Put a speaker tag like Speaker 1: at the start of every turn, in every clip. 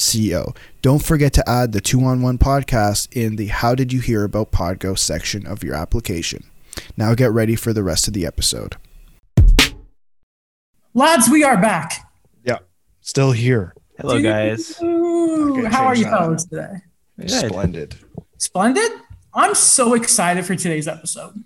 Speaker 1: co. Don't forget to add the 2 on 1 podcast in the How Did You Hear About Podgo section of your application. Now get ready for the rest of the episode.
Speaker 2: Lads, we are back.
Speaker 1: Yeah, still here.
Speaker 3: Hello, guys.
Speaker 1: Okay,
Speaker 2: how are you
Speaker 1: that.
Speaker 2: fellas today?
Speaker 3: Good.
Speaker 1: Splendid.
Speaker 2: Splendid? I'm so excited for today's episode.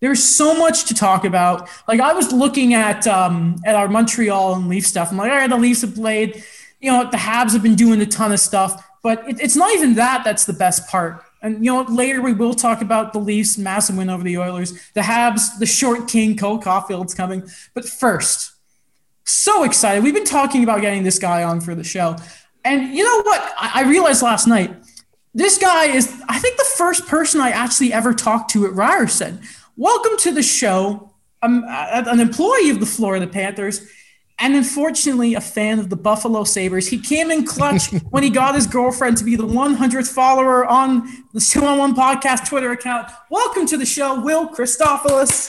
Speaker 2: There's so much to talk about. Like I was looking at um, at our Montreal and Leaf stuff. I'm like, all right, the Leafs have played. You know, the Habs have been doing a ton of stuff, but it, it's not even that. That's the best part. And you know, later we will talk about the Leafs' massive win over the Oilers, the Habs, the short king Cole Caufield's coming. But first, so excited. We've been talking about getting this guy on for the show. And you know what? I, I realized last night this guy is, I think, the first person I actually ever talked to at Ryerson. Welcome to the show. I'm uh, an employee of the Florida Panthers and unfortunately a fan of the Buffalo Sabres. He came in clutch when he got his girlfriend to be the 100th follower on the 2 on 1 podcast Twitter account. Welcome to the show, Will Christophilus.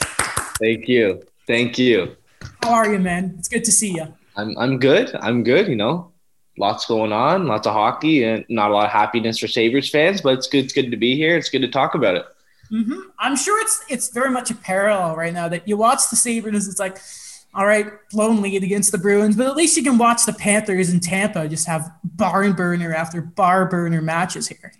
Speaker 4: Thank you. Thank you.
Speaker 2: How are you, man? It's good to see you.
Speaker 4: I'm I'm good. I'm good, you know. Lots going on, lots of hockey and not a lot of happiness for Sabres fans, but it's good it's good to be here. It's good to talk about it.
Speaker 2: hmm I'm sure it's it's very much a parallel right now that you watch the Sabres. It's like, all right, blown lead against the Bruins, but at least you can watch the Panthers in Tampa just have barn burner after bar burner matches here.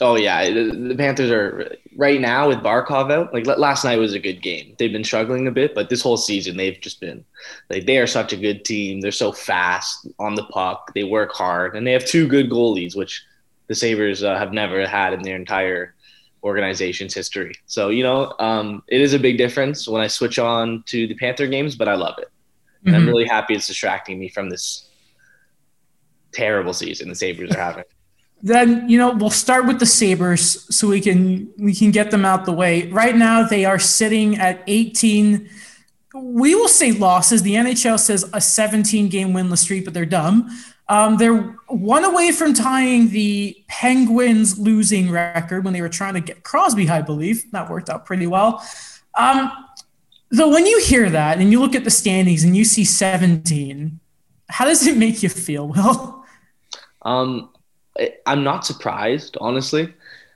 Speaker 4: Oh yeah, the, the Panthers are right now with Barkov out. Like last night was a good game. They've been struggling a bit, but this whole season they've just been like they are such a good team. They're so fast on the puck. They work hard, and they have two good goalies, which the Sabres uh, have never had in their entire organization's history. So you know, um, it is a big difference when I switch on to the Panther games, but I love it. And I'm
Speaker 2: Mhm.
Speaker 4: really happy it's distracting me from this terrible season the Sabres are having.
Speaker 2: Then you know we'll start with the Sabres so we can we can get them out the way. Right now they are sitting at 18. We will say losses. The NHL says a 17 game winless streak, but they're dumb. Um, they're one away from tying the Penguins losing record when they were trying to get Crosby, I believe. That worked out pretty well. Um, though when you hear that and you look at the standings and you see 17, how does it make you feel? Well,
Speaker 4: Um, I'm not surprised, honestly.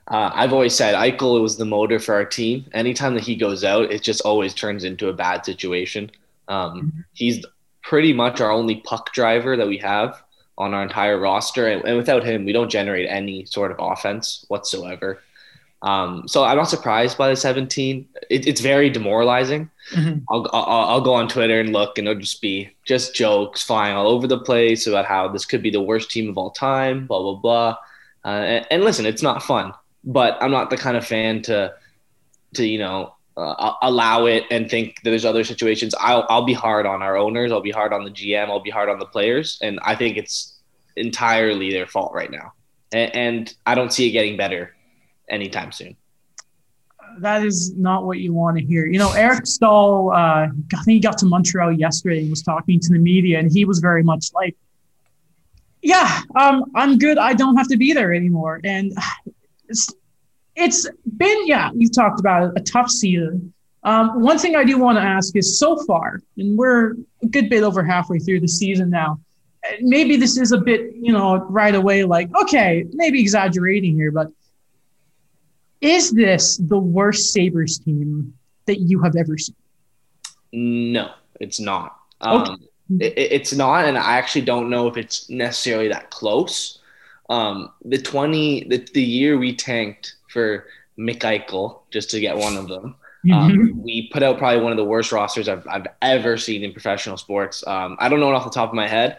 Speaker 4: Uh, I've always said Eichel was the motor for our team. Anytime that he goes out, it just always turns into a bad situation. Um, he's pretty much our only puck driver that we have on our entire roster, and, and without him, we don't generate any sort of offense whatsoever. Um, so I'm not surprised by the 17. It, it's very demoralizing.
Speaker 2: Mhm.
Speaker 4: I'll, I'll I'll go on Twitter and look, and it'll just be just jokes flying all over the place about how this could be the worst team of all time, blah blah blah. Uh, and, and listen, it's not fun, but I'm not the kind of fan to to you know uh, allow it and think there's other situations. I'll I'll be hard on our owners. I'll be hard on the GM. I'll be hard on the players, and I think it's entirely their fault right now. And, and I don't see it getting better anytime soon.
Speaker 2: that is not what you want to hear. You know, Eric Staal, uh, I think he got to Montreal yesterday and was talking to the media, and he was very much like, "Yeah, um, I'm good. I don't have to be there anymore." And it's been yeah, you've talked about it, a tough season. Um, one thing I do want to ask is, so far, and we're a good bit over halfway through the season now. Maybe this is a bit, you know, right away, like, okay, maybe exaggerating here, but is this the worst Sabres team that you have ever seen?
Speaker 4: No, it's not. Um, it, it- it's not, and I actually don't know if it's necessarily that close. Um, the twenty, the, the year we tanked for McEichel just to get one of them. Um, we put out probably one of the worst rosters I've, I've ever seen in professional sports. Um, I don't know it off the top of my head,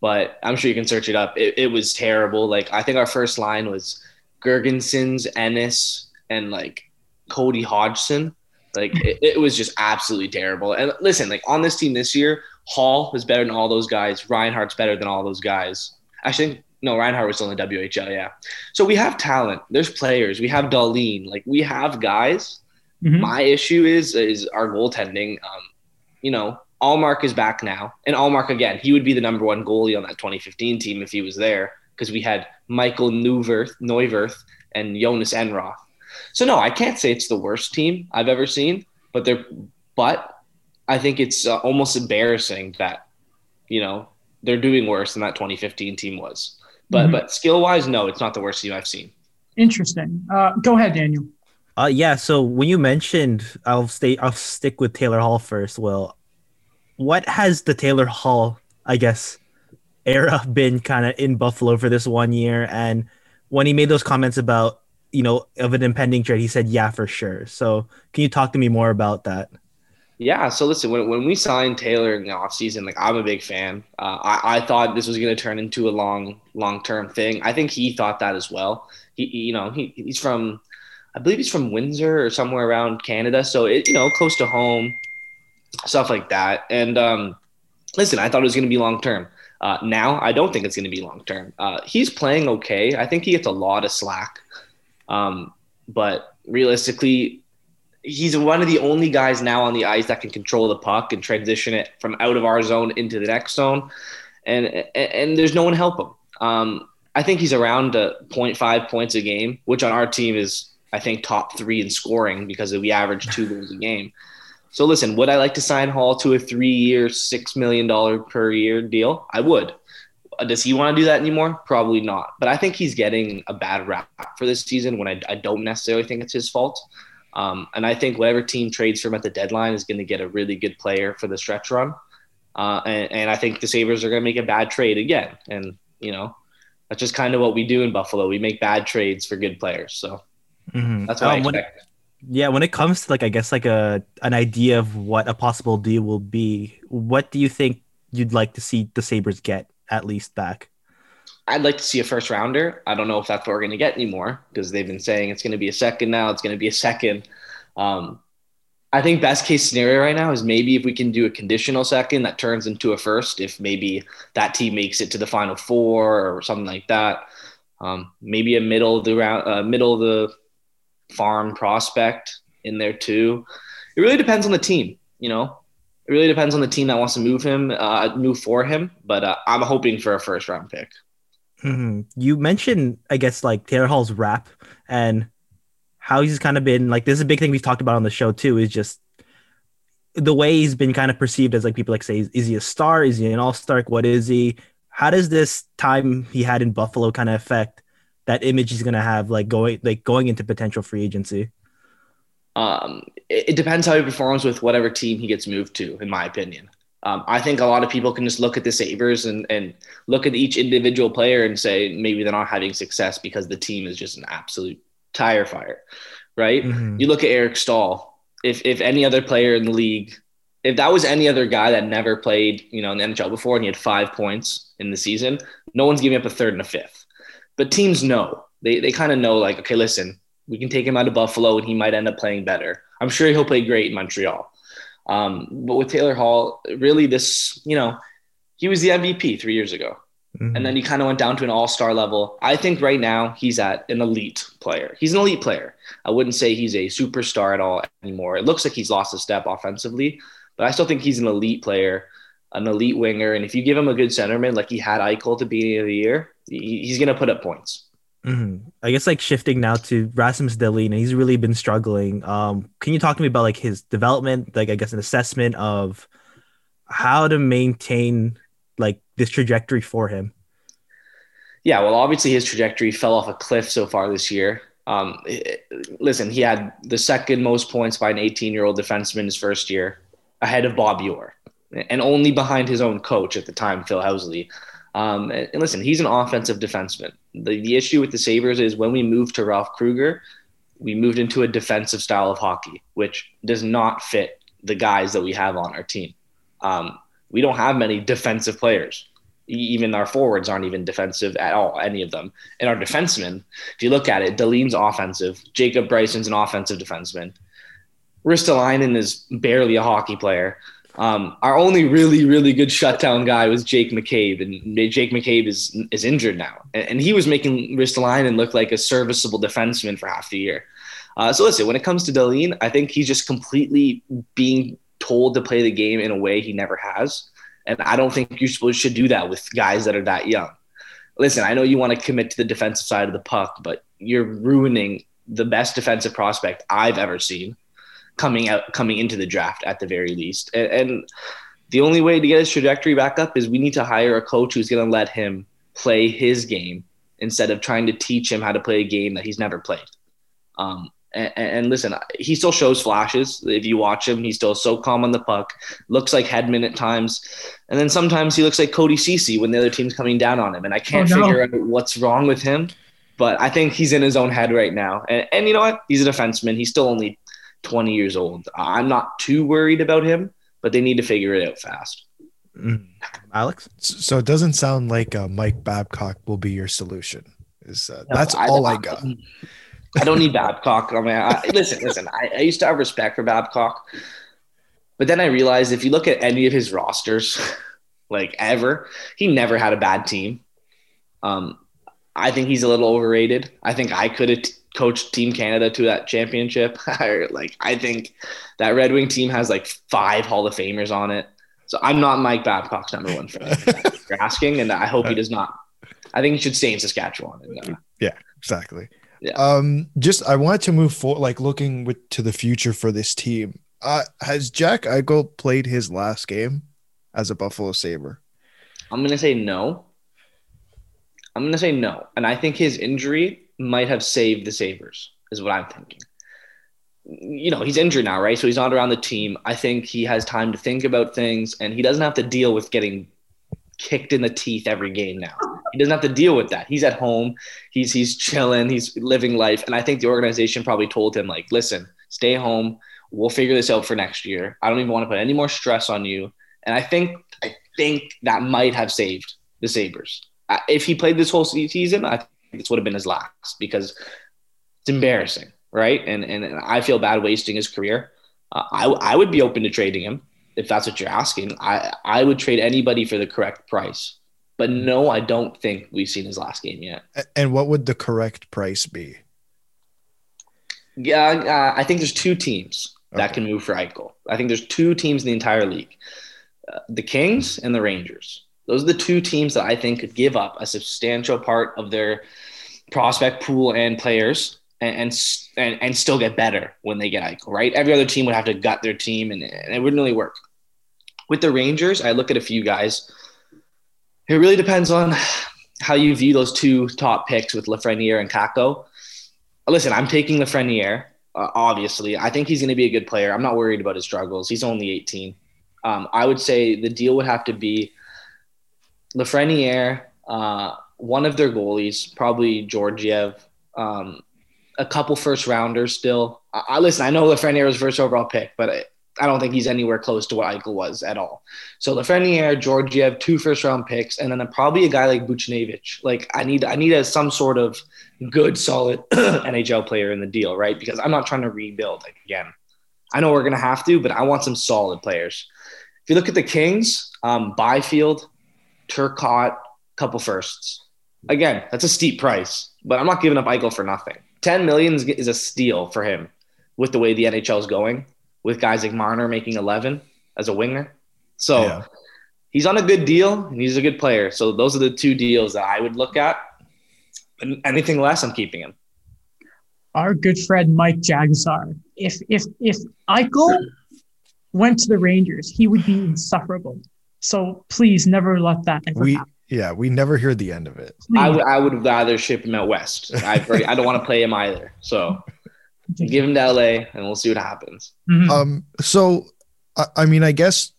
Speaker 4: but I'm sure you can search it up. It, it was terrible. Like I think our first line was Girgensons, Ennis, and like Cody Hodgson. Like it, it was just absolutely terrible. And listen, like on this team this year, Hall is better than all those guys. Reinhart's better than all those guys. Actually, No, Reinhart was still in the WHL. Yeah. So we have talent. There's players. We have Dahlin. Like we have guys. Mm-hmm. My issue is is our goaltending. Um, you know, Ullmark is back now, and Ullmark again. He would be the number one goalie on that 2015 team if he was there because we had Michael Neuvirth, Neuvirth and Jonas Enroth. So no, I can't say it's the worst team I've ever seen, but they're but I think it's uh, almost embarrassing that you know they're doing worse than that 2015 team was. But mm-hmm. but skill wise, no, it's not the worst team I've seen.
Speaker 2: Interesting. Uh, go ahead, Daniel.
Speaker 3: Uh, yeah. So when you mentioned, I'll stay. I'll stick with Taylor Hall first. Well, what has the Taylor Hall, I guess, era been kind of in Buffalo for this one year? And when he made those comments about you know of an impending trade, he said, "Yeah, for sure." So can you talk to me more about that?
Speaker 4: Yeah. So listen, when, when we signed Taylor in the offseason, like I'm a big fan. Uh, I, I thought this was going to turn into a long, long term thing. I think he thought that as well. He, you know, he, he's from, I believe he's from Windsor or somewhere around Canada. So it, you know, close to home, stuff like that. And um, listen, I thought it was going to be long term. Uh, now I don't think it's going to be long term. Uh, he's playing okay. I think he gets a lot of slack. Um, but realistically, he's one of the only guys now on the ice that can control the puck and transition it from out of our zone into the next zone, and and, there's no one help him. Um, I think he's around a 0.5 points a game, which on our team is I think top three in scoring because we average two goals a game. So listen, would I like to sign Hall to a three-year, six million dollar per year deal? I would. Does he want to do that anymore? Probably not. But I think he's getting a bad rap for this season when I, I don't necessarily think it's his fault. Um, and I think whatever team trades for him at the deadline is going to get a really good player for the stretch run. Uh, and, and, I think the Sabres are going to make a bad trade again. And, you know, that's just kind of what we do in Buffalo. We make bad trades for good players. So mm-hmm. that's what um, I expect.
Speaker 3: When, yeah, when it comes to like, I guess like a an idea of what a possible deal will be, what do you think you'd like to see the Sabres get at least back?
Speaker 4: I'd like to see a first rounder. I don't know if that's what we're going to get anymore because they've been saying it's going to be a second now. It's going to be a second. Um, I think best case scenario right now is maybe if we can do a conditional second that turns into a first, if maybe that team makes it to the final four or something like that. Um, maybe a middle of the round, uh, middle of the farm prospect in there too. It really depends on the team, you know. It really depends on the team that wants to move him, uh, move for him. But uh, I'm hoping for a first round pick.
Speaker 3: Mm-hmm. You mentioned, I guess, like Taylor Hall's rap and how he's kind of been like this is a big thing we've talked about on the show too. Is just the way he's been kind of perceived as like people like say, is he a star? Is he an all star? What is he? How does this time he had in Buffalo kind of affect that image he's going to have like going like going into potential free agency?
Speaker 4: Um, it, it depends how he performs with whatever team he gets moved to, in my opinion. Um, I think a lot of people can just look at the Sabres and, and look at each individual player and say maybe they're not having success because the team is just an absolute tire fire, right? Mm-hmm. You look at Eric Staal. If, if any other player in the league, if that was any other guy that never played, you know, in the NHL before and he had five points in the season, no one's giving up a third and a fifth. But teams know. They, they kind of know, like, okay, listen, we can take him out of Buffalo and he might end up playing better. I'm sure he'll play great in Montreal. Um, but with Taylor Hall, really, this, you know, he was the MVP three years ago. Mm-hmm. And then he kind of went down to an all star level. I think right now he's at an elite player. He's an elite player. I wouldn't say he's a superstar at all anymore. It looks like he's lost a step offensively, but I still think he's an elite player, an elite winger. And if you give him a good centerman like he had Eichel at the beginning of the year, he's going to put up points.
Speaker 3: Mm-hmm. I guess like shifting now to Rasmus Dahlin, he's really been struggling. Um, can you talk to me about like his development, like I guess an assessment of how to maintain like this trajectory for him?
Speaker 4: Yeah, well, obviously his trajectory fell off a cliff so far this year. Um, it, listen, he had the second most points by an 18 year old defenseman his first year, ahead of Bob Orr, and only behind his own coach at the time, Phil Housley. Um, and, listen, he's an offensive defenseman. The, the issue with the Sabres is when we moved to Ralph Krueger, we moved into a defensive style of hockey, which does not fit the guys that we have on our team. Um, we don't have many defensive players. Even our forwards aren't even defensive at all, any of them. And our defensemen, if you look at it, Dahlin's offensive, Jacob Bryson's an offensive defenseman. Ristolainen is barely a hockey player. Um, our only really, really good shutdown guy was Jake McCabe, and Jake McCabe is is injured now, and, and he was making Ristolainen look like a serviceable defenseman for half the year. Uh, so listen, when it comes to Dahlin, I think he's just completely being told to play the game in a way he never has, and I don't think you should do that with guys that are that young. Listen, I know you want to commit to the defensive side of the puck, but you're ruining the best defensive prospect I've ever seen coming out coming into the draft at the very least. And, and the only way to get his trajectory back up is we need to hire a coach who's going to let him play his game instead of trying to teach him how to play a game that he's never played. Um, and, and, listen, he still shows flashes. If you watch him, he's still so calm on the puck. Looks like Hedman at times, and then sometimes he looks like Cody Ceci when the other team's coming down on him. And I can't oh, no. figure out what's wrong with him. But I think he's in his own head right now. And, and you know what? He's a defenseman. He's still only 20 years old. I'm not too worried about him, but they need to figure it out fast.
Speaker 3: Mm. Alex?
Speaker 1: So it doesn't sound like uh, Mike Babcock will be your solution. Is uh, no, that's I, all I, I got.
Speaker 4: I don't need Babcock. I mean, I, listen, listen. I, I used to have respect for Babcock, but then I realized if you look at any of his rosters, like ever, he never had a bad team. Um, I think he's a little overrated. I think I could have coached Team Canada to that championship. like I think that Red Wing team has like five Hall of Famers on it. So I'm not Mike Babcock's number one fan. you're asking, and I hope he does not. I think he should stay in Saskatchewan. And,
Speaker 1: uh, yeah, exactly. Yeah. Um, just I wanted to move forward, like looking with, to the future for this team. Uh, has Jack Eichel played his last game as a Buffalo Sabre?
Speaker 4: I'm gonna say no. I'm gonna say no, and I think his injury might have saved the Sabres, is what I'm thinking. You know, he's injured now, right? So he's not around the team. I think he has time to think about things and he doesn't have to deal with getting kicked in the teeth every game now. He doesn't have to deal with that. He's at home. He's he's chilling. He's living life. And I think the organization probably told him, like, listen, stay home. We'll figure this out for next year. I don't even want to put any more stress on you. And I think I think that might have saved the Sabres. If he played this whole season, I this would have been his last because it's embarrassing, right? And and, and I feel bad wasting his career. Uh, I I would be open to trading him if that's what you're asking. I I would trade anybody for the correct price. But no, I don't think we've seen his last game yet.
Speaker 1: And what would the correct price be?
Speaker 4: Yeah, uh, I think there's two teams okay. that can move for Eichel. I think there's two teams in the entire league: uh, the Kings and the Rangers. Those are the two teams that I think could give up a substantial part of their prospect pool and players and, and, and still get better when they get Eichel, right? Every other team would have to gut their team and, and it wouldn't really work. With the Rangers, I look at a few guys. It really depends on how you view those two top picks with Lafreniere and Kakko. Listen, I'm taking Lafreniere, uh, obviously. I think he's going to be a good player. I'm not worried about his struggles. He's only 18. Um, I would say the deal would have to be – Lafreniere, uh, one of their goalies, probably Georgiev, um, a couple first rounders still. I, I listen. I know Lafreniere was first overall pick, but I, I don't think he's anywhere close to what Eichel was at all. So Lafreniere, Georgiev, two first round picks, and then probably a guy like Buchnevich. Like I need, I need a, some sort of good, solid NHL player in the deal, right? Because I'm not trying to rebuild again. I know we're gonna have to, but I want some solid players. If you look at the Kings, um, Byfield, Turcotte, couple firsts. Again, that's a steep price, but I'm not giving up Eichel for nothing. 10 million is a steal for him with the way the NHL is going, with guys like Marner making 11 as a winger. So yeah. he's on a good deal and he's a good player. So those are the two deals that I would look at. And anything less, I'm keeping him.
Speaker 2: Our good friend Mike Jagsar. If if if Eichel went to the Rangers, he would be insufferable. So please never let that ever
Speaker 1: we,
Speaker 2: happen.
Speaker 1: Yeah, we never hear the end of it.
Speaker 4: I, w- I would rather ship him out west. I I don't want to play him either. So give him to LA and we'll see what happens.
Speaker 1: Mm-hmm. Um. So, I, I mean, I guess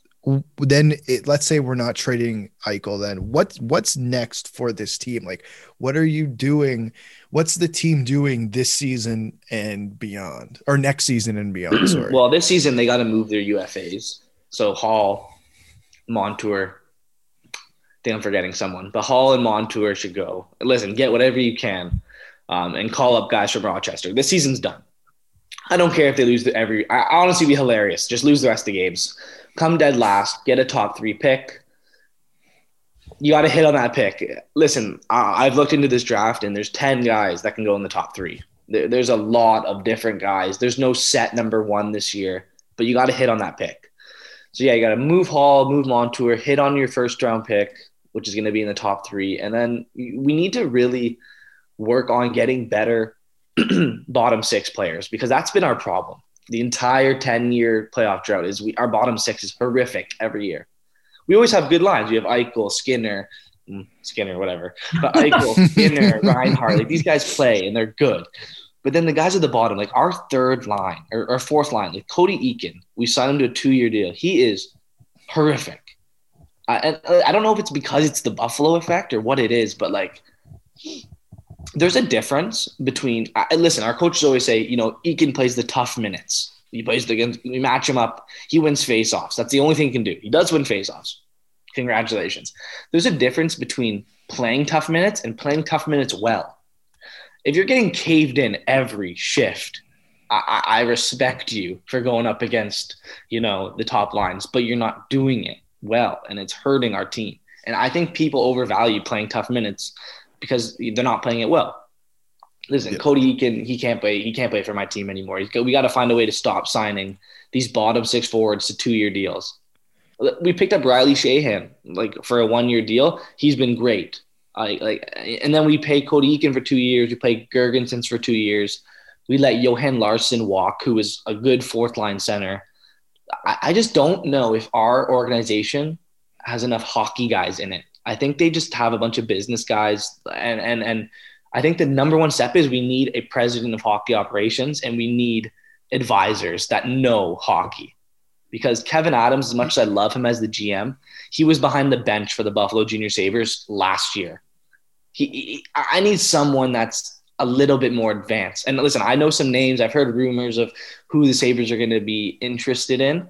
Speaker 1: then it, let's say we're not trading Eichel. Then what what's next for this team? Like, what are you doing? What's the team doing this season and beyond, or next season and beyond? Sorry.
Speaker 4: well, this season they got to move their UFAs. So Hall, Montour. I think I'm forgetting someone, but Hall and Montour should go. Listen, get whatever you can, um, and call up guys from Rochester. This season's done. I don't care if they lose the every. I honestly be hilarious. Just lose the rest of the games. Come dead last. Get a top three pick. You got to hit on that pick. Listen, I've looked into this draft, and there's ten guys that can go in the top three. there's a lot of different guys. There's no set number one this year, but you got to hit on that pick. So yeah, you got to move Hall, move Montour, hit on your first round pick, which is going to be in the top three, and then we need to really work on getting better bottom six players because that's been our problem. The entire 10 year playoff drought is we our bottom six is horrific every year. We always have good lines. We have Eichel, Skinner, mm, Skinner, whatever. But Eichel, Skinner, Reinhart, like these guys play and they're good. But then the guys at the bottom, like our third line or our fourth line, like Cody Eakin, we signed him to a two year deal. He is horrific. I, I don't know if it's because it's the Buffalo effect or what it is, but like there's a difference between. I, listen, our coaches always say, you know, Eakin plays the tough minutes. He plays the against. We match him up. He wins faceoffs. That's the only thing he can do. He does win faceoffs. Congratulations. There's a difference between playing tough minutes and playing tough minutes well. If you're getting caved in every shift, I, I respect you for going up against, you know, the top lines, but you're not doing it well, and it's hurting our team. And I think people overvalue playing tough minutes because they're not playing it well. Listen, yeah. Cody can he can't play he can't play for my team anymore. He's, we got to find a way to stop signing these bottom six forwards to two year deals. We picked up Riley Sheahan like for a one year deal. He's been great. Like like and then we pay Cody Eakin for two years. We play Girgensons for two years. We let Johan Larsson walk, who was a good fourth line center. I, I just don't know if our organization has enough hockey guys in it I think they just have a bunch of business guys, and and and I think the number one step is we need a president of hockey operations, and we need advisors that know hockey. Because Kevyn Adams, as much as I love him as the GM, he was behind the bench for the Buffalo Junior Sabres last year. He, he I need someone that's a little bit more advanced. And listen, I know some names. I've heard rumors of who the Sabres are going to be interested in.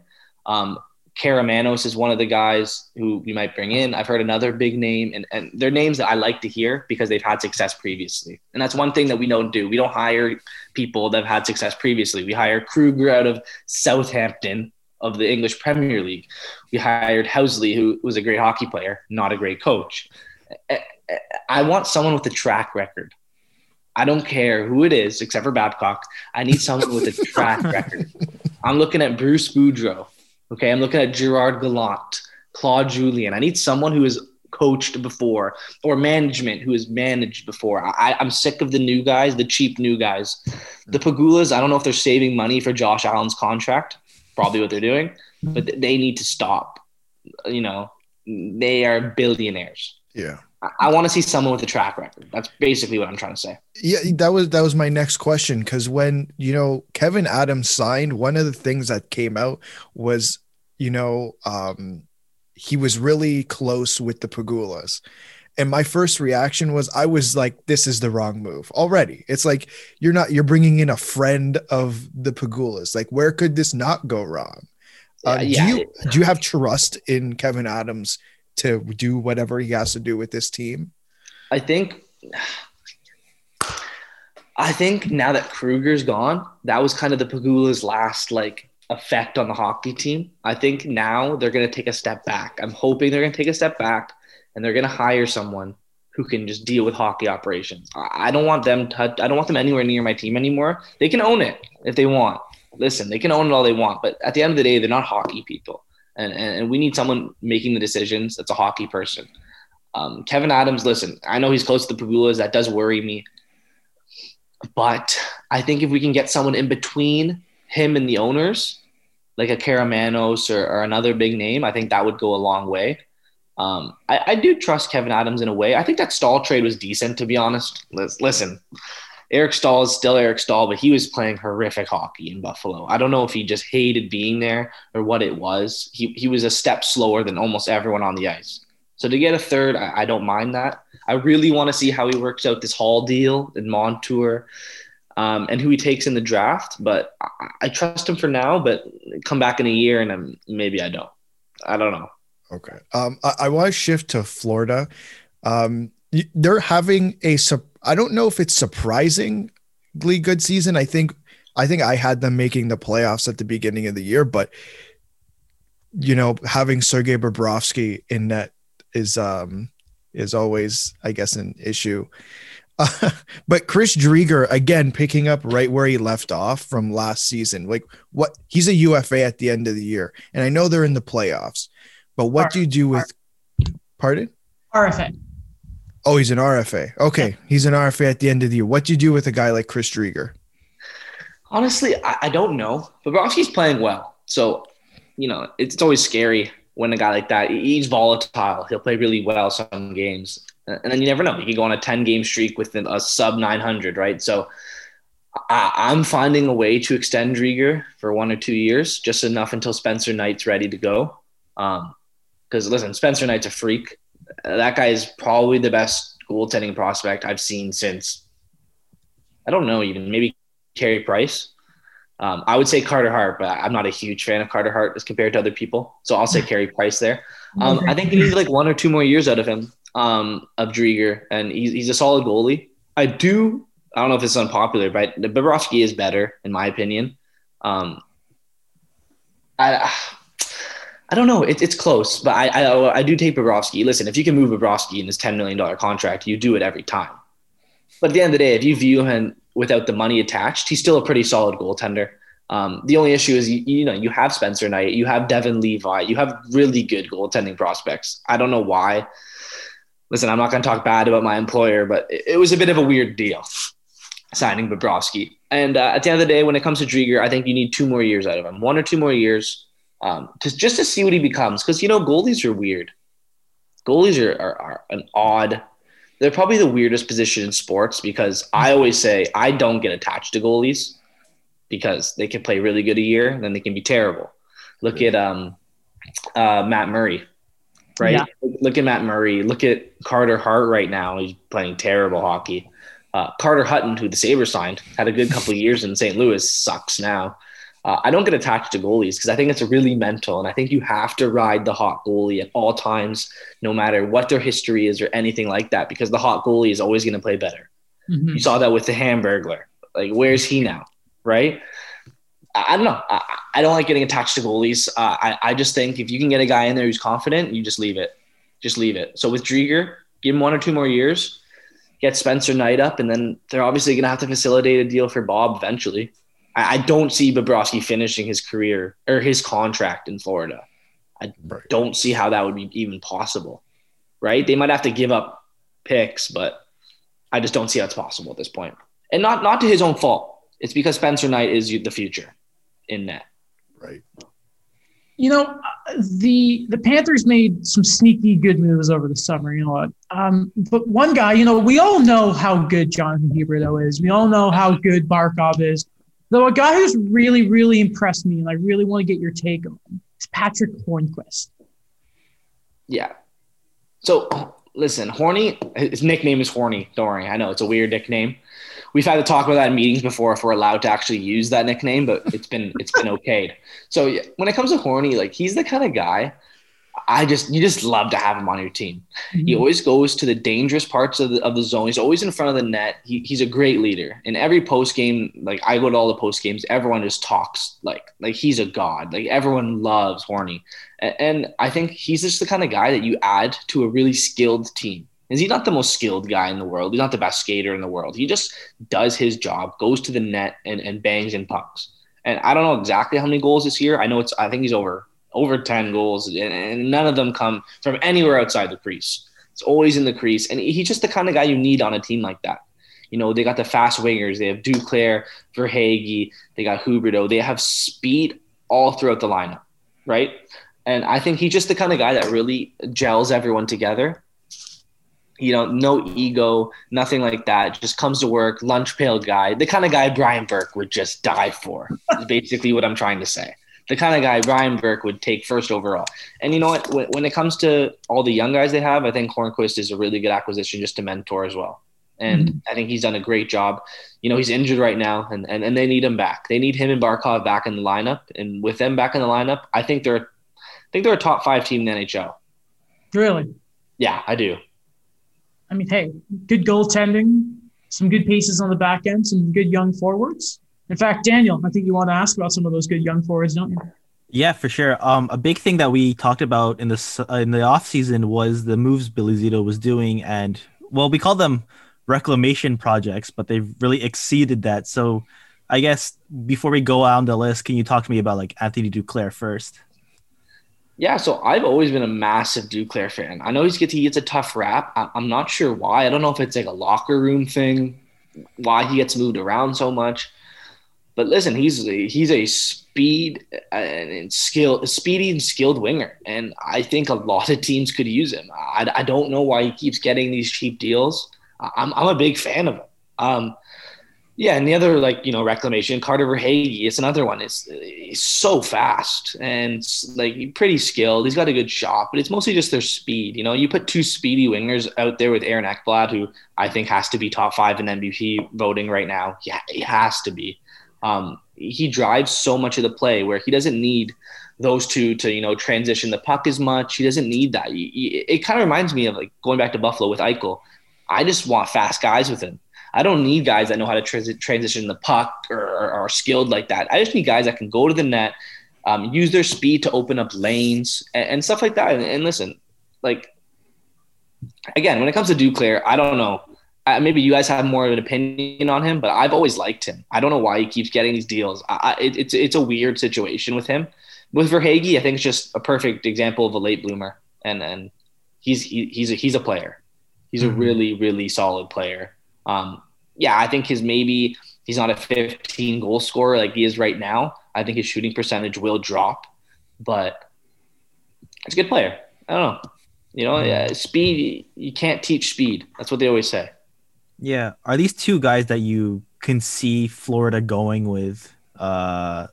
Speaker 4: Um, Karamanos is one of the guys who we might bring in. I've heard another big name, and, and they're names that I like to hear because they've had success previously. And that's one thing that we don't do. We don't hire people that have had success previously. We hire Krueger out of Southampton of the English Premier League. We hired Housley, who was a great hockey player, not a great coach. I want someone with a track record. I don't care who it is, except for Babcock. I need someone with a track record. I'm looking at Bruce Boudreau. Okay, I'm looking at Gerard Gallant, Claude Julien. I need someone who has coached before or management who has managed before. I, I'm sick of the new guys, the cheap new guys. The Pegulas, I don't know if they're saving money for Josh Allen's contract. Probably what they're doing, but they need to stop. You know, they are billionaires.
Speaker 1: Yeah.
Speaker 4: I want to see someone with a track record. That's basically what I'm trying to say.
Speaker 1: Yeah, that was that was my next question because when you know Kevyn Adams signed, one of the things that came out was you know um, he was really close with the Pegulas, and my first reaction was I was like, this is the wrong move already. It's like you're not you're bringing in a friend of the Pegulas. Like where could this not go wrong? Uh, yeah. Do you do you have trust in Kevyn Adams? To do whatever he has to do with this team?
Speaker 4: I think I think now that Krueger's gone, that was kind of the Pegula's last like effect on the hockey team. I think now they're going to take a step back. I'm hoping they're going to take a step back and they're going to hire someone who can just deal with hockey operations. I don't want them to, I don't want them anywhere near my team anymore. They can own it if they want. Listen, they can own it all they want, but at the end of the day, they're not hockey people and, and we need someone making the decisions that's a hockey person. Um, Kevyn Adams, listen, I know he's close to the Pegulas. That does worry me. But I think if we can get someone in between him and the owners, like a Karamanos or, or another big name, I think that would go a long way. Um, I, I, do trust Kevyn Adams in a way. I think that Staal trade was decent, to be honest. Listen, Eric Staal is still Eric Staal, but he was playing horrific hockey in Buffalo. I don't know if he just hated being there or what it was. He, he was a step slower than almost everyone on the ice. So to get a third, I, I don't mind that. I really want to see how he works out this Hall deal in Montour um, and who he takes in the draft. But I, I, trust him for now, but come back in a year and I'm, maybe I don't. I don't know.
Speaker 1: Okay. Um, I, I want to shift to Florida. Um, they're having a I don't know if it's surprisingly good season. I think I think I had them making the playoffs at the beginning of the year, but you know, having Sergei Bobrovsky in net is um is always, I guess, an issue. Uh, but Chris Driedger again picking up right where he left off from last season. Like what he's a UFA at the end of the year, and I know they're in the playoffs. But what do you do with? Pardon?
Speaker 2: RFA.
Speaker 1: Oh, he's an RFA. Okay, yeah. he's an RFA at the end of the year. What do you do with a guy like Chris Driedger?
Speaker 4: Honestly, I, I don't know. But Bobrovsky's playing well, so you know it's, it's always scary when a guy like that he's volatile. He'll play really well some games, and then you never know. He could go on a ten game streak with a sub nine hundred, right? So I, am finding a way to extend Driedger for one or two years, just enough until Spencer Knight's ready to go. Because um, listen, Spencer Knight's a freak. That guy is probably the best goaltending prospect I've seen since I don't know even maybe Carey Price. Um, I would say Carter Hart, but I'm not a huge fan of Carter Hart as compared to other people. So I'll say Carey Price there. Um, I think he needs like one or two more years out of him, um, of Driedger, and he's, he's a solid goalie. I do. I don't know if it's unpopular, but Bobrovsky is better in my opinion. Um, I I don't know. It, it's close, but I, I I do take Bobrovsky. Listen, if you can move Bobrovsky in this ten million dollar contract, you do it every time. But at the end of the day, if you view him without the money attached, he's still a pretty solid goaltender. Um, the only issue is you, you, know you have Spencer Knight, you have Devon Levi, you have really good goaltending prospects. I don't know why. Listen, I'm not going to talk bad about my employer, but it, it, was a bit of a weird deal signing Bobrovsky. And uh, at the end of the day, when it comes to Driedger, I think you need two more years out of him, one or two more years, um, to, just to see what he becomes. Because you know goalies are weird. Goalies are, are, are an odd they're probably the weirdest position in sports because I always say I don't get attached to goalies because they can play really good a year and then they can be terrible. Look at um, uh, Matt Murray, right? Yeah. Look at Matt Murray. Look at Carter Hart right now. He's playing terrible hockey. Uh, Carter Hutton, who the Sabres signed, had a good couple of years in St. Louis, sucks now. Uh, I don't get attached to goalies because I think it's really mental, and I think you have to ride the hot goalie at all times, no matter what their history is or anything like that, because the hot goalie is always going to play better. Mm-hmm. You saw that with the Hamburglar. Like, where's he now? Right? I, I don't know. I, I, don't like getting attached to goalies. Uh, I, I just think if you can get a guy in there who's confident, you just leave it. Just leave it. So with Driedger, give him one or two more years, get Spencer Knight up, and then they're obviously going to have to facilitate a deal for Bob eventually. I, I don't see Bobrovsky finishing his career or his contract in Florida. I right. don't see how that would be even possible. Right? They might have to give up picks, but I just don't see how it's possible at this point. And not not to his own fault. It's because Spencer Knight is the future in net.
Speaker 1: Right.
Speaker 2: You know, the the Panthers made some sneaky good moves over the summer. You know what? Um, but one guy, you know, we all know how good Jonathan Huberdeau is. We all know how good Barkov is. Though a guy who's really, really impressed me, and I really want to get your take on, is Patrick Hornqvist.
Speaker 4: Yeah. So listen, Horny, his nickname is Horny. Don't worry. I know it's a weird nickname. We've had to talk about that in meetings before if we're allowed to actually use that nickname, but it's been it's been okayed. So when it comes to Horny, like he's the kind of guy I just you just love to have him on your team. Mm-hmm. He always goes to the dangerous parts of the of the zone. He's always in front of the net. He, he's a great leader. In every post game, like I go to all the post games, everyone just talks like like he's a god. Like everyone loves Horny, and, and I think he's just the kind of guy that you add to a really skilled team. Is he not the most skilled guy in the world? He's not the best skater in the world. He just does his job, goes to the net and, and bangs in pucks. And I don't know exactly how many goals this year. I know it's I think he's over over 10 goals, and none of them come from anywhere outside the crease. It's always in the crease. And he's just the kind of guy you need on a team like that. You know, they got the fast wingers. They have Duclair, Verhaeghe. They got Huberdeau. They have speed all throughout the lineup, right? And I think he's just the kind of guy that really gels everyone together. You know, no ego, nothing like that. Just comes to work, lunch pail guy, the kind of guy Brian Burke would just die for, is basically what I'm trying to say the kind of guy Brian Burke would take first overall. And you know what? When, when, it comes to all the young guys they have, I think Hornqvist is a really good acquisition just to mentor as well. And mm-hmm. I think he's done a great job. You know, he's injured right now, and, and, and they need him back. They need him and Barkov back in the lineup. And with them back in the lineup, I think they're, I think they're a top five team in the NHL.
Speaker 2: Really?
Speaker 4: Yeah, I do.
Speaker 2: I mean, hey, good goaltending, some good pieces on the back end, some good young forwards. In fact, Daniel, I think you want to ask about some of those good young forwards, don't you?
Speaker 3: Yeah, for sure. Um, a big thing that we talked about in the uh, in the off season was the moves Billy Zito was doing, and well, we call them reclamation projects, but they've really exceeded that. So, I guess before we go on the list, can you talk to me about like Anthony Duclair first?
Speaker 4: Yeah, so I've always been a massive Duclair fan. I know he's gets he gets a tough rap. I'm not sure why. I don't know if it's like a locker room thing, why he gets moved around so much. But listen, he's a, he's a speed and skill, speedy and skilled winger, and I think a lot of teams could use him. I, I don't know why he keeps getting these cheap deals. I'm I'm a big fan of him. Um, yeah, and the other like you know reclamation, Carter Verhaeghe, it's another one. It's he's so fast and like pretty skilled. He's got a good shot, but it's mostly just their speed. You know, you put two speedy wingers out there with Aaron Ekblad, who I think has to be top five in MVP voting right now. Yeah, he has to be. Um, he drives so much of the play where he doesn't need those two to you know transition the puck as much. He doesn't need that. It kind of reminds me of like going back to Buffalo with Eichel. I just want fast guys with him. I don't need guys that know how to trans- transition the puck or, or, are skilled like that. I just need guys that can go to the net, um, use their speed to open up lanes and, and stuff like that. And, and, listen, like again, when it comes to Duclair, I don't know. Uh, maybe you guys have more of an opinion on him, but I've always liked him. I don't know why he keeps getting these deals. I, it, it's it's a weird situation with him. With Verhaeghe, I think it's just a perfect example of a late bloomer, and and he's he, he's a, he's a player. He's a mm-hmm. really really solid player. Um, yeah, I think his maybe he's not a 15 goal scorer like he is right now. I think his shooting percentage will drop, but it's a good player. I don't know. You know, yeah, speed, you can't teach speed. That's what they always say.
Speaker 3: Yeah. Are these two guys that you can see Florida going with uh,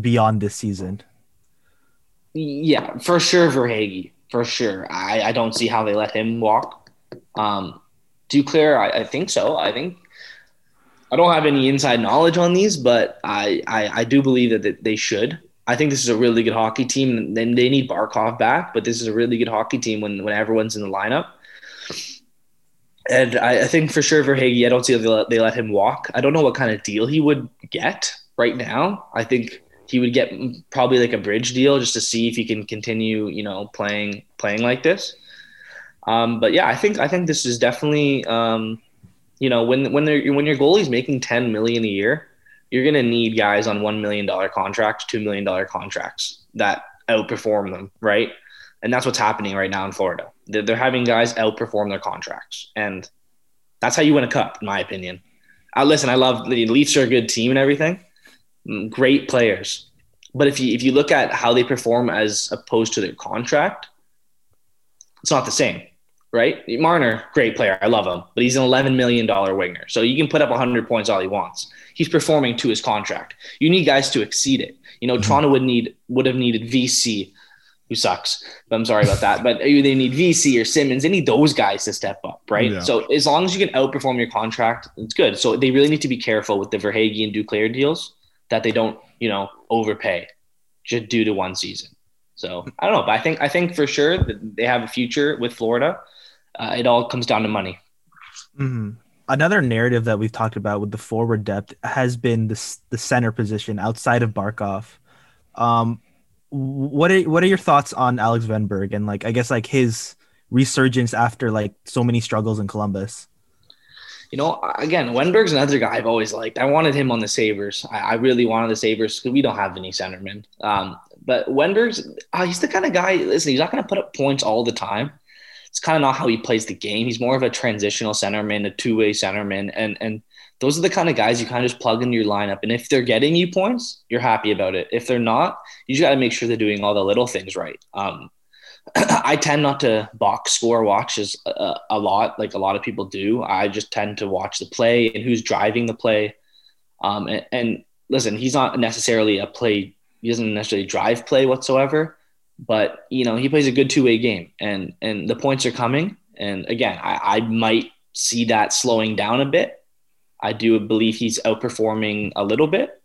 Speaker 3: beyond this season?
Speaker 4: Yeah, for sure, Verhaeghe. For sure. I, I don't see how they let him walk. Um, Duclair, I, I think so. I think I don't have any inside knowledge on these, but I, I, I do believe that they should. I think this is a really good hockey team. Then they need Barkov back, but this is a really good hockey team when, when everyone's in the lineup. And I, I think for sure Verhaeghe, I don't see they let, they let him walk. I don't know what kind of deal he would get right now. I think he would get probably like a bridge deal just to see if he can continue, you know, playing playing like this. Um, but yeah, I think I think this is definitely um, you know when when they're when your goalie's making ten million a year, you're gonna need guys on one million dollar contracts, two million dollar contracts that outperform them, right? And that's what's happening right now in Florida. They're, having guys outperform their contracts, and that's how you win a cup, in my opinion. Uh, listen, I love the Leafs are a good team and everything, mm, great players. But if you if you look at how they perform as opposed to their contract, it's not the same right? Marner, great player. I love him, but he's an $11 million winger. So you can put up 100 points all he wants. He's performing to his contract. You need guys to exceed it. You know, mm-hmm. Toronto would need would have needed Vesey, who sucks. But I'm sorry about that. But they need Vesey or Simmonds. They need those guys to step up, right? Yeah. So as long as you can outperform your contract, it's good. So they really need to be careful with the Verhaeghe and Duclair deals that they don't, you know, overpay just due to one season. So I don't know, but I think I think for sure that they have a future with Florida uh, it all comes down to money.
Speaker 3: Mm-hmm. Another narrative that we've talked about with the forward depth has been the the center position outside of Barkov. Um, what are what are your thoughts on Alex Wennberg and like I guess like his resurgence after like so many struggles in Columbus?
Speaker 4: You know, again, Wennberg's another guy I've always liked. I wanted him on the Sabres. I, I really wanted the Sabres because we don't have any centermen. Um, but Wennberg's, uh, he's the kind of guy, listen, he's not going to put up points all the time, it's kind of not how he plays the game. He's more of a transitional centerman, a two way centerman, and and those are the kind of guys you kind of just plug into your lineup. And if they're getting you points, you're happy about it. If they're not, you just got to make sure they're doing all the little things right. Um, I tend not to box score watches a, a, lot, like a lot of people do. I just tend to watch the play and who's driving the play. Um, and, and listen, he's not necessarily a play. He doesn't necessarily drive play whatsoever but you know he plays a good two way game, and and the points are coming. And again, I, I might see that slowing down a bit. I do believe he's outperforming a little bit,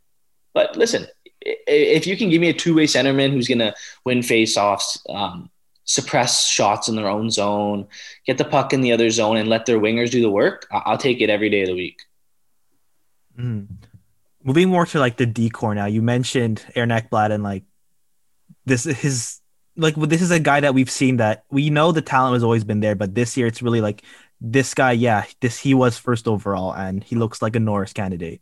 Speaker 4: but listen, if you can give me a two way centerman who's going to win faceoffs, um, suppress shots in their own zone, get the puck in the other zone, and let their wingers do the work, I'll take it every day of the week.
Speaker 3: Mm. moving more to like the decor now. You mentioned Aaron Ekblad and like this his like this is a guy that we've seen that we know the talent has always been there, but this year it's really like this guy, yeah, this he was first overall and he looks like a Norris candidate.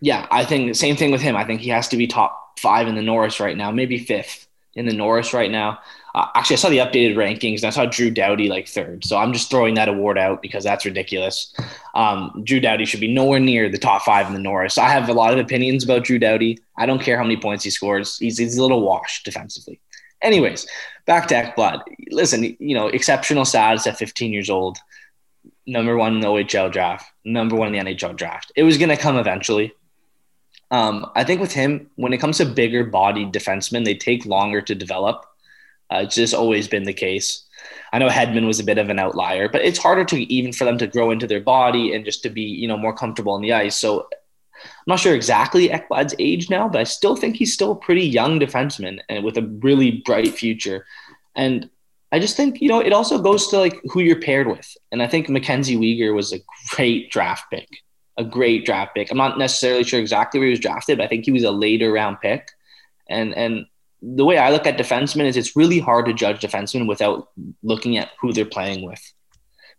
Speaker 4: Yeah, I think the same thing with him. I think he has to be top five in the Norris right now, maybe fifth in the Norris right now. Uh, actually, I saw the updated rankings and I saw Drew Doughty like third. So I'm just throwing that award out because that's ridiculous. Um, Drew Doughty should be nowhere near the top five in the Norris. I have a lot of opinions about Drew Doughty. I don't care how many points he scores. He's, he's a little washed defensively. Anyways, back to Ekblad. Listen, you know, exceptional status at 15 years old, number one in the OHL draft, number one in the NHL draft. It was going to come eventually. Um, I think with him, when it comes to bigger bodied defensemen, they take longer to develop. Uh, it's just always been the case. I know Hedman was a bit of an outlier, but it's harder to even for them to grow into their body and just to be, you know, more comfortable on the ice. So I'm not sure exactly Ekblad's age now, but I still think he's still a pretty young defenseman and with a really bright future. And I just think, you know, it also goes to like who you're paired with. And I think Mackenzie Weegar was a great draft pick, a great draft pick. I'm not necessarily sure exactly where he was drafted, but I think he was a later round pick. And and the way I look at defensemen is it's really hard to judge defensemen without looking at who they're playing with.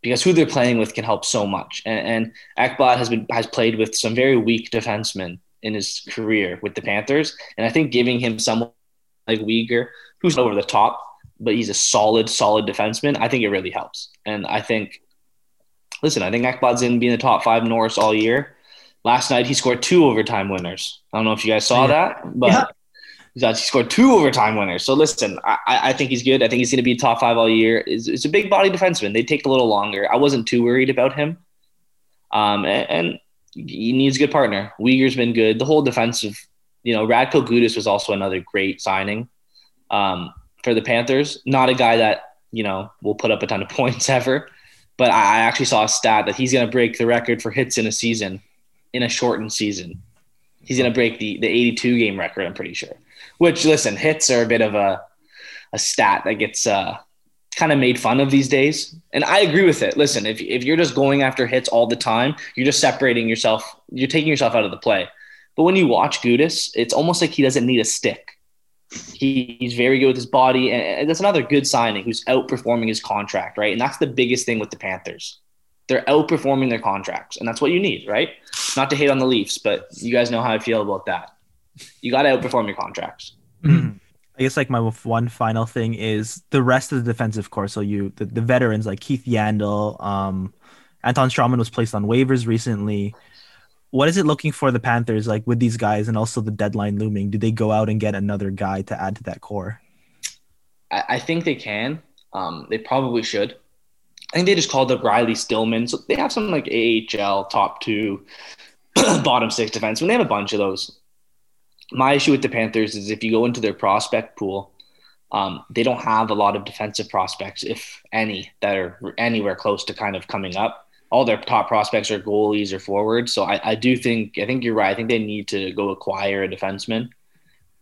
Speaker 4: Because who they're playing with can help so much. And, and Ekblad has been has played with some very weak defensemen in his career with the Panthers. And I think giving him someone like Weegar, who's over the top, but he's a solid, solid defenseman, I think it really helps. And I think, listen, I think Ekblad's in being the top five Norris all year. Last night he scored two overtime winners. I don't know if you guys saw yeah. that, but yeah. he scored two overtime winners. So listen, I, I think he's good. I think he's going to be top five all year. It's, it's a big body defenseman. They take a little longer. I wasn't too worried about him. Um, and, and he needs a good partner. Weegar's been good. The whole defensive, you know, Radko Gudas was also another great signing. Um, for the Panthers. Not a guy that, you know, will put up a ton of points ever. But I actually saw a stat that he's going to break the record for hits in a season, in a shortened season. He's going to break the, the 82 game record, I'm pretty sure. Which, listen, hits are a bit of a, a stat that gets uh, kind of made fun of these days. And I agree with it. Listen, if, if you're just going after hits all the time, you're just separating yourself, you're taking yourself out of the play. But when you watch Gudas, it's almost like he doesn't need a stick. He, he's very good with his body, and that's another good signing who's outperforming his contract, right? And that's the biggest thing with the Panthers. They're outperforming their contracts, and that's what you need, right? Not to hate on the Leafs, but you guys know how I feel about that. You got to outperform your contracts.
Speaker 3: I guess like my one final thing is the rest of the defensive core. So you the, the veterans like Keith Yandle, um, Anton Stralman was placed on waivers recently what is it looking for the Panthers like with these guys and also the deadline looming? Do they go out and get another guy to add to that core?
Speaker 4: I, I think they can. Um, they probably should. I think they just called up Riley Stillman. So they have some like AHL top two, bottom six defense. When they have a bunch of those. My issue with the Panthers is if you go into their prospect pool, um, they don't have a lot of defensive prospects, if any, that are anywhere close to kind of coming up all their top prospects are goalies or forwards. So I, I do think I think you're right. I think they need to go acquire a defenseman,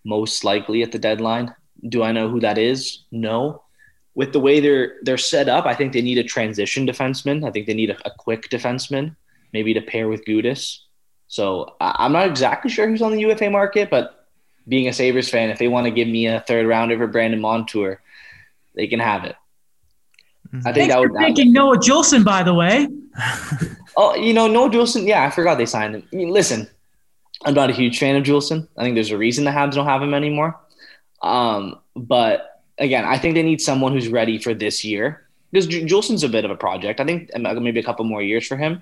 Speaker 4: most likely at the deadline. Do I know who that is? No. With the way they're they're set up, I think they need a transition defenseman. I think they need a, a quick defenseman, maybe to pair with Gudas. So I, I'm not exactly sure who's on the UFA market, but being a Sabres fan, if they want to give me a third rounder for Brandon Montour, they can have it.
Speaker 2: I think Thanks that would. For taking Noah Juulsen, by the way.
Speaker 4: oh, you know Noah Juulsen. Yeah, I forgot they signed him. I mean, listen, I'm not a huge fan of Juulsen. I think there's a reason the Habs don't have him anymore. Um, but again, I think they need someone who's ready for this year because Juulsen's a bit of a project. I think maybe a couple more years for him,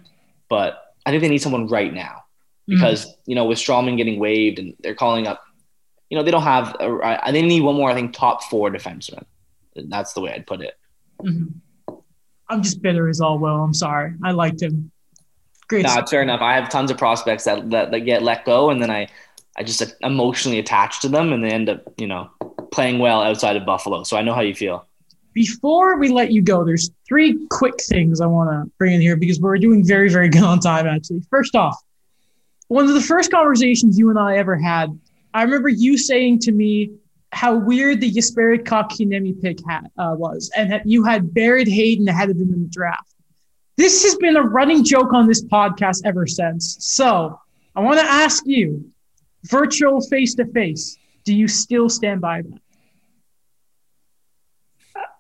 Speaker 4: but I think they need someone right now because mm-hmm. you know with Stralman getting waived and they're calling up, you know they don't have. A, they need one more. I think top four defenseman. That's the way I'd put it.
Speaker 2: Mm-hmm. I'm just bitter as all well. I'm sorry. I liked him.
Speaker 4: Great. No, fair enough. I have tons of prospects that, that, that get let go, and then I, I just emotionally attached to them, and they end up, you know, playing well outside of Buffalo. So I know how you feel.
Speaker 2: Before we let you go, there's three quick things I want to bring in here because we're doing very, very good on time, actually. First off, one of the first conversations you and I ever had, I remember you saying to me, how weird the Jesperi Kotkaniemi pick had, uh, was, and that you had Barrett Hayton ahead of him in the draft. This has been a running joke on this podcast ever since. So I want to ask you, virtual face to face, do you still stand by that?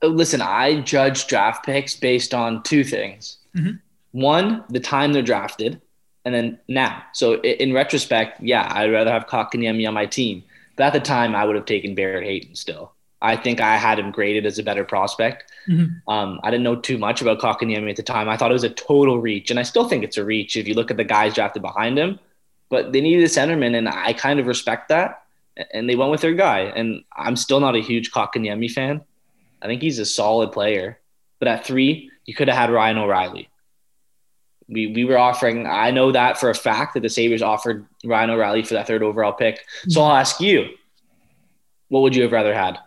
Speaker 4: Uh, listen, I judge draft picks based on two things.
Speaker 2: Mhm.
Speaker 4: One, the time they're drafted, and then now. So in retrospect, yeah, I'd rather have Kotkaniemi on my team. But at the time, I would have taken Barrett Hayton still. I think I had him graded as a better prospect.
Speaker 2: Mhm.
Speaker 4: Um, I didn't know too much about Kotkaniemi at the time. I thought it was a total reach, and I still think it's a reach if you look at the guys drafted behind him. But they needed a centerman, and I kind of respect that. And they went with their guy. And I'm still not a huge Kotkaniemi fan. I think he's a solid player. But at three, you could have had Ryan O'Reilly. We, we were offering, I know that for a fact that the Sabres offered Ryan O'Reilly for that third overall pick. So I'll ask you, what would you have rather had?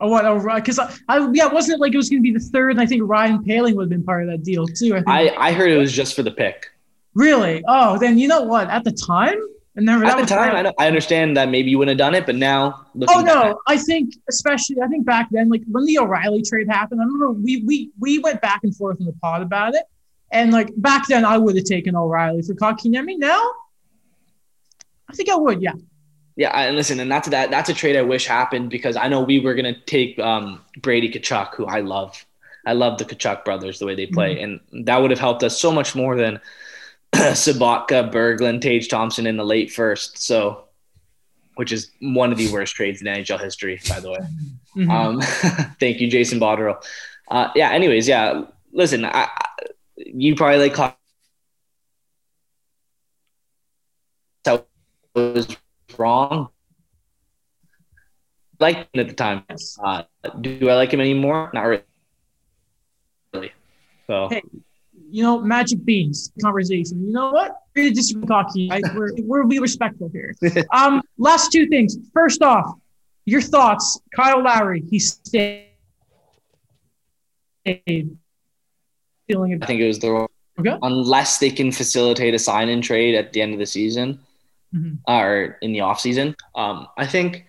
Speaker 2: Oh, what? Oh, because I, I, yeah, wasn't it like it was going to be the third? And I think Ryan Poehling would have been part of that deal too. I think.
Speaker 4: I, I heard it was just for the pick.
Speaker 2: really? Oh, then you know what? At the time, and never
Speaker 4: At the time, I, know, I understand that maybe you wouldn't have done it, but now looking
Speaker 2: Oh no,
Speaker 4: back,
Speaker 2: I think especially I think back then, like when the O'Reilly trade happened, I remember we we we went back and forth in the pod about it, and like back then I would have taken O'Reilly for Kotkaniemi. Now, I think I would. Yeah.
Speaker 4: Yeah, and listen, and that's that. That's a trade I wish happened because I know we were gonna take um, Brady Tkachuk, who I love. I love the Tkachuk brothers, the way they play, and that would have helped us so much more than Sobotka, Berglund, Tage Thompson in the late first. So, which is one of the worst trades in NHL history, by the way.
Speaker 2: Mhm.
Speaker 4: Um, thank you, Jason Botterill. Uh, yeah. Anyways, yeah. Listen, I, you probably like Cox- that was wrong. Liked him at the time. Uh, do I like him anymore? Not really. So
Speaker 2: Hey. You know, magic beans conversation. You know what? We're just talking. disagree with hockey. I, we're we're be respectful here. Um, last two things. First off, your thoughts. Kyle Lowry. He stayed. Feeling
Speaker 4: I think it was the
Speaker 2: Okay.
Speaker 4: unless they can facilitate a sign and trade at the end of the season
Speaker 2: Mhm.
Speaker 4: or in the off season. Um, I think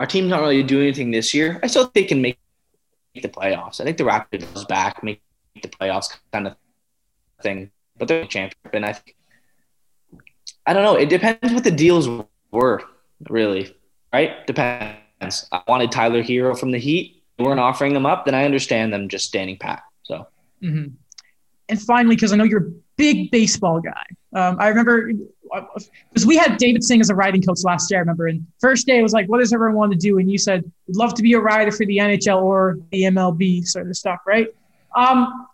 Speaker 4: our team's not really doing anything this year. I still think they can make the playoffs. I think the Raptors back make the playoffs kind of thing, but they're a champion. And I think I don't know. It depends what the deals were, really. Right? Depends. I wanted Tyler Herro from the Heat. They weren't offering them up, then I understand them just standing pat. So
Speaker 2: hmm And finally, because I know you're a big baseball guy, um, I remember because we had David Singh as a riding coach last year. I remember, and first day it was like, "What does everyone want to do?" And you said, "We'd love to be a rider for the NHL or the MLB sort of stuff, right?" Um,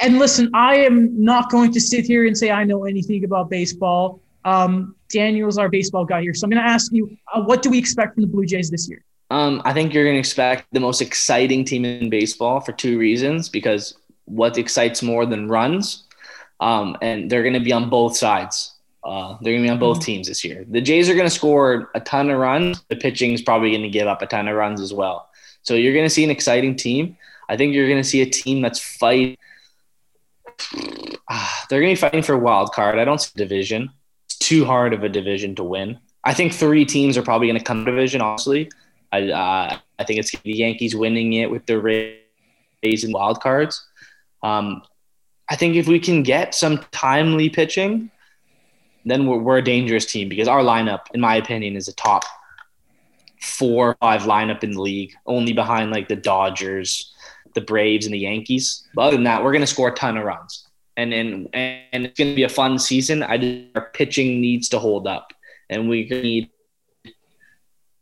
Speaker 2: and listen, I am not going to sit here and say I know anything about baseball. Um, Daniel's our baseball guy here, so I'm going to ask you, uh, what do we expect from the Blue Jays this year?
Speaker 4: Um, I think you're going to expect the most exciting team in baseball for two reasons. Because what excites more than runs, um, and they're going to be on both sides. Uh, they're going to be on both teams this year. The Jays are going to score a ton of runs. The pitching is probably going to give up a ton of runs as well. So you're going to see an exciting team. I think you're going to see a team that's fight. Ah, they're going to be fighting for a wild card. I don't see division. It's too hard of a division to win. I think three teams are probably going to come to division. Honestly, I uh, I think it's the Yankees winning it with the Rays and wild cards. Um, I think if we can get some timely pitching, then we're, we're a dangerous team because our lineup, in my opinion, is a top four or five lineup in the league, only behind like the Dodgers, the Braves, and the Yankees. But other than that, we're going to score a ton of runs, and and and it's going to be a fun season. I just, our pitching needs to hold up, and we need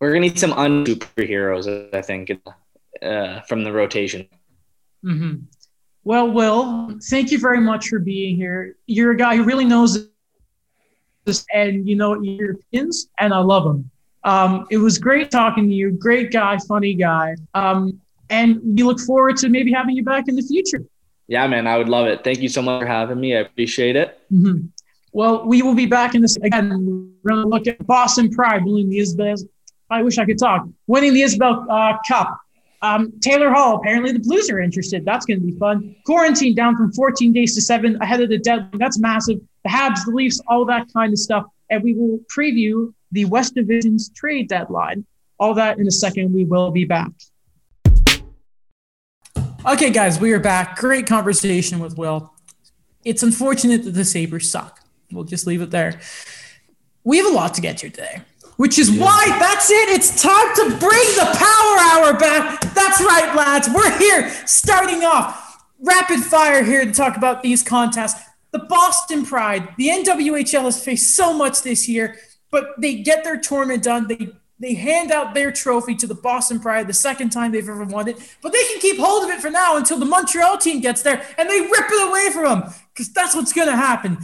Speaker 4: we're going to need some un superheroes. I think uh, from the rotation.
Speaker 2: hmm Well, Will, thank you very much for being here. You're a guy who really knows this, and you know Europeans, and I love them. Um, it was great talking to you. Great guy, funny guy. Um, and we look forward to maybe having you back in the future.
Speaker 4: Yeah, man, I would love it. Thank you so much for having me. I appreciate it.
Speaker 2: Mhm. Well, we will be back in this again. We're going to look at Boston Pride winning the Isobel. I wish I could talk. Winning the Isobel uh, Cup. Um, Taylor Hall. Apparently, the Blues are interested. That's going to be fun. Quarantine down from 14 days to seven ahead of the deadline. That's massive. The Habs, the Leafs, all that kind of stuff. And we will preview the West Division's trade deadline. All that in a second. We will be back. Okay, guys, we are back. Great conversation with Will. It's unfortunate that the Sabres suck. We'll just leave it there. we have a lot to get to today, which is why that's it. It's time to bring the power hour back. That's right, lads. We're here starting off rapid fire here to talk about these contests. The Boston Pride, the NWHL has faced so much this year, but they get their tournament done. They they hand out their trophy to the Boston Pride the second time they've ever won it, but they can keep hold of it for now until the Montreal team gets there and they rip it away from them because that's what's going to happen.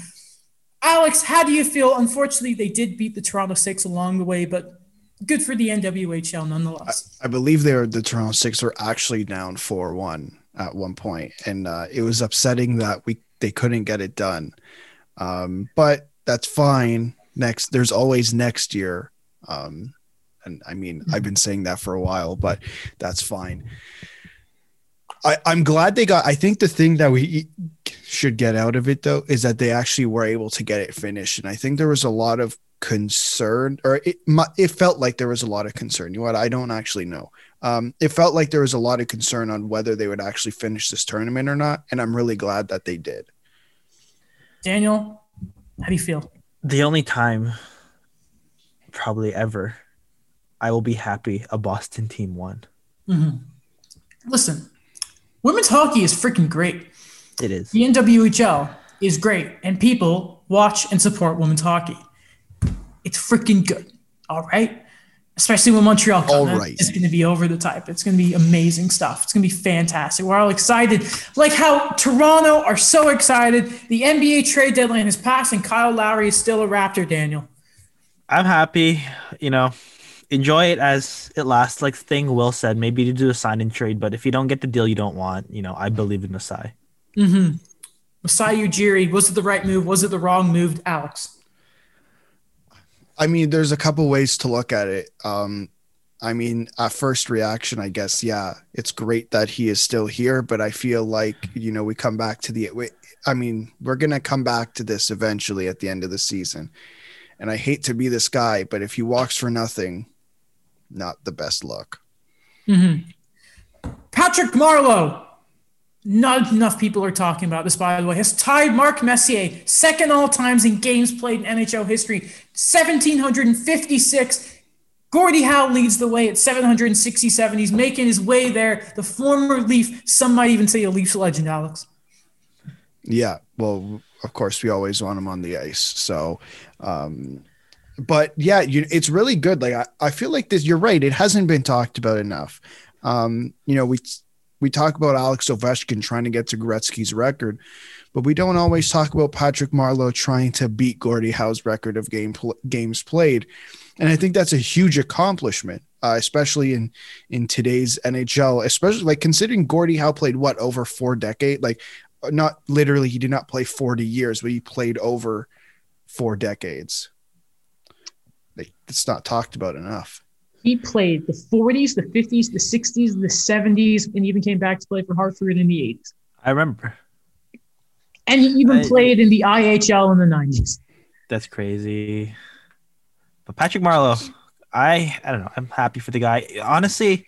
Speaker 2: Alex, how do you feel? Unfortunately, they did beat the Toronto Six along the way, but good for the NWHL nonetheless.
Speaker 1: I, I believe they the Toronto Six were actually down four one at one point, and uh, it was upsetting that we they couldn't get it done. Um, but that's fine. Next, there's always next year. Um, and I mean, I've been saying that for a while, but that's fine. I, I'm glad they got. I think the thing that we should get out of it though is that they actually were able to get it finished, and I think there was a lot of concern, or it it felt like there was a lot of concern. You know what? I don't actually know. Um, it felt like there was a lot of concern on whether they would actually finish this tournament or not, and I'm really glad that they did.
Speaker 2: Daniel, how do you feel?
Speaker 3: The only time, probably ever, I will be happy a Boston team won.
Speaker 2: Mm-hmm. Listen, women's hockey is freaking great.
Speaker 3: It is.
Speaker 2: The NWHL is great, and people watch and support women's hockey. It's freaking good. All right. Especially when Montreal comes,
Speaker 1: All right.
Speaker 2: it's going to be over the type. It's going to be amazing stuff. It's going to be fantastic. We're all excited, like how Toronto are so excited. The NBA trade deadline is passed, and Kyle Lowry is still a Raptor. Daniel,
Speaker 3: I'm happy. You know, enjoy it as it lasts. Like thing Will said, maybe to do a sign and trade, but if you don't get the deal you don't want, you know, I believe in Masai.
Speaker 2: mm-hmm. Masai Ujiri, was it the right move? Was it the wrong move, Alex?
Speaker 1: I mean, there's a couple ways to look at it. Um, I mean, at first reaction, I guess, yeah, it's great that he is still here, but I feel like, you know, we come back to the, we- I mean, we're going to come back to this eventually at the end of the season. And I hate to be this guy, but if he walks for nothing, not the best luck.
Speaker 2: Mm-hmm. Patrick Marleau. Not enough people are talking about this, by the way. Has tied Mark Messier, second all times in games played in NHL history, 1,756. Gordie Howe leads the way at 767. He's making his way there. The former Leaf, some might even say a Leafs legend, Alex.
Speaker 1: Yeah. Well, of course, we always want him on the ice. So, um, but yeah, you, it's really good. Like, I, I feel like this, you're right. It hasn't been talked about enough. Um, you know, we, we talk about Alex Ovechkin trying to get to Gretzky's record, but we don't always talk about Patrick Marleau trying to beat Gordie Howe's record of game pl- games played. And I think that's a huge accomplishment, uh, especially in in today's NHL, especially like considering Gordie Howe played what over four decades, like not literally he did not play 40 years, but he played over four decades. Like, it's not talked about enough.
Speaker 2: He played the 40s, the 50s, the 60s, the 70s, and even came back to play for Hartford in the 80s.
Speaker 3: I remember.
Speaker 2: And he even
Speaker 3: I-
Speaker 2: played in the IHL in the 90s.
Speaker 3: That's crazy. But Patrick Marleau, I I don't know. I'm happy for the guy. Honestly,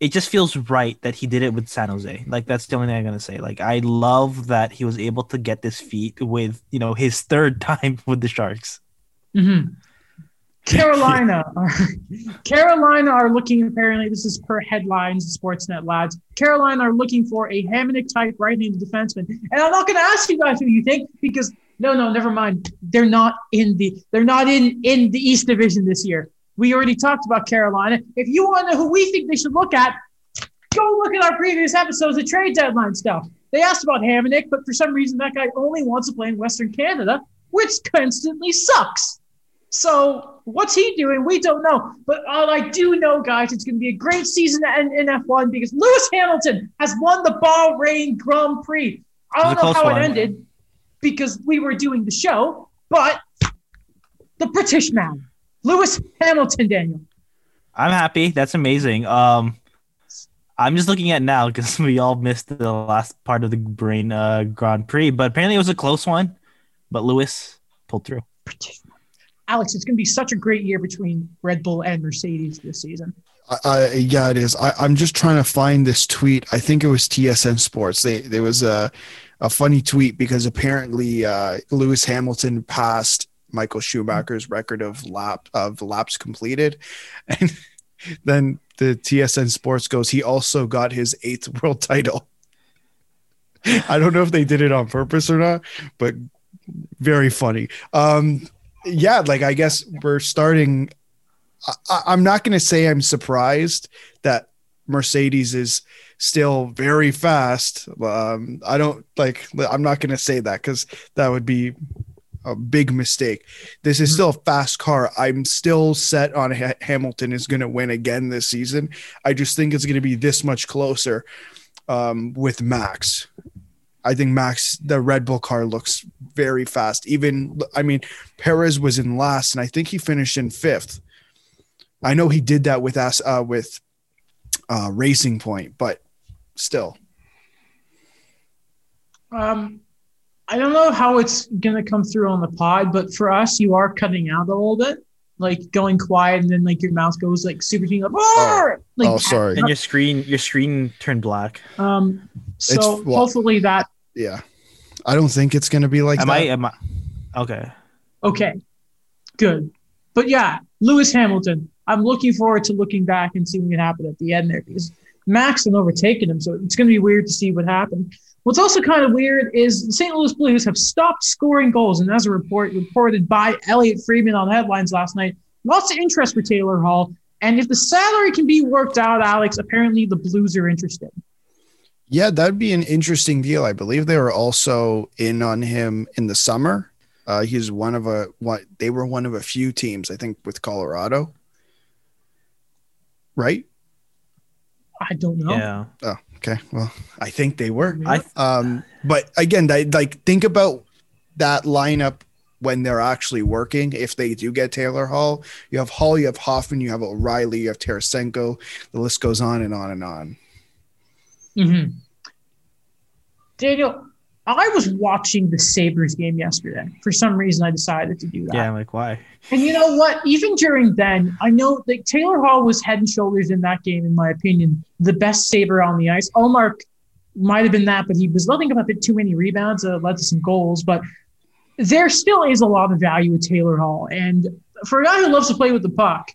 Speaker 3: it just feels right that he did it with San Jose. Like that's the only thing I'm gonna say. Like I love that he was able to get this feat with you know his third time with the Sharks.
Speaker 2: Mm-hmm. Carolina, Carolina are looking. Apparently, this is per headlines, Sportsnet lads. Carolina are looking for a Hamonic type right-handed defenseman, and I'm not going to ask you guys who you think because no, no, never mind. They're not in the. They're not in in the East Division this year. We already talked about Carolina. If you want to know who we think they should look at, go look at our previous episodes of trade deadline stuff. They asked about Hamonic, but for some reason that guy only wants to play in Western Canada, which constantly sucks. So what's he doing? We don't know. But all I do know, guys, it's going to be a great season in, in F1 because Lewis Hamilton has won the Bahrain Grand Prix. I don't know how
Speaker 3: one.
Speaker 2: it ended because we were doing the show, but the British man, Lewis Hamilton, Daniel.
Speaker 3: I'm happy. That's amazing. Um, I'm just looking at now because we all missed the last part of the Bahrain uh, Grand Prix, but apparently it was a close one. But Lewis pulled through.
Speaker 2: British. Alex, it's going to be such a great year between Red Bull and Mercedes this season.
Speaker 1: I, yeah, it is. I, I'm just trying to find this tweet. I think it was TSN Sports. They there was a a funny tweet because apparently uh, Lewis Hamilton passed Michael Schumacher's record of lap of laps completed, and then the TSN Sports goes, he also got his eighth world title. I don't know if they did it on purpose or not, but very funny. Um, yeah, like I guess we're starting. I, I'm not going to say I'm surprised that Mercedes is still very fast. Um, I don't like. I'm not going to say that because that would be a big mistake. This is still a fast car. I'm still set on ha- Hamilton is going to win again this season. I just think it's going to be this much closer um, with Max. I think Max, the Red Bull car looks very fast. Even, I mean, Perez was in last, and I think he finished in fifth. I know he did that with us uh, with uh, Racing Point, but still.
Speaker 2: Um, I don't know how it's gonna come through on the pod, but for us, you are cutting out a little bit, like going quiet, and then like your mouth goes like super team, like, "Roar!" like
Speaker 1: oh, sorry.
Speaker 3: And your screen, your screen turned black.
Speaker 2: Um, so
Speaker 1: It's- well-
Speaker 2: hopefully that
Speaker 1: Yeah. I don't think it's going to be like
Speaker 3: am
Speaker 1: that.
Speaker 3: I? Am I? Okay.
Speaker 2: okay, good. But yeah, Lewis Hamilton. I'm looking forward to looking back and seeing what happened at the end there because Max had overtaken him, so it's going to be weird to see what happened. What's also kind of weird is the St. Louis Blues have stopped scoring goals, and as a report reported by Elliotte Friedman on headlines last night, lots of interest for Taylor Hall. And if the salary can be worked out, Alex, apparently the Blues are interested.
Speaker 1: Yeah, that'd be an interesting deal. I believe they were also in on him in the summer. Uh, he's one of a what they were one of a few teams, I think, with Colorado. Right?
Speaker 2: I don't know.
Speaker 3: Yeah.
Speaker 1: Oh, okay. Well, I think they were.
Speaker 3: I
Speaker 1: Um, but again, they, like think about that lineup when they're actually working. If they do get Taylor Hall, you have Hall, you have Hoffman, you have O'Reilly, you have Tarasenko. The list goes on and on and on.
Speaker 2: hmm Daniel, I was watching the Sabres game yesterday. For some reason, I decided to do that.
Speaker 3: yeah. I'm like, why?
Speaker 2: And you know what? Even during then, I know like Taylor Hall was head and shoulders in that game, in my opinion, the best Sabre on the ice. Ullmark might have been that, but he was letting up a bit too many rebounds that led to some goals. But there still is a lot of value with Taylor Hall. And for a guy who loves to play with the puck,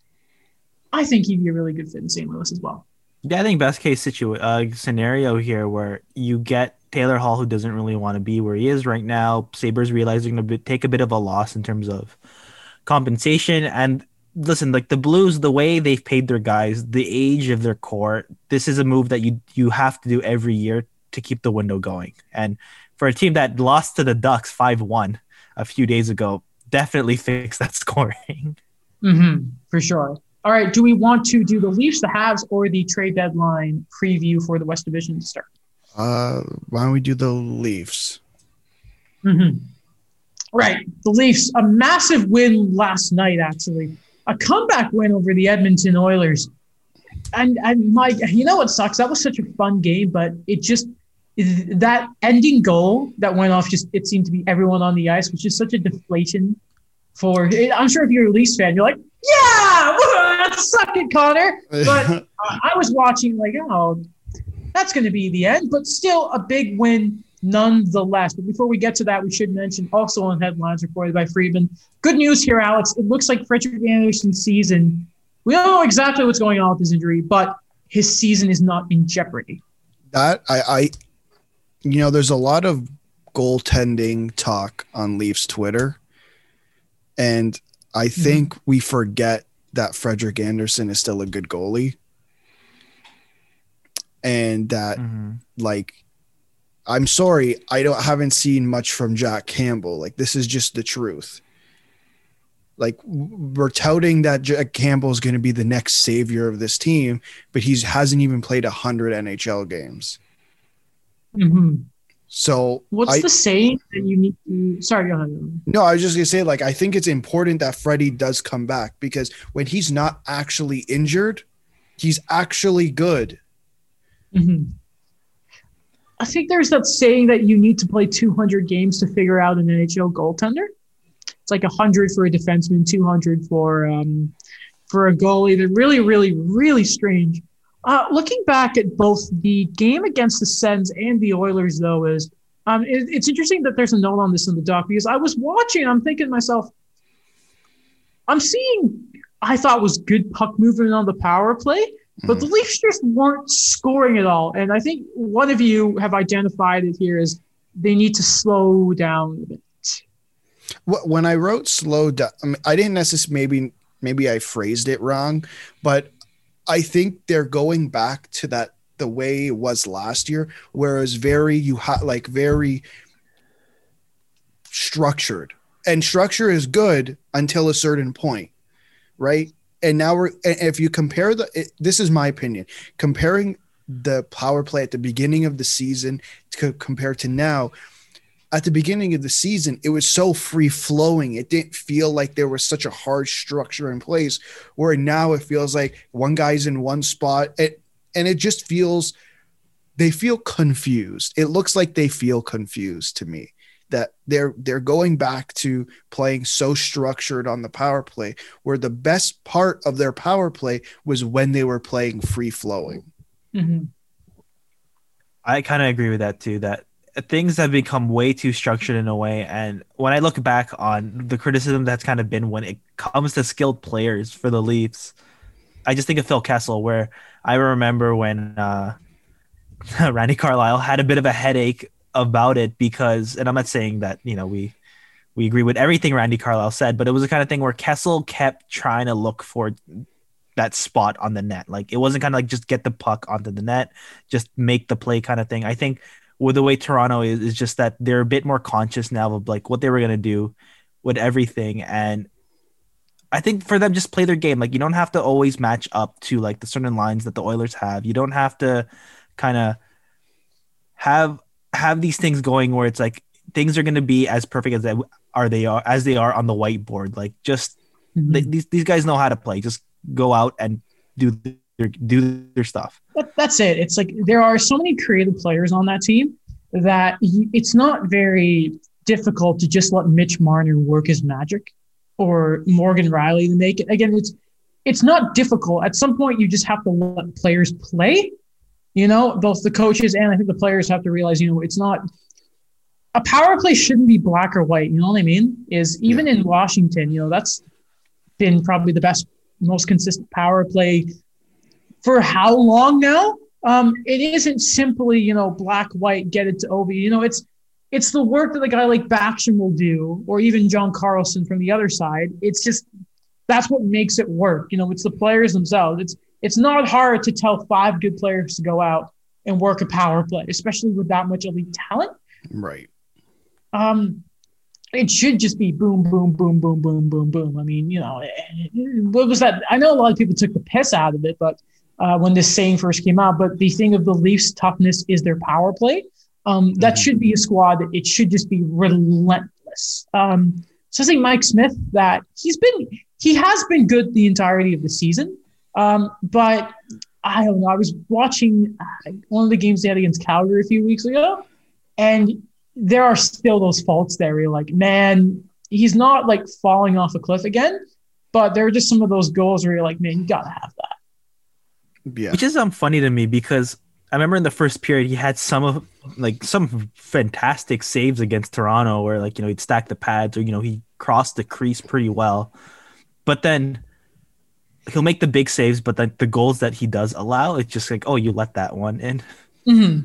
Speaker 2: I think he'd be a really good fit in St. Louis as well.
Speaker 3: Yeah, I think best case situ- uh, scenario here where you get Taylor Hall, who doesn't really want to be where he is right now. Sabres realizing going to take a bit of a loss in terms of compensation. And listen, like the Blues, the way they've paid their guys, the age of their core, this is a move that you you have to do every year to keep the window going. And for a team that lost to the Ducks five one a few days ago, definitely fix that scoring.
Speaker 2: Mm-hmm, for sure. All right. Do we want to do the Leafs, the Habs, or the trade deadline preview for the West Division to start?
Speaker 1: Uh, why don't we do the Leafs?
Speaker 2: Mm-hmm. Right. The Leafs, a massive win last night, actually. A comeback win over the Edmonton Oilers. And and Mike, you know what sucks? That was such a fun game, but it just that ending goal that went off just it seemed to be everyone on the ice, which is such a deflation for I'm sure if you're a Leafs fan, you're like, yeah, suck it, Connor. But uh, I was watching like, oh, that's going to be the end, but still a big win nonetheless. But before we get to that, we should mention also on headlines reported by Friedman. Good news here, Alex. It looks like Frederik Andersen's season. We don't know exactly what's going on with his injury, but his season is not in jeopardy.
Speaker 1: That I, I, you know, there's a lot of goaltending talk on Leafs Twitter, and I think we forget that Frederik Andersen is still a good goalie, and that
Speaker 3: Mm-hmm.
Speaker 1: like I'm sorry, I don't haven't seen much from Jack Campbell. Like this is just the truth. Like we're touting that Jack Campbell is going to be the next savior of this team, but he's hasn't even played a hundred NHL games.
Speaker 2: hmm
Speaker 1: So
Speaker 2: What's
Speaker 1: I,
Speaker 2: the saying that you need to? Sorry, go ahead.
Speaker 1: no, I was just gonna say like I think it's important that Freddie does come back because when he's not actually injured, he's actually good.
Speaker 2: hmm I think there's that saying that you need to play 200 games to figure out an NHL goaltender. It's like 100 for a defenseman, 200 for um, for a goalie. They're really, really, really strange. Uh, looking back at both the game against the Sens and the Oilers, though, is um, it, it's interesting that there's a note on this in the doc because I was watching. I'm thinking to myself, I'm seeing I thought was good puck movement on the power play, but mm-hmm. the Leafs just weren't scoring at all. And I think one of you have identified it here is they need to slow down a bit.
Speaker 1: When I wrote slow down, I, mean, I didn't necessarily maybe maybe I phrased it wrong, but I think they're going back to that the way it was last year, where it was very you had like very structured, and structure is good until a certain point, right? And now we're if you compare the it, this is my opinion comparing the power play at the beginning of the season to compare to now at the beginning of the season, it was so free flowing. It didn't feel like there was such a hard structure in place. Where now it feels like one guy's in one spot, it, and it just feels they feel confused. It looks like they feel confused to me that they're they're going back to playing so structured on the power play, where the best part of their power play was when they were playing free flowing.
Speaker 3: Mm-hmm. I kind of agree with that too. That things have become way too structured in a way. And when I look back on the criticism that's kind of been when it comes to skilled players for the Leafs, I just think of Phil Kessel, where I remember when uh, Randy Carlyle had a bit of a headache about it because, and I'm not saying that you know we we agree with everything Randy Carlyle said, but it was the kind of thing where Kessel kept trying to look for that spot on the net. Like it wasn't kind of like just get the puck onto the net, just make the play kind of thing. I think with the way Toronto is, is just that they're a bit more conscious now of like what they were gonna do with everything. And I think for them just play their game. Like you don't have to always match up to like the certain lines that the Oilers have. You don't have to kind of have have these things going where it's like things are going to be as perfect as they are they are as they are on the whiteboard like just mm-hmm. they, these these guys know how to play just go out and do their do their stuff.
Speaker 2: That, that's it. It's like there are so many creative players on that team that it's not very difficult to just let Mitch Marner work his magic or Morgan Rielly to make it. Again it's it's not difficult. At some point you just have to let players play you know, both the coaches and I think the players have to realize, you know, it's not a power play shouldn't be black or white. You know what I mean? Is even in Washington, you know, that's been probably the best, most consistent power play for how long now? Um, it isn't simply, you know, black, white, get it to Ovi. You know, it's it's the work that a guy like Backstrom will do, or even John Carlson from the other side. It's just that's what makes it work. You know, it's the players themselves. It's it's not hard to tell five good players to go out and work a power play, especially with that much elite talent.
Speaker 1: Right.
Speaker 2: Um, it should just be boom, boom, boom, boom, boom, boom, boom. I mean, you know, what was that? I know a lot of people took the piss out of it, but uh, when this saying first came out, but the thing of the Leafs' toughness is their power play. Um, that mm-hmm. should be a squad that it should just be relentless. Um, so I think Mike Smith that he's been he has been good the entirety of the season. Um, but I don't know. I was watching uh, one of the games they had against Calgary a few weeks ago, and there are still those faults there. Where you're like, man, he's not like falling off a cliff again, but there are just some of those goals where you're like, man, you gotta have that.
Speaker 3: Yeah. Which is um funny to me because I remember in the first period he had some of like some fantastic saves against Toronto where like you know he'd stack the pads or you know he crossed the crease pretty well, but then he'll make the big saves, but then the goals that he does allow, it's just like, oh, you let that one in.
Speaker 2: Mm-hmm.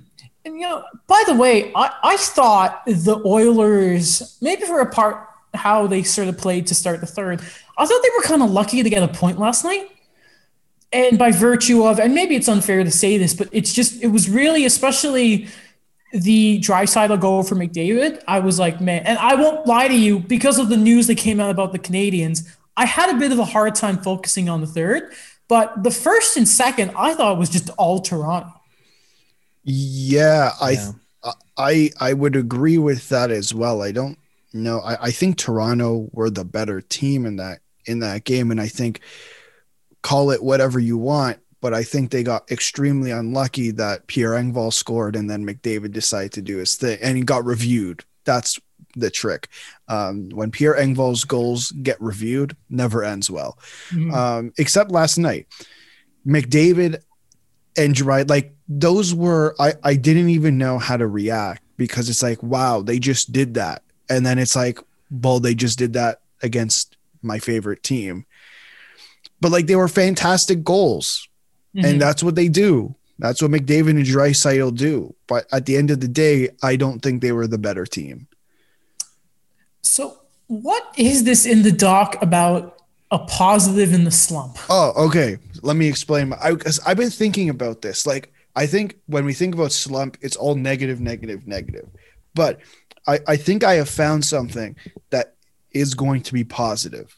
Speaker 2: And you know, by the way, I, I thought the Oilers, maybe for a part how they sort of played to start the third, I thought they were kind of lucky to get a point last night. And by virtue of, and maybe it's unfair to say this, but it's just, it was really, especially the Draisaitl goal for McDavid. I was like, man, and I won't lie to you, because of the news that came out about the Canadiens. I had a bit of a hard time focusing on the third, but the first and second, I thought was just all Toronto.
Speaker 1: Yeah, I yeah. I I would agree with that as well. I don't know. I, I think Toronto were the better team in that in that game, and I think call it whatever you want, but I think they got extremely unlucky that Pierre Engvall scored and then McDavid decided to do his thing and he got reviewed. That's the trick. Um, when Pierre Engvall's goals get reviewed, never ends well. Mm-hmm. Um, except last night, McDavid and Gerard, like those were I I didn't even know how to react because it's like wow they just did that, and then it's like well they just did that against my favorite team. But like they were fantastic goals.
Speaker 2: Mhm.
Speaker 1: And that's what they do. That's what McDavid and Draisaitl do. But at the end of the day, I don't think they were the better team.
Speaker 2: so, what is this in the doc about a positive in the slump?
Speaker 1: Oh, okay. Let me explain. I, I've been thinking about this. Like, I think when we think about slump, it's all negative, negative, negative. But I, I think I have found something that is going to be positive.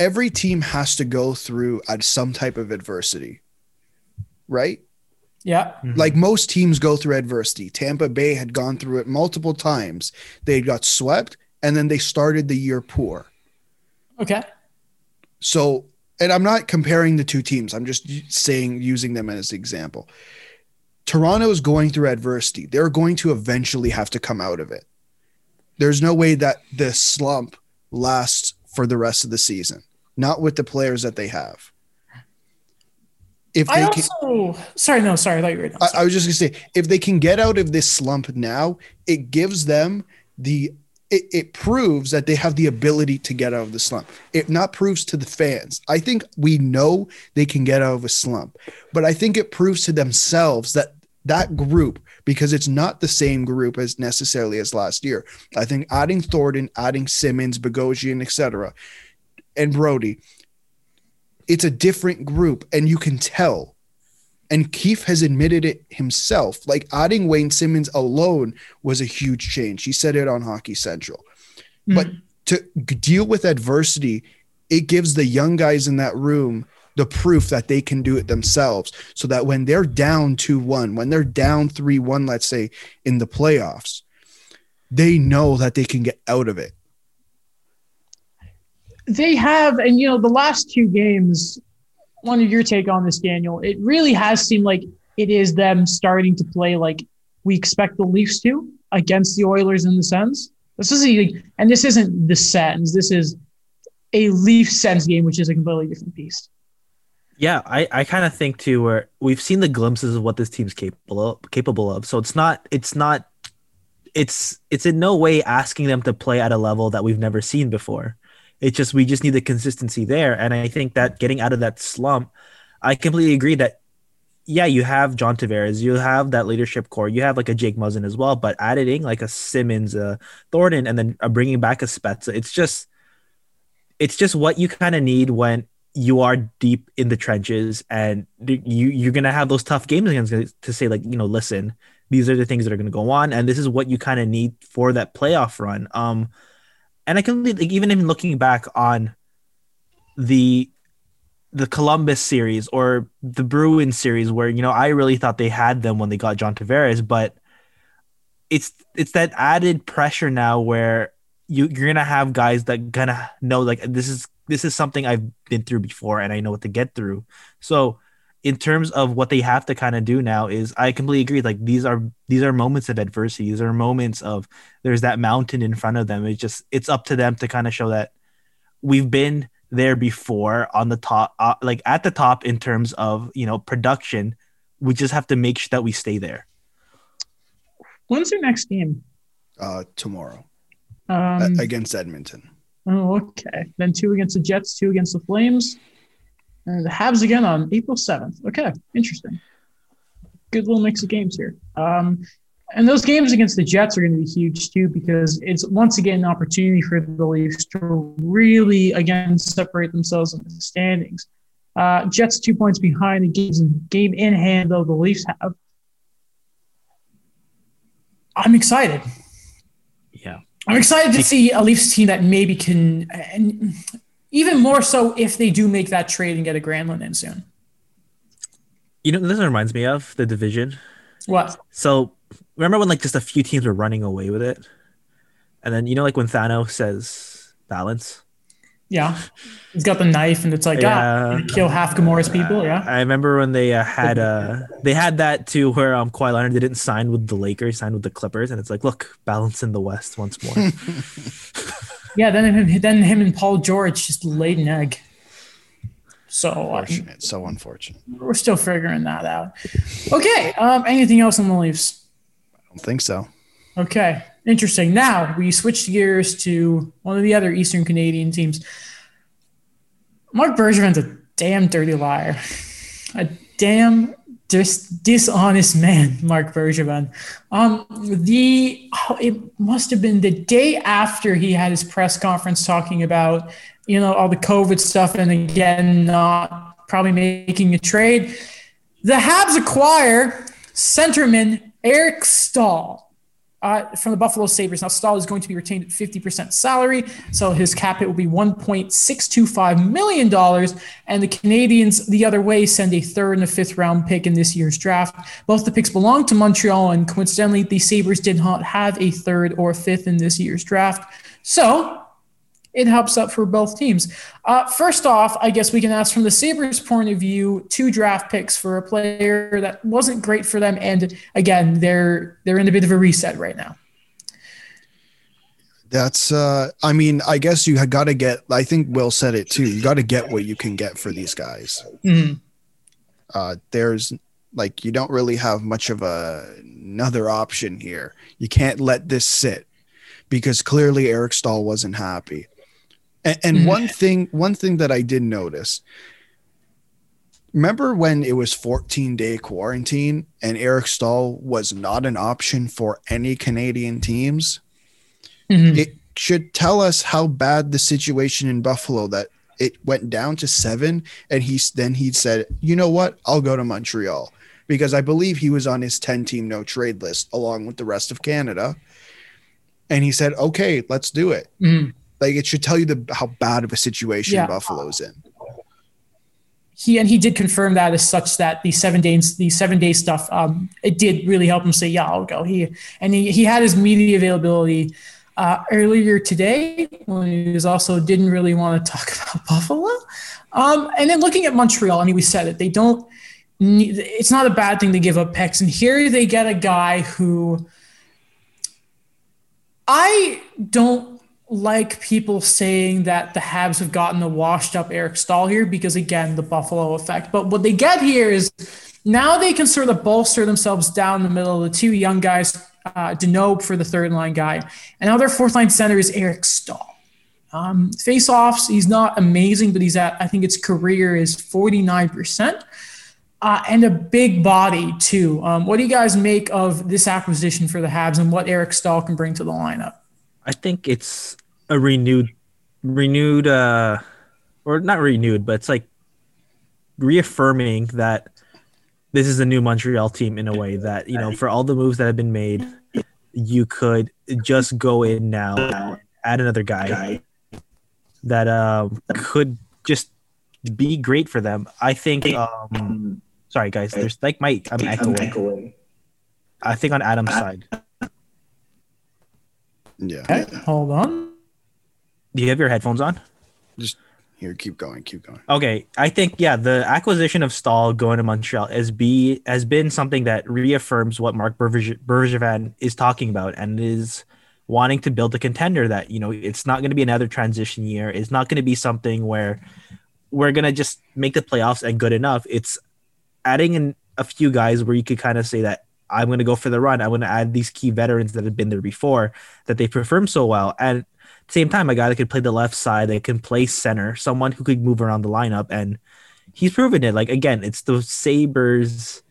Speaker 1: Every team has to go through at some type of adversity, right?
Speaker 2: Yeah. Mm-hmm.
Speaker 1: Like most teams go through adversity. Tampa Bay had gone through it multiple times. They got swept and then they started the year poor.
Speaker 2: Okay.
Speaker 1: So, and I'm not comparing the two teams. I'm just saying, using them as an example. Toronto is going through adversity. They're going to eventually have to come out of it. There's no way that the slump lasts for the rest of the season, not with the players that they have. If they
Speaker 2: I
Speaker 1: can,
Speaker 2: also, sorry, no, sorry, I thought you were. done.
Speaker 1: I, I was just gonna say, if they can get out of this slump now, it gives them the it, it proves that they have the ability to get out of the slump. It not proves to the fans. I think we know they can get out of a slump, but I think it proves to themselves that that group, because it's not the same group as necessarily as last year. I think adding Thornton, adding Simmonds, Bogosian, etc., and Brodie, it's a different group, and you can tell. And Keefe has admitted it himself. Like adding Wayne Simmonds alone was a huge change. He said it on Hockey Central. But
Speaker 2: Mhm.
Speaker 1: to deal with adversity, it gives the young guys in that room the proof that they can do it themselves. So that when they're down 2 1, when they're down 3 1, let's say in the playoffs, they know that they can get out of it.
Speaker 2: They have, and you know, the last two games. Of your take on this, Daniel. It really has seemed like it is them starting to play like we expect the Leafs to against the Oilers in the Sens. This is a, and this isn't the Sens. This is a Leafs Sens game, which is a completely different beast.
Speaker 3: Yeah, I, I kind of think too where we've seen the glimpses of what this team's capable of, capable of. So it's not it's not it's it's in no way asking them to play at a level that we've never seen before. It's just we just need the consistency there, and I think that getting out of that slump, I completely agree that yeah, you have John Tavares, you have that leadership core, you have like a Jake Muzzin as well, but adding like a Simmonds, a Thornton, and then bringing back a Spezza, it's just it's just what you kind of need when you are deep in the trenches and you you're gonna have those tough games against to say like you know listen these are the things that are gonna go on and this is what you kind of need for that playoff run. Um and I can like, even looking back on the the Columbus series or the Bruin series where you know I really thought they had them when they got John Tavares but it's it's that added pressure now where you you're gonna have guys that gonna know like this is this is something I've been through before and I know what to get through. So in terms of what they have to kind of do now is I completely agree. Like these are these are moments of adversity. These are moments of there's that mountain in front of them. It's just it's up to them to kind of show that we've been there before on the top, uh, like at the top in terms of you know production. We just have to make sure that we stay there.
Speaker 2: When's their next game?
Speaker 1: Uh, tomorrow
Speaker 2: Um,
Speaker 1: a- against Edmonton.
Speaker 2: Oh, okay. Then two against the Jets, two against the Flames, and the Habs again on April 7th. Okay, interesting. Good little mix of games here. Um, and those games against the Jets are going to be huge too because it's once again an opportunity for the Leafs to really again separate themselves in the standings. Uh, Jets two points behind the games game in hand though the Leafs have. I'm excited.
Speaker 3: Yeah.
Speaker 2: I'm excited to see a Leafs team that maybe can, and even more so if they do make that trade and get a Granlund in soon.
Speaker 3: You know, this reminds me of the division.
Speaker 2: What?
Speaker 3: So remember when like just a few teams were running away with it, and then you know like when Thanos says balance.
Speaker 2: Yeah, he's got the knife, and it's like, ah,
Speaker 3: Yeah.
Speaker 2: kill half Gamora's people. Yeah,
Speaker 3: I remember when they uh, had uh they had that too where um Kawhi Leonard didn't sign with the Lakers, signed with the Clippers, and it's like look balance in the West once more.
Speaker 2: yeah. Then him, then him and Paul George just laid an egg. So uh,
Speaker 1: Unfortunate. So unfortunate.
Speaker 2: we're still figuring that out. Okay. Um, anything else on the Leafs?
Speaker 1: I don't think so.
Speaker 2: Okay, interesting. Now we switch gears to one of the other Eastern Canadian teams. Marc Bergevin's a damn dirty liar, a damn dis- dishonest man, Marc Bergevin. Um, the it must have been the day after he had his press conference talking about you know all the COVID stuff, and again not probably making a trade. The Habs acquire centerman Eric Staal uh, from the Buffalo Sabres. Now, Staal is going to be retained at 50% salary, so his cap hit will be $1.625 million. And the Canadiens, the other way, send a third and a fifth round pick in this year's draft. Both the picks belong to Montreal, and coincidentally, the Sabres did not have a third or a fifth in this year's draft. So, it helps up for both teams. Uh, first off, I guess we can ask from the Sabres' point of view, two draft picks for a player that wasn't great for them, and again, they're they're in a bit of a reset right now.
Speaker 1: That's uh I mean, I guess you had got to get I think Will said it too. You got to get what you can get for these guys.
Speaker 2: Mm-hmm.
Speaker 1: Uh there's like you don't really have much of a another option here. You can't let this sit because clearly Eric Staal wasn't happy. And, and
Speaker 2: Mhm.
Speaker 1: one thing, one thing that I did notice. Remember when it was 14 day quarantine and Eric Staal was not an option for any Canadian teams?
Speaker 2: Mhm.
Speaker 1: It should tell us how bad the situation in Buffalo that it went down to seven, and he's then he said, "You know what? I'll go to Montreal." Because I believe he was on his 10 team no trade list along with the rest of Canada. And he said, okay, let's do it.
Speaker 2: Mhm.
Speaker 1: Like it should tell you the how bad of a situation
Speaker 2: Yeah.
Speaker 1: Buffalo's in.
Speaker 2: He and he did confirm that as such that the seven days the seven day stuff um, it did really help him say yeah I'll go he and he, he had his media availability uh, earlier today when he was also didn't really want to talk about Buffalo um, and then looking at Montreal I mean we said it they don't need, it's not a bad thing to give up picks and here they get a guy who I don't like people saying that the Habs have gotten a washed up Eric Staal here because again the Buffalo effect. But what they get here is now they can sort of bolster themselves down the middle. Of the two young guys, uh, Danault for the third line guy, and now their fourth line center is Eric Staal. Um, face offs, he's not amazing, but he's at I think its career is forty nine percent. Uh, and a big body too. Um, what do you guys make of this acquisition for the Habs and what Eric Staal can bring to the lineup?
Speaker 3: I think it's a renewed, renewed, uh, or not renewed, but it's like reaffirming that this is a new Montreal team in a way that you know for all the moves that have been made, you could just go in now, add another guy that um, could just be great for them. I think. Um, sorry, guys. There's like my I'm echoing. I think on Adam's side.
Speaker 1: Yeah.
Speaker 2: Hold on.
Speaker 3: Do you have your headphones on?
Speaker 1: Just here, keep going, keep going.
Speaker 3: Okay, I think yeah, the acquisition of Staal going to Montreal has be has been something that reaffirms what Marc Berge- Bergevin is talking about and is wanting to build a contender that you know it's not going to be another transition year. It's not going to be something where we're going to just make the playoffs and good enough. It's adding in a few guys where you could kind of say that I'm going to go for the run. I'm going to add these key veterans that have been there before that they performed so well and same time, a guy that could play the left side, that can play center, someone who could move around the lineup, and he's proven it. Like again, it's the Sabres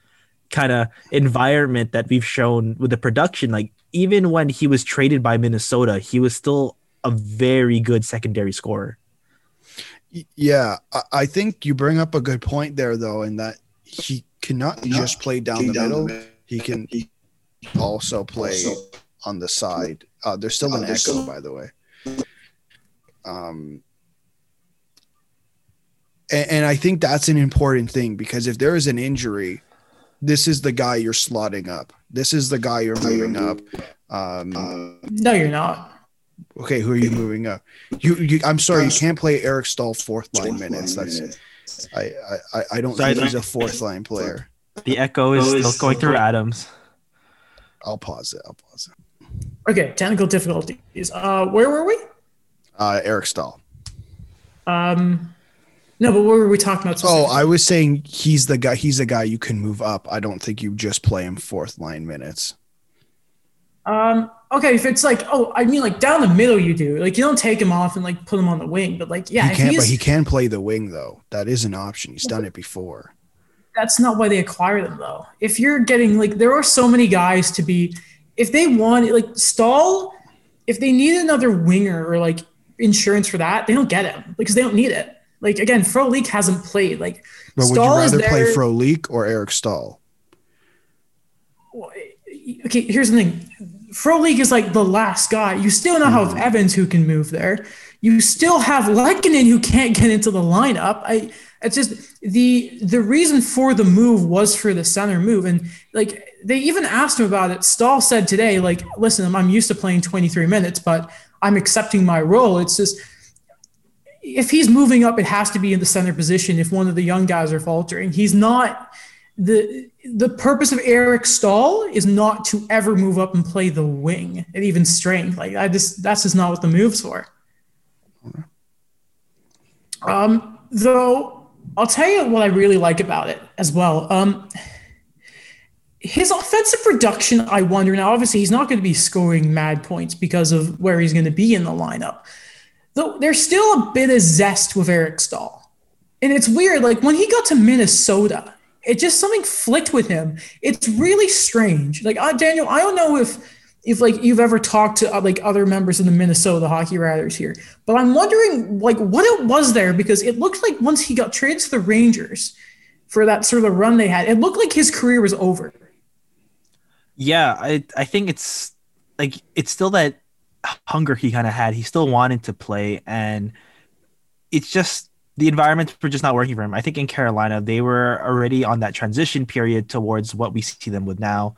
Speaker 3: kind of environment that we've shown with the production. Like even when he was traded by Minnesota, he was still a very good secondary scorer.
Speaker 1: Yeah, I- I think you bring up a good point there, though, in that he cannot just play down the middle. He can also play on the side. Uh, there's still an echo, by the way. Um, and, and I think that's an important thing because if there is an injury, this is the guy you're slotting up. This is the guy you're moving up. Um,
Speaker 2: No, you're not.
Speaker 1: okay, who are you moving up? You, you I'm sorry, you can't play Eric Staal fourth line minutes. That's I I, I- I don't think he's a fourth line player.
Speaker 3: The echo is still going through Adams.
Speaker 1: I'll pause it. I'll pause it.
Speaker 2: Okay, technical difficulties. Uh, where were we?
Speaker 1: Uh, Eric Staal.
Speaker 2: Um, no, but what were we talking about?
Speaker 1: Oh. I was saying he's the guy. He's the guy you can move up. I don't think you just play him fourth line minutes.
Speaker 2: Um, okay, if it's like, oh, I mean, like down the middle, you do like you don't take him off and like put him on the wing, but like, yeah,
Speaker 1: he can't, but he can play the wing though. That is an option. He's done it before.
Speaker 2: that's not why they acquire them though. If you're getting like there are so many guys to be if they want like Staal, if they need another winger or like insurance for that, they don't get him because they don't need it. Like again, Frolik hasn't played. Like
Speaker 1: But would you rather play Frolik or Eric Staal?
Speaker 2: okay, here's the thing. Frolik is like the last guy. You still now have mm-hmm. Evans who can move there. You still have Lehkonen who can't get into the lineup. I it's just the the reason for the move was for the center move. And like they even asked him about it. Staal said today, like, listen, I'm used to playing 23 minutes, but I'm accepting my role. It's just if he's moving up, it has to be in the center position if one of the young guys are faltering. He's not the the purpose of Eric Staal is not to ever move up and play the wing at even strength. Like I just that's just not what the move's for. Um, though I'll tell you what I really like about it as well. Um, his offensive production, I wonder now. Obviously, he's not going to be scoring mad points because of where he's going to be in the lineup. Though there's still a bit of zest with Eric Staal, and it's weird. Like when he got to Minnesota, it just something flicked with him. It's really strange. Like uh, Daniel, I don't know if if like you've ever talked to uh, like other members of the Minnesota Hockey Riders here, but I'm wondering like what it was there because it looked like once he got traded to the Rangers for that sort of a run they had, it looked like his career was over.
Speaker 3: Yeah, I I think it's like it's still that hunger he kind of had. He still wanted to play, and it's just the environments were just not working for him. I think in Carolina they were already on that transition period towards what we see them with now.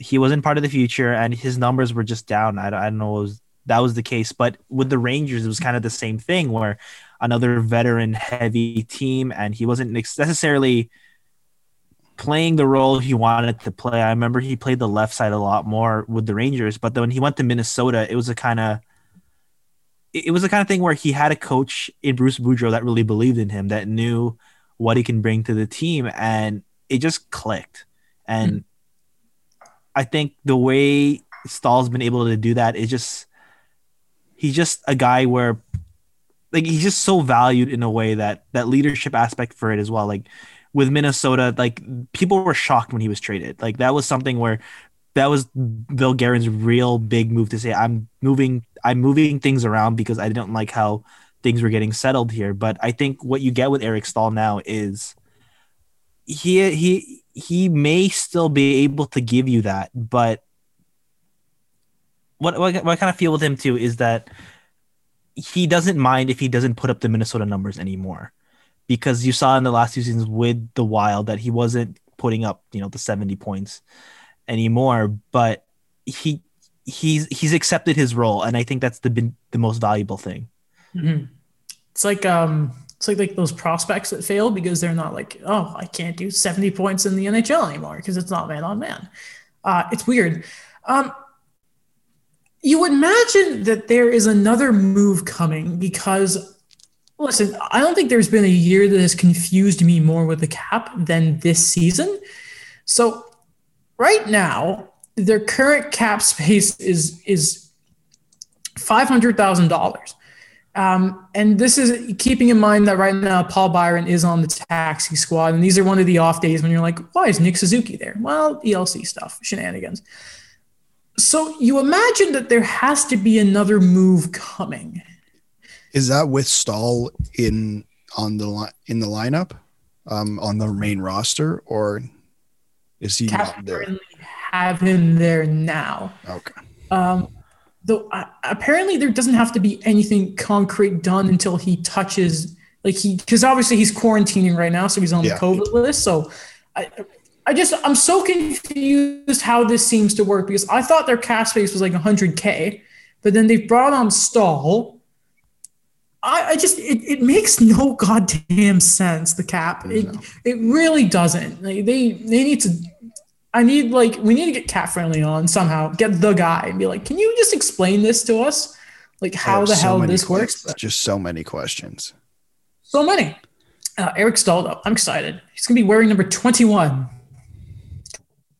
Speaker 3: He wasn't part of the future, and his numbers were just down. I, I don't know that was the case, but with the Rangers, it was kind of the same thing where another veteran heavy team, and he wasn't necessarily playing the role he wanted to play. I remember he played the left side a lot more with the Rangers, but then when he went to Minnesota, it was a kind of it was the kind of thing where he had a coach in Bruce Boudreau that really believed in him, that knew what he can bring to the team, and it just clicked. And mm-hmm. I think the way Staal's been able to do that is just he's just a guy where like he's just so valued in a way that that leadership aspect for it as well. Like with Minnesota, like people were shocked when he was traded. Like that was something where that was Bill Guerin's real big move to say I'm moving I'm moving things around because I didn't like how things were getting settled here. But I think what you get with Eric Staal now is he he he may still be able to give you that, but what what, what I kind of feel with him too is that he doesn't mind if he doesn't put up the Minnesota numbers anymore. Because you saw in the last two seasons with the Wild that he wasn't putting up, you know, the 70 points anymore, but he he's he's accepted his role and I think that's the the most valuable thing.
Speaker 2: Mm-hmm. It's like um it's like like those prospects that fail because they're not like, oh, I can't do 70 points in the NHL anymore because it's not man on man. Uh, it's weird. Um, you would imagine that there is another move coming because listen, I don't think there's been a year that has confused me more with the cap than this season. So right now, their current cap space is is five hundred thousand dollars. Um, and this is keeping in mind that right now Paul Byron is on the taxi squad, and these are one of the off days when you're like, why is Nick Suzuki there? Well, ELC stuff, shenanigans. So you imagine that there has to be another move coming.
Speaker 1: Is that with Staal in on the li- in the lineup, um, on the main roster, or is he
Speaker 2: Cap
Speaker 1: not there?
Speaker 2: have him there now.
Speaker 1: Okay.
Speaker 2: Um, though uh, apparently there doesn't have to be anything concrete done until he touches like he because obviously he's quarantining right now, so he's on
Speaker 1: Yeah.
Speaker 2: the COVID list. So I I just I'm so confused how this seems to work because I thought their cap space was like 100k, but then they brought on Staal I, I just it, it makes no goddamn sense the cap it
Speaker 1: No.
Speaker 2: it really doesn't like they they need to I need like we need to get CapFriendly on somehow. Get the guy and be like, can you just explain this to us? Like how the
Speaker 1: so
Speaker 2: hell
Speaker 1: many
Speaker 2: this works?
Speaker 1: Just so many questions.
Speaker 2: So many. Uh, Eric Staal, though, I'm excited. He's gonna be wearing number 21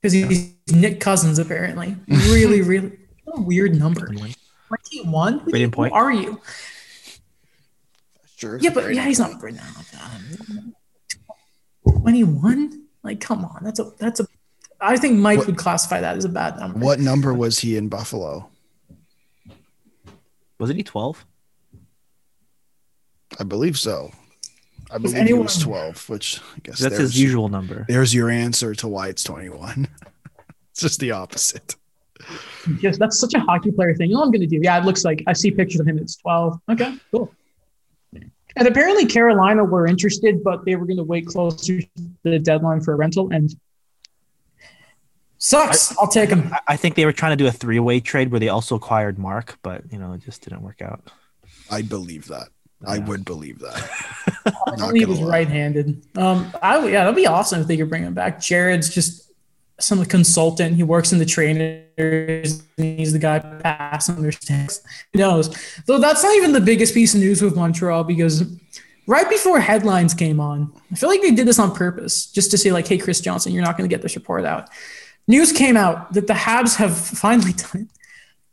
Speaker 2: because he's Nick Cousins apparently. Really, really what a weird number. Twenty-one. Who,
Speaker 3: point.
Speaker 2: who are you?
Speaker 1: Sure.
Speaker 2: Yeah, but yeah, he's not Britain. Twenty-one. Like, come on, that's a that's a. I think Mike
Speaker 1: What-
Speaker 2: would classify that as a bad number.
Speaker 1: What number was he in Buffalo?
Speaker 3: Wasn't he 12?
Speaker 1: I believe so. I believe he was 12, which I guess
Speaker 3: That's his usual number.
Speaker 1: there's your answer to why it's 21. it's just the opposite.
Speaker 2: Yes, that's such a hockey player thing. You know what I'm going to do? Yeah, it looks like I see pictures of him. It's 12. Okay, cool. And apparently Carolina were interested, but they were going to wait closer to the deadline for a rental. And sucks. I'll take him.
Speaker 3: I- I think they were trying to do a three-way trade where they also acquired Mark, but you know, it just didn't work out.
Speaker 1: I believe that. I would believe that.
Speaker 2: I
Speaker 1: Not
Speaker 2: believe
Speaker 1: gonna
Speaker 2: he's right-handed. Um, I would- yeah, that'd be awesome if they could bring him back. Jared's just some consultant. He works in the trainers. And he's the guy passing their sticks. Who knows? Though that's not even the biggest piece of news with Montreal because right before headlines came on, I feel like they did this on purpose just to say like, "Hey, Chris Johnston, you're not going to get this report out." News came out that the Habs have finally done it.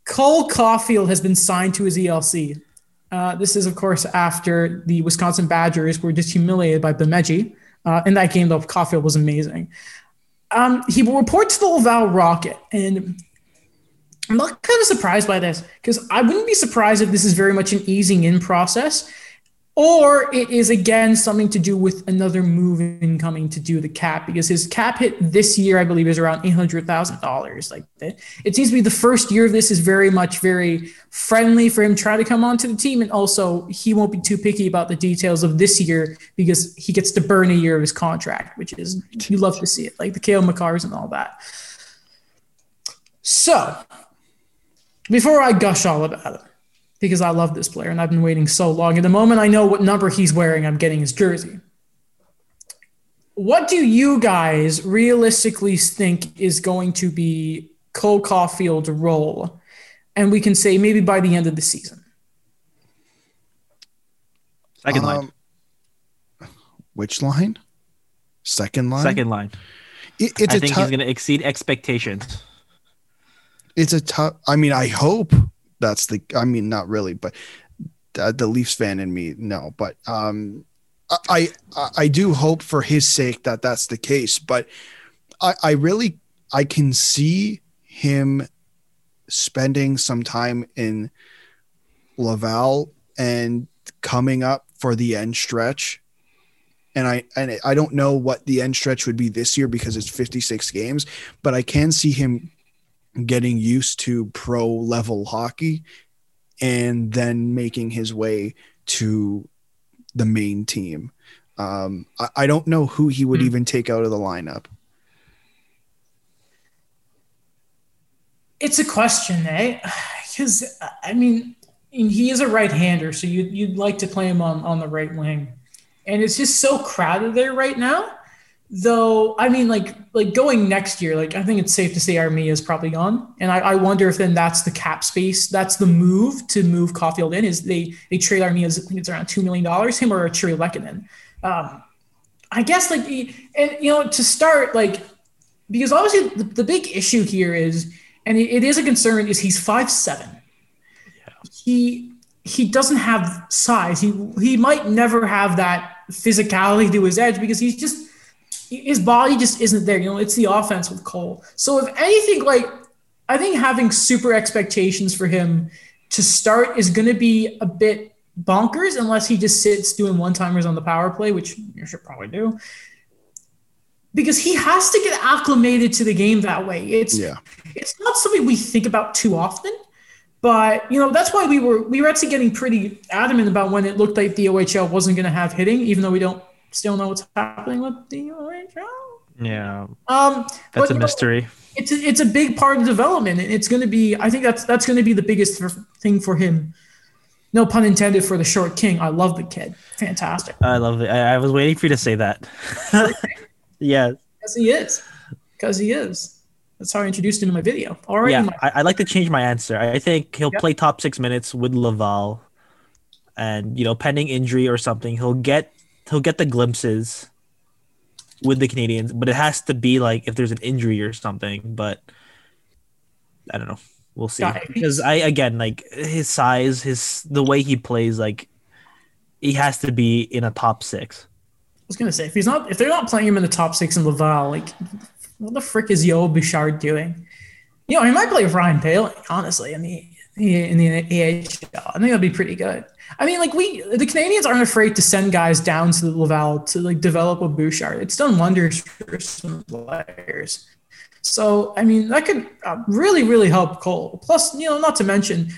Speaker 2: Cole Caufield has been signed to his ELC. Uh, this is, of course, after the Wisconsin Badgers were just humiliated by Bemidji. Uh, in that game, though, Caufield was amazing. Um, he will report to the Laval Rocket, and I'm not kind of surprised by this because I wouldn't be surprised if this is very much an easing in process, or it is again something to do with another move incoming to do the cap because his cap hit this year, I believe, is around eight hundred thousand dollars. Like it, it seems to be the first year of this is very much very friendly for him trying to come onto the team, and also he won't be too picky about the details of this year because he gets to burn a year of his contract, which is you love to see it, like the Cale Makars and all that. So before I gush all about it, because I love this player and I've been waiting so long. At the moment I know what number he's wearing, I'm getting his jersey. What do you guys realistically think is going to be Cole Caufield's role? And we can say maybe by the end of the season.
Speaker 3: Second line.
Speaker 1: Um, Which line? Second line.
Speaker 3: Second line.
Speaker 1: It, it's
Speaker 3: I
Speaker 1: a
Speaker 3: think
Speaker 1: tough.
Speaker 3: he's going to exceed expectations.
Speaker 1: It's a tough. I mean, I hope that's the. I mean, not really, but the, the Leafs fan in me, no. But um, I, I I do hope for his sake that that's the case. But I I really I can see him spending some time in Laval and coming up for the end stretch. And I and I don't know what the end stretch would be this year because it's 56 games, but I can see him getting used to pro level hockey and then making his way to the main team. Um, I, I don't know who he would
Speaker 3: Hmm.
Speaker 1: even take out of the lineup.
Speaker 2: It's a question, eh? Because I mean, and he is a right-hander, so you you'd like to play him on on the right wing, and it's just so crowded there right now. Though I mean, like like going next year, like I think it's safe to say Armia is probably gone, and I, I wonder if then that's the cap space. That's the move to move Caufield in is they they trade Armia. I think it's around two million dollars. Him or Chiri Lehkonen. Um, I guess like and you know to start like because obviously the, the big issue here is and it, it is a concern is he's five seven he he doesn't have size he he might never have that physicality to his edge because he's just his body just isn't there you know it's the offense with cole so if anything like i think having super expectations for him to start is going to be a bit bonkers unless he just sits doing one timers on the power play which you should probably do because he has to get acclimated to the game that way it's
Speaker 1: Yeah.
Speaker 2: it's not something we think about too often. But you know that's why we were we were actually getting pretty adamant about when it looked like the OHL wasn't going to have hitting, even though we don't still know what's happening with the OHL.
Speaker 3: Yeah,
Speaker 2: Um,
Speaker 3: that's
Speaker 2: but,
Speaker 3: a
Speaker 2: you know,
Speaker 3: mystery.
Speaker 2: it's a, it's a big part of development, and it's going to be. I think that's that's going to be the biggest thing for him. No pun intended for the short king. I love the kid. Fantastic.
Speaker 3: I love it. I, I was waiting for you to say that. yeah,
Speaker 2: Because he is. Because he is. That's how I introduced him in my video. All right.
Speaker 3: yeah.
Speaker 2: my-
Speaker 3: I, I'd like to change my answer. I I think he'll
Speaker 2: Yep.
Speaker 3: play top six minutes with Laval, and you know, pending injury or something, he'll get he'll get the glimpses with the Canadiens, but it has to be like if there's an injury or something. But I don't know. We'll see. Because I again like his size, his the way he plays, like he has to be in a top six.
Speaker 2: I was gonna say if he's not, if they're not playing him in the top six in Laval, like what the frick is Yo Bouchard doing? You know, he might play Ryan Poehling, honestly, I the in the AHL. I think that'd be pretty good. I mean, like we, the Canadiens aren't afraid to send guys down to the Laval to like develop a Bouchard. It's done wonders for some players. So, I mean, that could uh, really, really help Cole. Plus, you know, not to mention,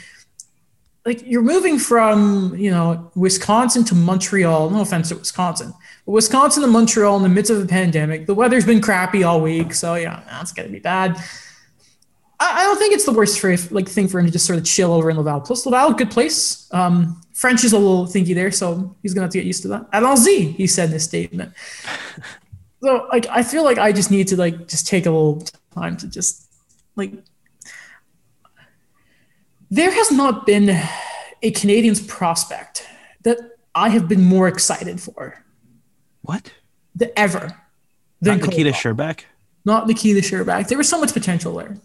Speaker 2: like you're moving from, you know, Wisconsin to Montreal. No offense to Wisconsin, but Wisconsin to Montreal in the midst of a pandemic. The weather's been crappy all week, so yeah, that's gonna be bad. I, I don't think it's the worst for like thing for him to just sort of chill over in Laval. Plus, Laval, good place. Um, French is a little thinky there, so he's gonna have to get used to that. Allons-y, he said in his statement. so, like, I feel like I just need to like just take a little time to just like. There has not been a Canadiens prospect that I have been more excited for
Speaker 3: What?
Speaker 2: than ever.
Speaker 3: Not
Speaker 2: Than
Speaker 3: Nikita
Speaker 2: Cole.
Speaker 3: Scherbak?
Speaker 2: Not Nikita Scherbak. There was so much potential there.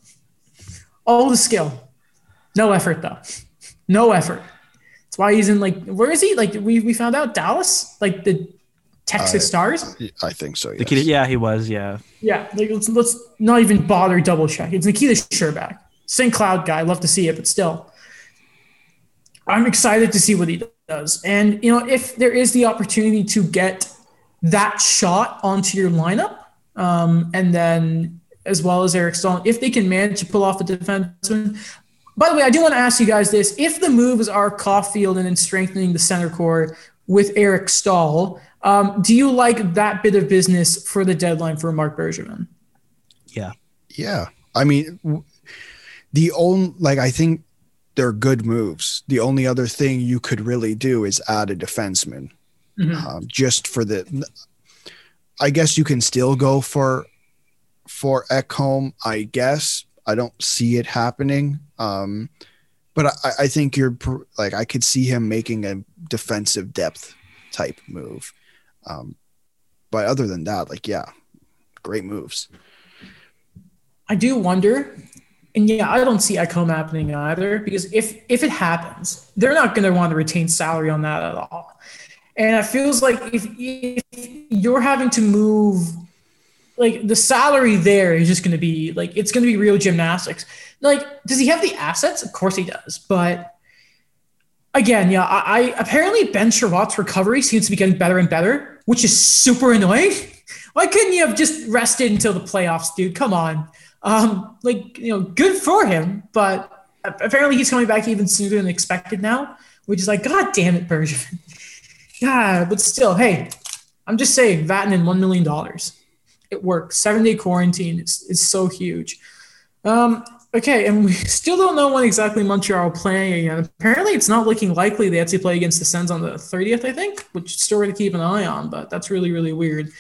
Speaker 2: All the skill. No effort though. No effort. That's why he's in like where is he? Like we, we found out Dallas? Like the Texas
Speaker 1: Uh,
Speaker 2: Stars?
Speaker 1: I think so. Yes.
Speaker 3: Nikita, yeah, he was. Yeah.
Speaker 2: Yeah, like let's, let's not even bother double check. It's Nikita Scherbak. St. Cloud guy. Love to see it, but still. I'm excited to see what he does. And you know, if there is the opportunity to get that shot onto your lineup, um, and then as well as Eric Staal, if they can manage to pull off a defenseman. By the way, I do want to ask you guys this: if the moves are Caufield and then strengthening the center core with Eric Staal, um, do you like that bit of business for the deadline for Marc Bergevin?
Speaker 3: Yeah.
Speaker 1: Yeah. I mean, the only, like, I think they're good moves. The only other thing you could really do is add a defenseman
Speaker 2: Mhm.
Speaker 1: um, just for the, I guess you can still go for, for Ekholm, I guess. I don't see it happening. Um, but I, I think you're like, I could see him making a defensive depth type move. Um, but other than that, like, yeah, great moves.
Speaker 2: I do wonder, and yeah, I don't see Ekholm happening either because if if it happens, they're not going to want to retain salary on that at all. And it feels like if, if you're having to move, like the salary there is just going to be like it's going to be real gymnastics. Like, does he have the assets? Of course he does, but again, yeah, I, I apparently Ben Chiarot's recovery seems to be getting better and better, which is super annoying. Why couldn't you have just rested until the playoffs, dude? Come on. Um, like you know, good for him, but apparently he's coming back even sooner than expected now, which is like, God damn it, Bergevin. Yeah, but still, hey, I'm just saying, Vatanen one million dollars. It works. Seven day quarantine is, is so huge. Um, okay, and we still don't know when exactly Montreal are playing again. Apparently, it's not looking likely they actually play against the Sens on the 30th, I think, which story to keep an eye on, but that's really, really weird.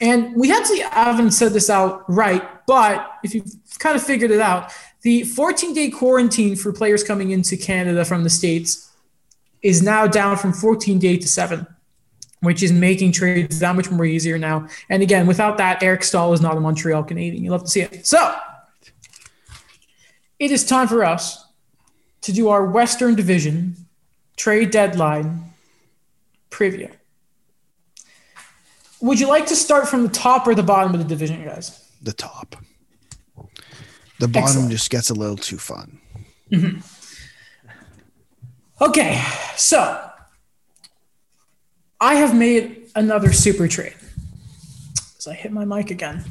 Speaker 2: And we actually haven't said this out right, but if you've kind of figured it out, the 14 day quarantine for players coming into Canada from the States is now down from 14 day to seven, which is making trades that much more easier now. And again, without that, Eric Staal is not a Montreal Canadien. You'll love to see it. So it is time for us to do our Western Division trade deadline preview. Would you like to start from the top or the bottom of the division, you guys?
Speaker 1: the top. The bottom
Speaker 2: Excellent.
Speaker 1: just gets a little too fun. Mm-hmm.
Speaker 2: Okay, so I have made another super trade. As I hit my mic again.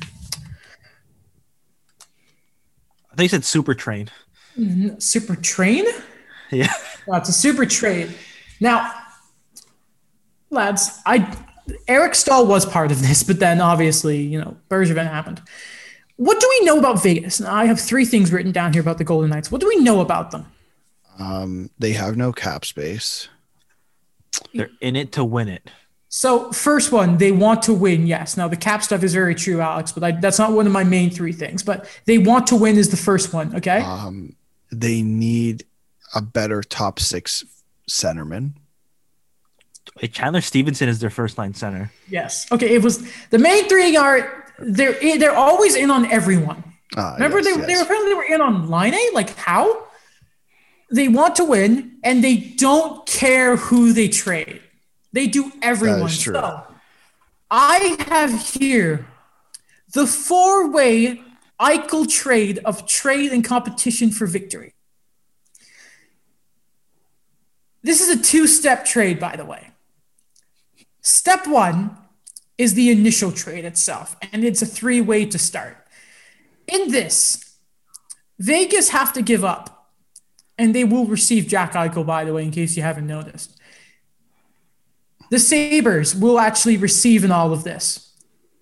Speaker 3: I think you said super train.
Speaker 2: Super train?
Speaker 3: Yeah.
Speaker 2: No, it's a super trade. Now, lads, I Eric Staal was part of this, but then obviously, you know, Bergevin happened. What do we know about Vegas? Now, I have three things written down here about the Golden Knights. What do we know about them?
Speaker 1: Um, they have no cap space.
Speaker 3: They're in it to win it.
Speaker 2: So, first one, they want to win. Yes. Now, the cap stuff is very true, Alex, but I, that's not one of my main three things. But they want to win is the first one. Okay.
Speaker 1: Um, they need a better top six centerman.
Speaker 3: Wait, Chandler Stephenson is their first line center.
Speaker 2: Yes. Okay. It was the main three are they're they're always in on everyone.
Speaker 1: Ah,
Speaker 2: Remember
Speaker 1: yes,
Speaker 2: they,
Speaker 1: yes.
Speaker 2: they were apparently they were in on line A. Like how? They want to win and they don't care who they trade. They do everyone.
Speaker 1: true.
Speaker 2: So I have here the four-way Eichel trade of trade and competition for victory. This is a two-step trade, by the way. Step one is the initial trade itself, and it's a three-way to start. In this, Vegas have to give up, and they will receive Jack Eichel, by the way, in case you haven't noticed. The Sabres will actually receive in all of this.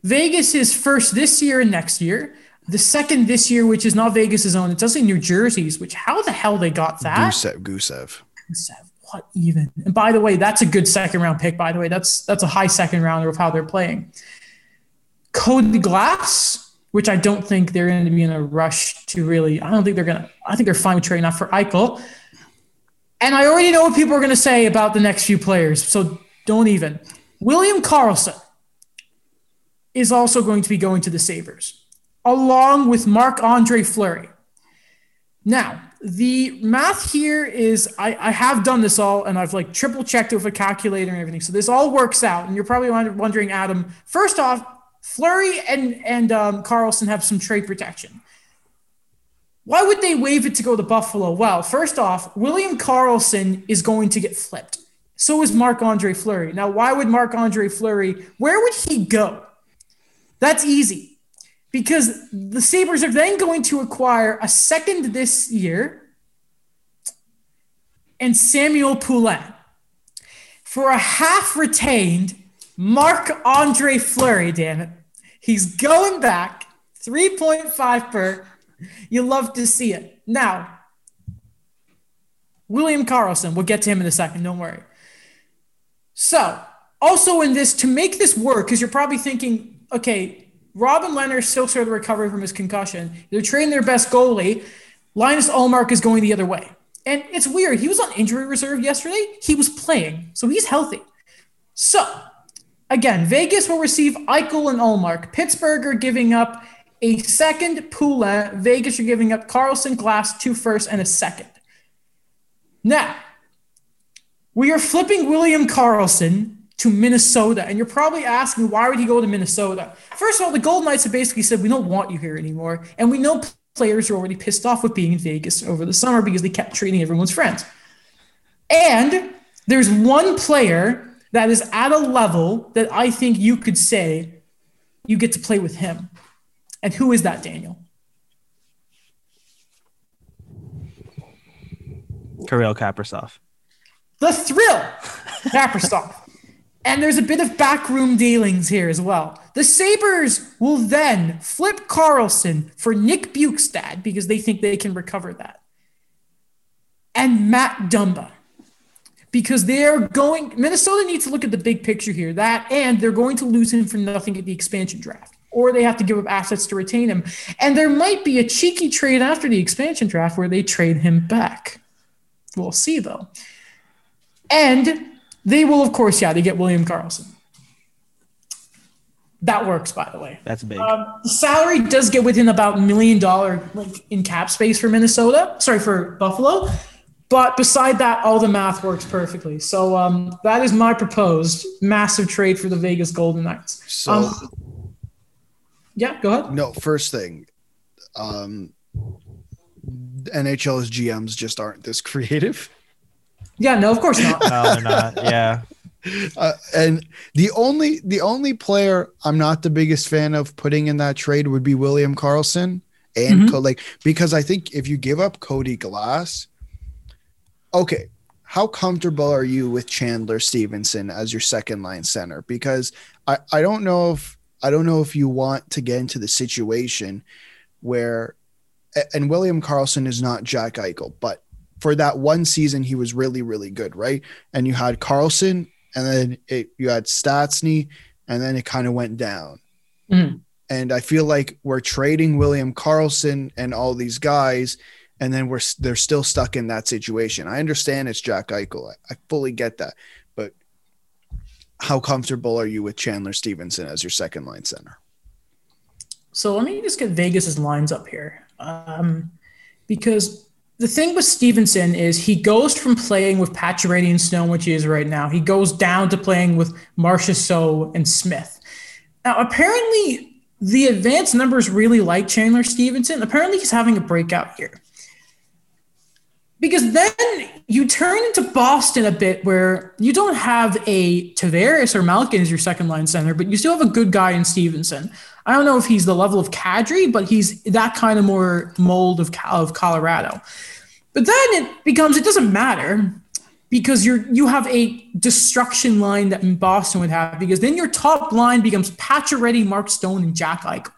Speaker 2: Vegas is first this year and next year. The second this year, which is not Vegas' own, it's actually New Jersey's, which how the hell they got that?
Speaker 1: Gusev, Gusev.
Speaker 2: Gusev, What even? And by the way, that's a good second round pick. By the way, that's that's a high second rounder of how they're playing. Cody Glass, which I don't think they're going to be in a rush to really. I don't think they're going to. I think they're fine with trading off for Eichel. And I already know what people are going to say about the next few players, so don't even. William Karlsson is also going to be going to the Sabres, along with Marc Andre Fleury. Now, the math here is I, I have done this all and I've like triple checked it with a calculator and everything. So this all works out. And you're probably wondering, Adam, first off, Fleury and, and um, Karlsson have some trade protection. Why would they waive it to go to Buffalo? Well, first off, William Karlsson is going to get flipped. So is Marc Andre Fleury. Now, why would Marc Andre Fleury, where would he go? That's easy because the Sabres are then going to acquire a second this year and Samuel Poulin for a half retained Marc Andre Fleury, damn it. He's going back 3.5 per. You love to see it. Now, William Karlsson, we'll get to him in a second, don't worry. So, also in this, to make this work, because you're probably thinking, okay, Robin Lehner still sort of recovering from his concussion. They're trading their best goalie. Linus Ullmark is going the other way. And it's weird. He was on injury reserve yesterday. He was playing, so he's healthy. So, again, Vegas will receive Eichel and Ullmark. Pittsburgh are giving up a second Poulin. Vegas are giving up Karlsson, Glass, two firsts, and a second. Now, we are flipping William Karlsson to Minnesota. And you're probably asking, why would he go to Minnesota? First of all, the Golden Knights have basically said, we don't want you here anymore. And we know players are already pissed off with being in Vegas over the summer because they kept treating everyone's friends. And there's one player that is at a level that I think you could say you get to play with him. And who is that, Daniel?
Speaker 3: Kirill Kaprizov.
Speaker 2: The thrill, Kaprizov. And there's a bit of backroom dealings here as well. The Sabres will then flip Karlsson for Nick Bjugstad because they think they can recover that. And Matt Dumba. Because they're going, Minnesota needs to look at the big picture here. That and they're going to lose him for nothing at the expansion draft. Or they have to give up assets to retain him. And there might be a cheeky trade after the expansion draft where they trade him back. We'll see though. And they will, of course, yeah, they get William Karlsson. That works, by the way.
Speaker 3: That's big.
Speaker 2: Um, salary does get within about a million dollar like in cap space for Minnesota. Sorry for Buffalo, but beside that, all the math works perfectly. So um, that is my proposed massive trade for the Vegas Golden Knights.
Speaker 1: So
Speaker 2: Um, yeah, go ahead.
Speaker 1: no, first thing, um, NHL's GMs just aren't this creative.
Speaker 2: Yeah, no, of course not.
Speaker 3: no, they're not. Yeah.
Speaker 1: Uh, and the only the only player I'm not the biggest fan of putting in that trade would be William Karlsson and
Speaker 2: Mhm.
Speaker 1: Co- like because I think if you give up Cody Glass, okay, how comfortable are you with Chandler Stephenson as your second line center? Because I I don't know if I don't know if you want to get into the situation where and William Karlsson is not Jack Eichel, but for that one season he was really really good, right? And you had Karlsson and then it, you had Stastny, and then it kind of went down.
Speaker 2: Mhm.
Speaker 1: And I feel like we're trading William Karlsson and all these guys, and then we're they're still stuck in that situation. I understand it's Jack Eichel. I, I fully get that, but how comfortable are you with Chandler Stephenson as your second line center?
Speaker 2: So let me just get Vegas's lines up here. Um, because the thing with Stephenson is he goes from playing with Pacioretty and Snow, which he is right now, he goes down to playing with Marchessault and Smith. Now, apparently, the advanced numbers really like Chandler Stephenson. Apparently, he's having a breakout here. Because then you turn into Boston a bit where you don't have a Tavares or Malkin as your second line center, but you still have a good guy in Stephenson. I don't know if he's the level of Kadri, but he's that kind of more mold of, of Colorado. But then it becomes it doesn't matter because you're you have a destruction line that Boston would have because then your top line becomes Pacioretty, Mark Stone, and Jack Eichel.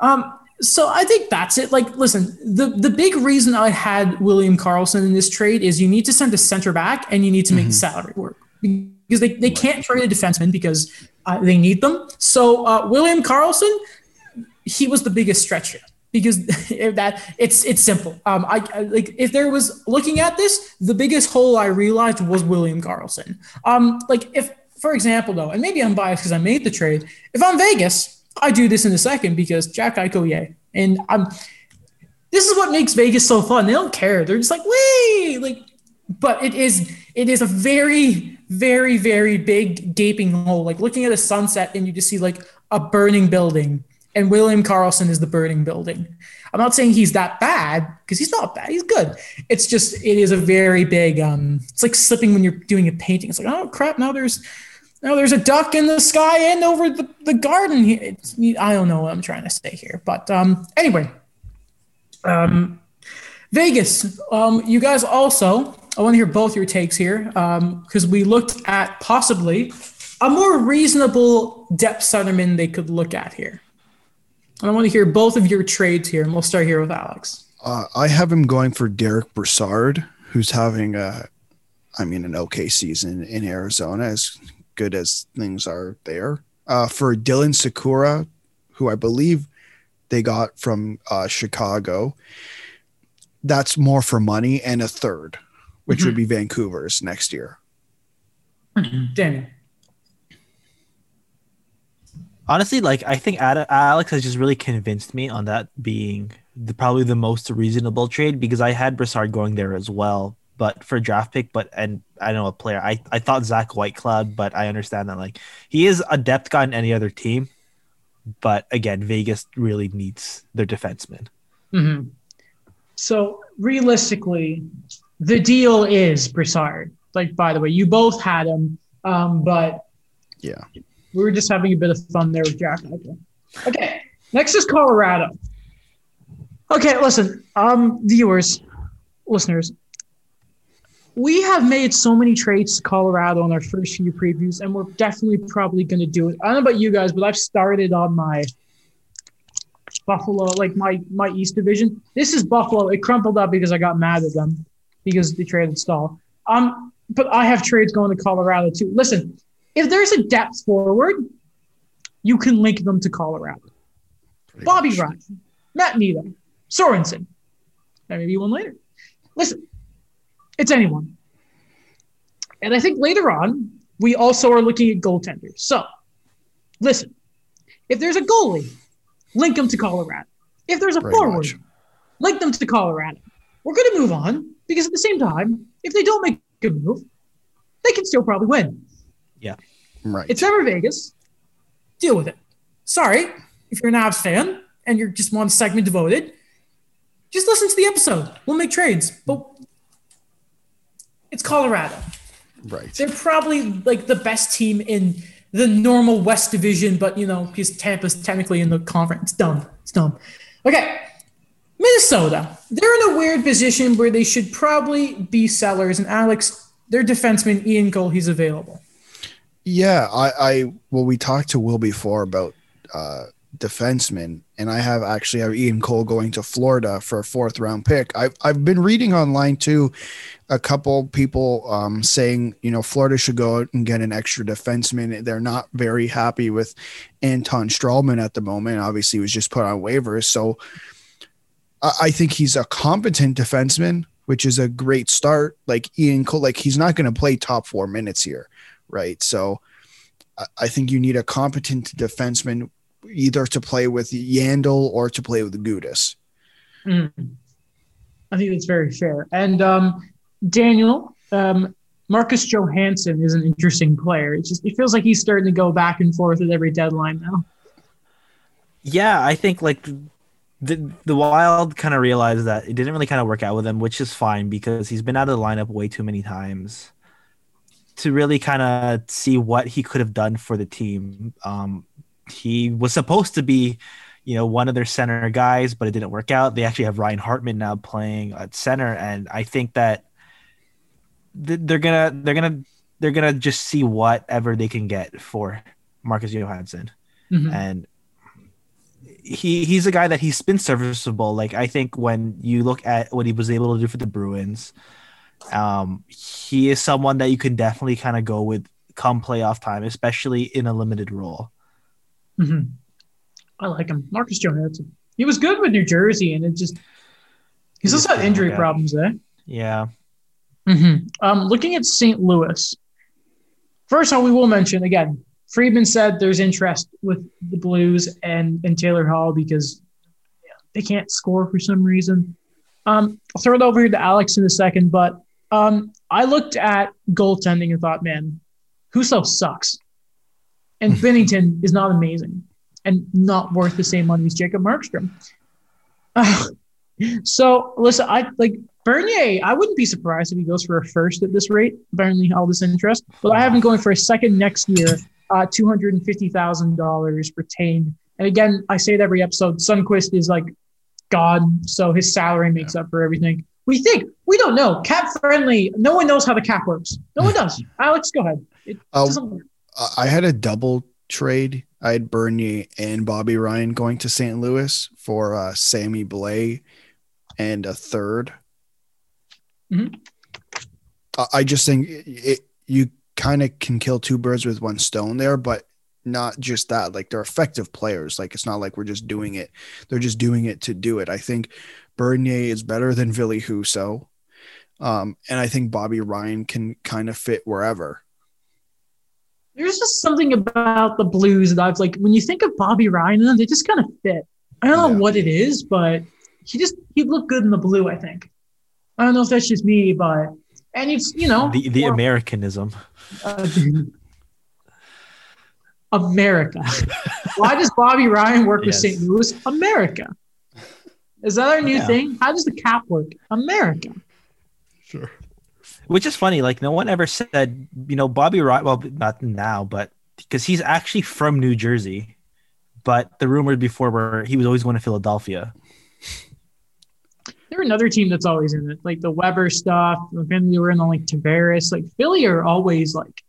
Speaker 2: Um, so I think that's it. Like, listen, the the big reason I had William Karlsson in this trade is you need to send a center back and you need to make mm-hmm. salary work because they, they can't trade a defenseman because uh, they need them. So uh, William Karlsson, he was the biggest stretch here because that it's it's simple. Um, I, I, like if there was looking at this, the biggest hole I realized was William Karlsson. Um, like if for example though, and maybe I'm biased because I made the trade. If I'm Vegas, I do this in a second because Jack Eichel, yay, and I'm. This is what makes Vegas so fun. They don't care. They're just like, wait, like, but it is it is a very very very big gaping hole. Like looking at a sunset and you just see like a burning building and William Karlsson is the burning building. I'm not saying he's that bad because he's not bad. He's good. It's just it is a very big. Um, it's like slipping when you're doing a painting. It's like oh crap! Now there's now there's a duck in the sky and over the, the garden. It's, I don't know what I'm trying to say here, but um, anyway, um, Vegas. Um, you guys also. I want to hear both your takes here because um, we looked at possibly a more reasonable depth centerman they could look at here. I want to hear both of your trades here, and we'll start here with Alex.
Speaker 1: Uh, I have him going for Derek Brassard, who's having a, I mean, an okay season in Arizona, good as things are there. Uh, for Dylan Sikura, who I believe they got from uh, Chicago, that's more for money and a third, which mm-hmm. would be Vancouver's next year.
Speaker 2: Daniel
Speaker 3: honestly, like I think Ad- Alex has just really convinced me on that being the, probably the most reasonable trade because I had Brassard going there as well, but for draft pick, but and I know a player. I I thought Zach Whitecloud, but I understand that like he is a depth guy in any other team, but again, Vegas really needs their defenseman.
Speaker 2: Mm-hmm. So realistically, the deal is Brassard. Like by the way, you both had him, um, but
Speaker 1: yeah,
Speaker 2: we were just having a bit of fun there with Jack. Okay. Okay. Next is Colorado. Okay, listen, um, viewers, listeners, we have made so many trades to Colorado on our first few previews, and we're definitely probably going to do it. I don't know about you guys, but I've started on my Buffalo, like my my East Division. This is Buffalo. It crumpled up because I got mad at them because they traded Staal. Um, but I have trades going to Colorado too. Listen, if there's a depth forward, you can link them to Colorado. Pretty Bobby much. Ryan, Matt Needham, Sorensen. There may be one later. Listen, it's anyone. And I think later on, we also are looking at goaltenders. So, listen, if there's a goalie, link them to Colorado. If there's a Pretty forward, much. link them to Colorado. We're going to move on because at the same time, if they don't make a move, they can still probably win.
Speaker 3: Yeah.
Speaker 1: Right.
Speaker 2: It's ever Vegas. Deal with it. Sorry, if you're an Avs fan and you're just one segment devoted, just listen to the episode. We'll make trades. But it's Colorado.
Speaker 1: Right.
Speaker 2: They're probably like the best team in the normal West Division, but you know, because Tampa's technically in the conference. It's dumb. It's dumb. Okay. Minnesota. They're in a weird position where they should probably be sellers. And Alex, their defenseman, Ian Cole, he's available.
Speaker 1: Yeah, I, I well, we talked to Will before about uh, defensemen, and I have actually have Ian Cole going to Florida for a fourth round pick. I've I've been reading online too, a couple people um, saying you know Florida should go out and get an extra defenseman. They're not very happy with Anton Stralman at the moment. Obviously, he was just put on waivers, so I, I think he's a competent defenseman, which is a great start. Like Ian Cole, like he's not going to play top four minutes here right? So I think you need a competent defenseman either to play with Yandle or to play with Gudas.
Speaker 2: Mm. I think that's very fair. And um, Daniel, um, Marcus Johansson is an interesting player. It just it feels like he's starting to go back and forth at every deadline now.
Speaker 3: Yeah, I think like the the Wild kind of realized that it didn't really kind of work out with him, which is fine because he's been out of the lineup way too many times to really kind of see what he could have done for the team. Um, he was supposed to be, you know, one of their center guys, but it didn't work out. They actually have Ryan Hartman now playing at center, and I think that they're gonna they're gonna they're gonna just see whatever they can get for Marcus Johansson, mm-hmm. and he he's a guy that he's been serviceable. Like I think when you look at what he was able to do for the Bruins, um, he is someone that you can definitely kind of go with come playoff time, especially in a limited role.
Speaker 2: Mm-hmm. I like him, Marcus Johansson. He was good with New Jersey, and it just he's also had injury problems there.
Speaker 3: Yeah.
Speaker 2: Mm-hmm. Um, looking at St. Louis, first of all, we will mention again. Friedman said there's interest with the Blues and and Taylor Hall because they can't score for some reason. Um, I'll throw it over here to Alex in a second, but um, I looked at goaltending and thought, man, Husso sucks, and Binnington is not amazing and not worth the same money as Jacob Markstrom. Uh, so listen, I like Bernier, I wouldn't be surprised if he goes for a first at this rate. Apparently, all this interest, but I have him going for a second next year, uh, two hundred and fifty thousand dollars retained. And again, I say it every episode. Sundqvist is like God, so his salary makes up for everything. We think we don't know cap friendly. No one knows how the cap works. No one does. Alex, go ahead. It
Speaker 1: uh, doesn't work. I had a double trade. I had Bernier and Bobby Ryan going to St. Louis for uh, Sammy Blais and a 3rd
Speaker 2: mm-hmm.
Speaker 1: I just think it, you kind of can kill two birds with one stone there, but not just that. Like they're effective players. Like it's not like we're just doing it. They're just doing it to do it. I think Bernier is better than Ville Husso. Um, and I think Bobby Ryan can kind of fit wherever.
Speaker 2: There's just something about the Blues that I've like when you think of Bobby Ryan, they just kind of fit. I don't yeah. know what it is, but he just he looked good in the blue. I think. I don't know if that's just me, but and it's you know
Speaker 3: the the Americanism. Uh,
Speaker 2: America. Why does Bobby Ryan work yes. with St. Louis? America. Is that our new yeah. thing? How does the cap work? America.
Speaker 1: Sure.
Speaker 3: Which is funny. Like no one ever said, you know, Bobby Ryan. Well, not now, but because he's actually from New Jersey. But the rumors before were he was always going to Philadelphia.
Speaker 2: They're another team that's always in it, like the Weber stuff. Then they were in the like Tavares. Like Philly are always like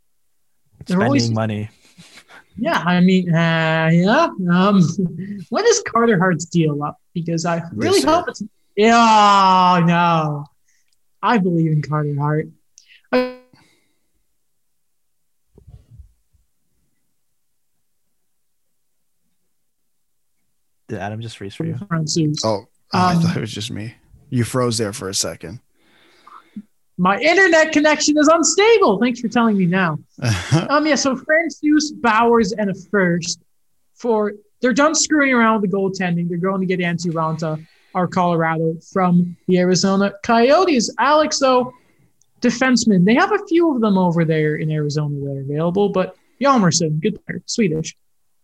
Speaker 3: spending always, money.
Speaker 2: Yeah, I mean, uh, yeah. Um, when is Carter Hart's deal up? Because I really hope it's. Yeah, no, I believe in Carter Hart.
Speaker 3: Did Adam just freeze for you?
Speaker 1: Oh, I um, thought it was just me. You froze there for a second.
Speaker 2: My internet connection is unstable. Thanks for telling me now. um, yeah, so Francouz, Bowers, and a first for they're done screwing around with the goaltending. They're going to get Antti Raanta, our Colorado, from the Arizona Coyotes. Alex, though, defensemen, they have a few of them over there in Arizona that are available, but Hjalmarsson, good player, Swedish.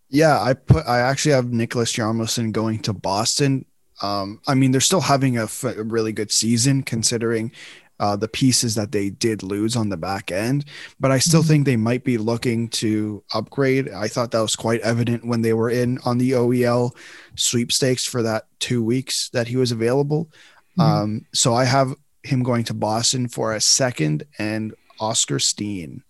Speaker 1: Yeah, I put I actually have Niklas Hjalmarsson going to Boston. Um, I mean, they're still having a really good season considering uh, the pieces that they did lose on the back end, but I still mm-hmm. think they might be looking to upgrade. I thought that was quite evident when they were in on the OEL sweepstakes for that two weeks that he was available. Mm-hmm. Um, so I have him going to Boston for a second and Oskar Steen.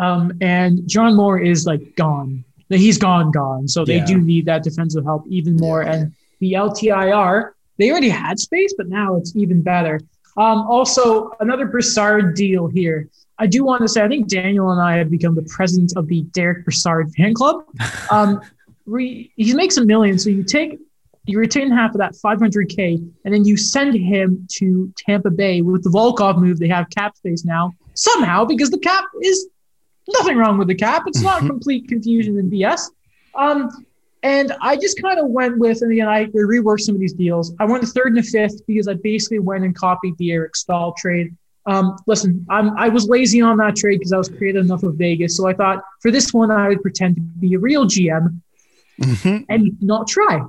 Speaker 2: Um, and John Moore is like gone. He's gone, gone. So they yeah. do need that defensive help even more. Yeah. And the LTIR, they already had space, but now it's even better. Um, also, another Brassard deal here. I do want to say, I think Daniel and I have become the president of the Derek Brassard fan club. Um, re, he makes a million, so you take you retain half of that 500k, and then you send him to Tampa Bay with the Volkov move. They have cap space now somehow because the cap is nothing wrong with the cap. It's not complete confusion and BS. Um, and I just kind of went with, and again, I reworked some of these deals. I went to third and a fifth because I basically went and copied the Eric Staal trade. Um, listen, I'm, I was lazy on that trade because I was creative enough of Vegas. So I thought for this one, I would pretend to be a real GM
Speaker 1: Mhm.
Speaker 2: and not try.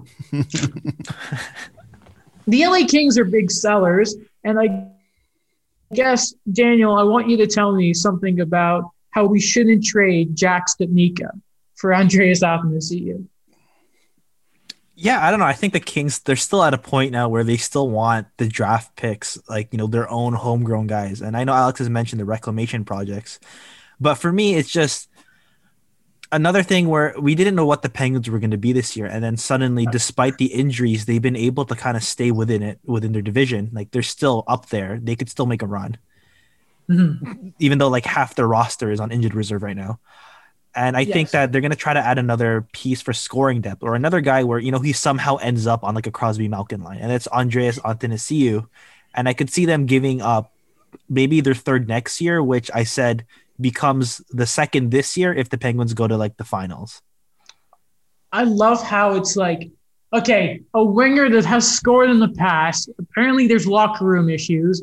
Speaker 2: the LA Kings are big sellers, and I guess Daniel, I want you to tell me something about how we shouldn't trade Jack Studnicka for Andreas Athanasiou.
Speaker 3: Yeah, I don't know. I think the Kings they're still at a point now where they still want the draft picks, like you know, their own homegrown guys. And I know Alex has mentioned the reclamation projects, but for me, it's just another thing where we didn't know what the Penguins were going to be this year, and then suddenly, despite the injuries, they've been able to kind of stay within it within their division. Like they're still up there; they could still make a run,
Speaker 2: Mhm.
Speaker 3: even though like half their roster is on injured reserve right now. And I think that they're going to try to add another piece for scoring depth or another guy where, you know, he somehow ends up on like a Crosby Malkin line. And it's Andreas Athanasiou. And I could see them giving up maybe their third next year, which I said becomes the second this year if the Penguins go to like the finals.
Speaker 2: I love how it's like, okay, a winger that has scored in the past. Apparently, there's locker room issues,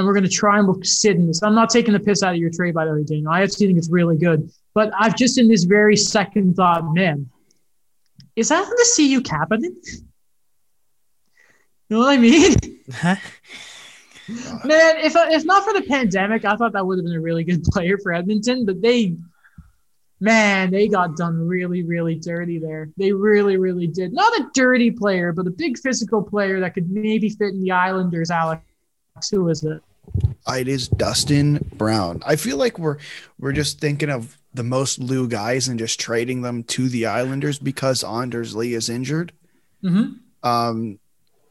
Speaker 2: and we're going to try and sit in this. I'm not taking the piss out of your trade, by the way, Daniel. I actually think it's really good. But I've just in this very second thought, man, is that the CU cabinet? You know what I mean? Man, if if not for the pandemic, I thought that would have been a really good player for Edmonton. But they, man, they got done really, really dirty there. They really, really did. Not a dirty player, but a big physical player that could maybe fit in the Islanders. Alex, who is it?
Speaker 1: It is Dustin Brown. I feel like we're we're just thinking of the most Lou guys and just trading them to the Islanders because Anders Lee is injured.
Speaker 2: Mm-hmm.
Speaker 1: Um,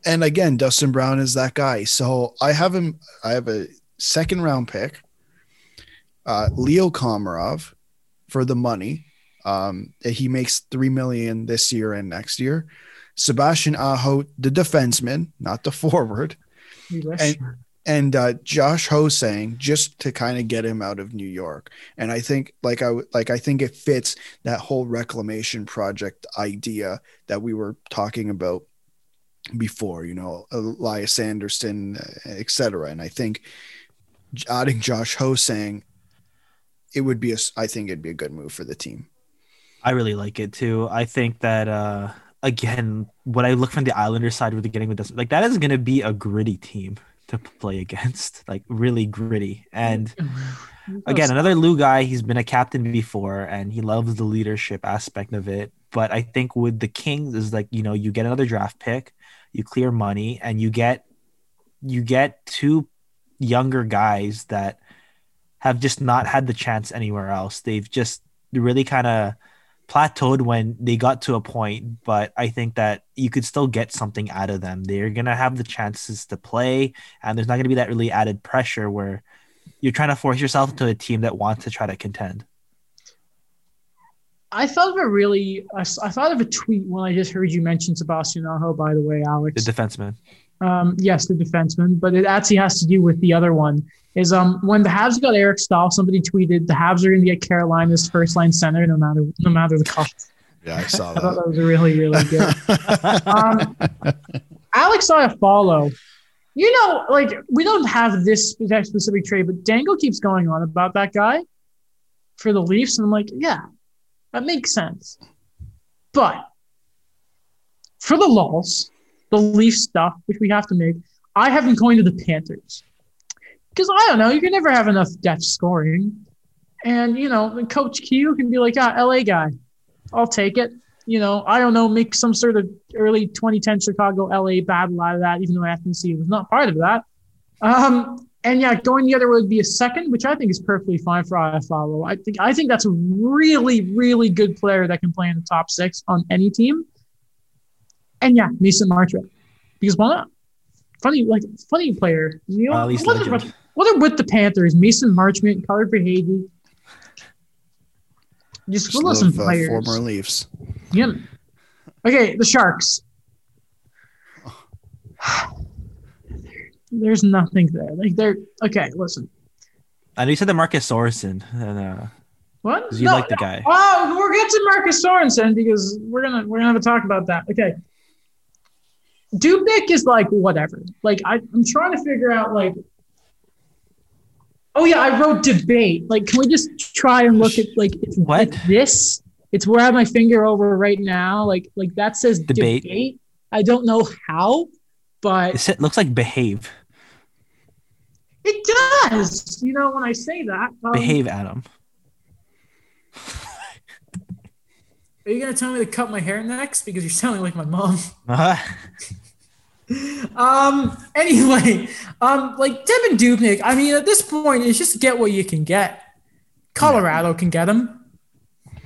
Speaker 1: and again, Dustin Brown is that guy. So I have him. I have a second round pick, uh, Leo Komarov, for the money. Um, he makes three million this year and next year. Sebastian Aho, the defenseman, not the forward, and and uh, Josh Ho-Sang just to kind of get him out of New York. And I think like I like I think it fits that whole reclamation project idea that we were talking about before. You know, Lias Andersson, etc. And I think adding Josh Ho Ho-Sang, it would be a I think it'd be a good move for the team.
Speaker 3: I really like it too. I think that uh again, when I look from the Islanders side, where they're getting with this, like that is going to be a gritty team to play against, like really gritty. And again, another Lou guy. He's been a captain before, and he loves the leadership aspect of it. But I think with the Kings is like you know you get another draft pick, you clear money, and you get you get two younger guys that have just not had the chance anywhere else. They've just really kind of plateaued when they got to a point, but I think that you could still get something out of them. They're gonna have the chances to play, and there's not gonna be that really added pressure where you're trying to force yourself into a team that wants to try to contend.
Speaker 2: I thought of a really, I, I thought of a tweet when I just heard you mention Sebastian Aho, by the way, Alex.
Speaker 3: The defenseman.
Speaker 2: Um, yes, the defenseman, but it actually has to do with the other one. Is um when the Habs got Eric Staal, somebody tweeted the Habs are going to get Carolina's first line center no matter no matter the cost.
Speaker 1: Yeah, I saw that.
Speaker 2: I thought
Speaker 1: that.
Speaker 2: was really really good. um, Alex a follow. You know, like we don't have this specific trade, but Dangle keeps going on about that guy for the Leafs, and I'm like, yeah, that makes sense. But for the lulls, the Leaf stuff, which we have to make, I haven't going to the Panthers because I don't know, you can never have enough depth scoring, and you know, Coach Q can be like, ah, LA guy, I'll take it. You know, I don't know, make some sort of early 2010 Chicago LA battle out of that, even though FNC was not part of that. Um, and yeah, going the other way would be a second, which I think is perfectly fine for Iafallo. I think I think that's a really, really good player that can play in the top six on any team. And yeah, Mason Marchment. Because why not? Funny, like funny player. You know,
Speaker 3: Uh, at least
Speaker 2: what, are,
Speaker 3: legend.
Speaker 2: with the Panthers? Mason Marchment, Carter Verhaeghe. Just
Speaker 1: Just
Speaker 2: full of some
Speaker 1: love, uh,
Speaker 2: players.
Speaker 1: former Leafs.
Speaker 2: Yeah. Okay, the Sharks. There's nothing there. Like they're okay. Listen,
Speaker 3: I know you said the Marcus Sorensen, and uh,
Speaker 2: What?
Speaker 3: 'Cause you
Speaker 2: No,
Speaker 3: like the guy.
Speaker 2: Oh, we're getting to Marcus Sorensen because we're gonna we're gonna have a talk about that. Okay. Dubnyk is like whatever. Like I, I'm trying to figure out like. Oh yeah, I wrote debate. Like, can we just try and look at like it's
Speaker 3: What?
Speaker 2: it's this? It's where I have my finger over right now. Like like that says
Speaker 3: Debate.
Speaker 2: debate. I don't know how, but
Speaker 3: It looks like behave.
Speaker 2: it does. You know when I say that. um,
Speaker 3: Behave, Adam.
Speaker 2: Are you gonna tell me to cut my hair next because you're sounding like my mom?
Speaker 3: Uh-huh.
Speaker 2: Um. Anyway, um, like Devan Dubnyk. I mean, at this point, it's just get what you can get. Colorado can get him.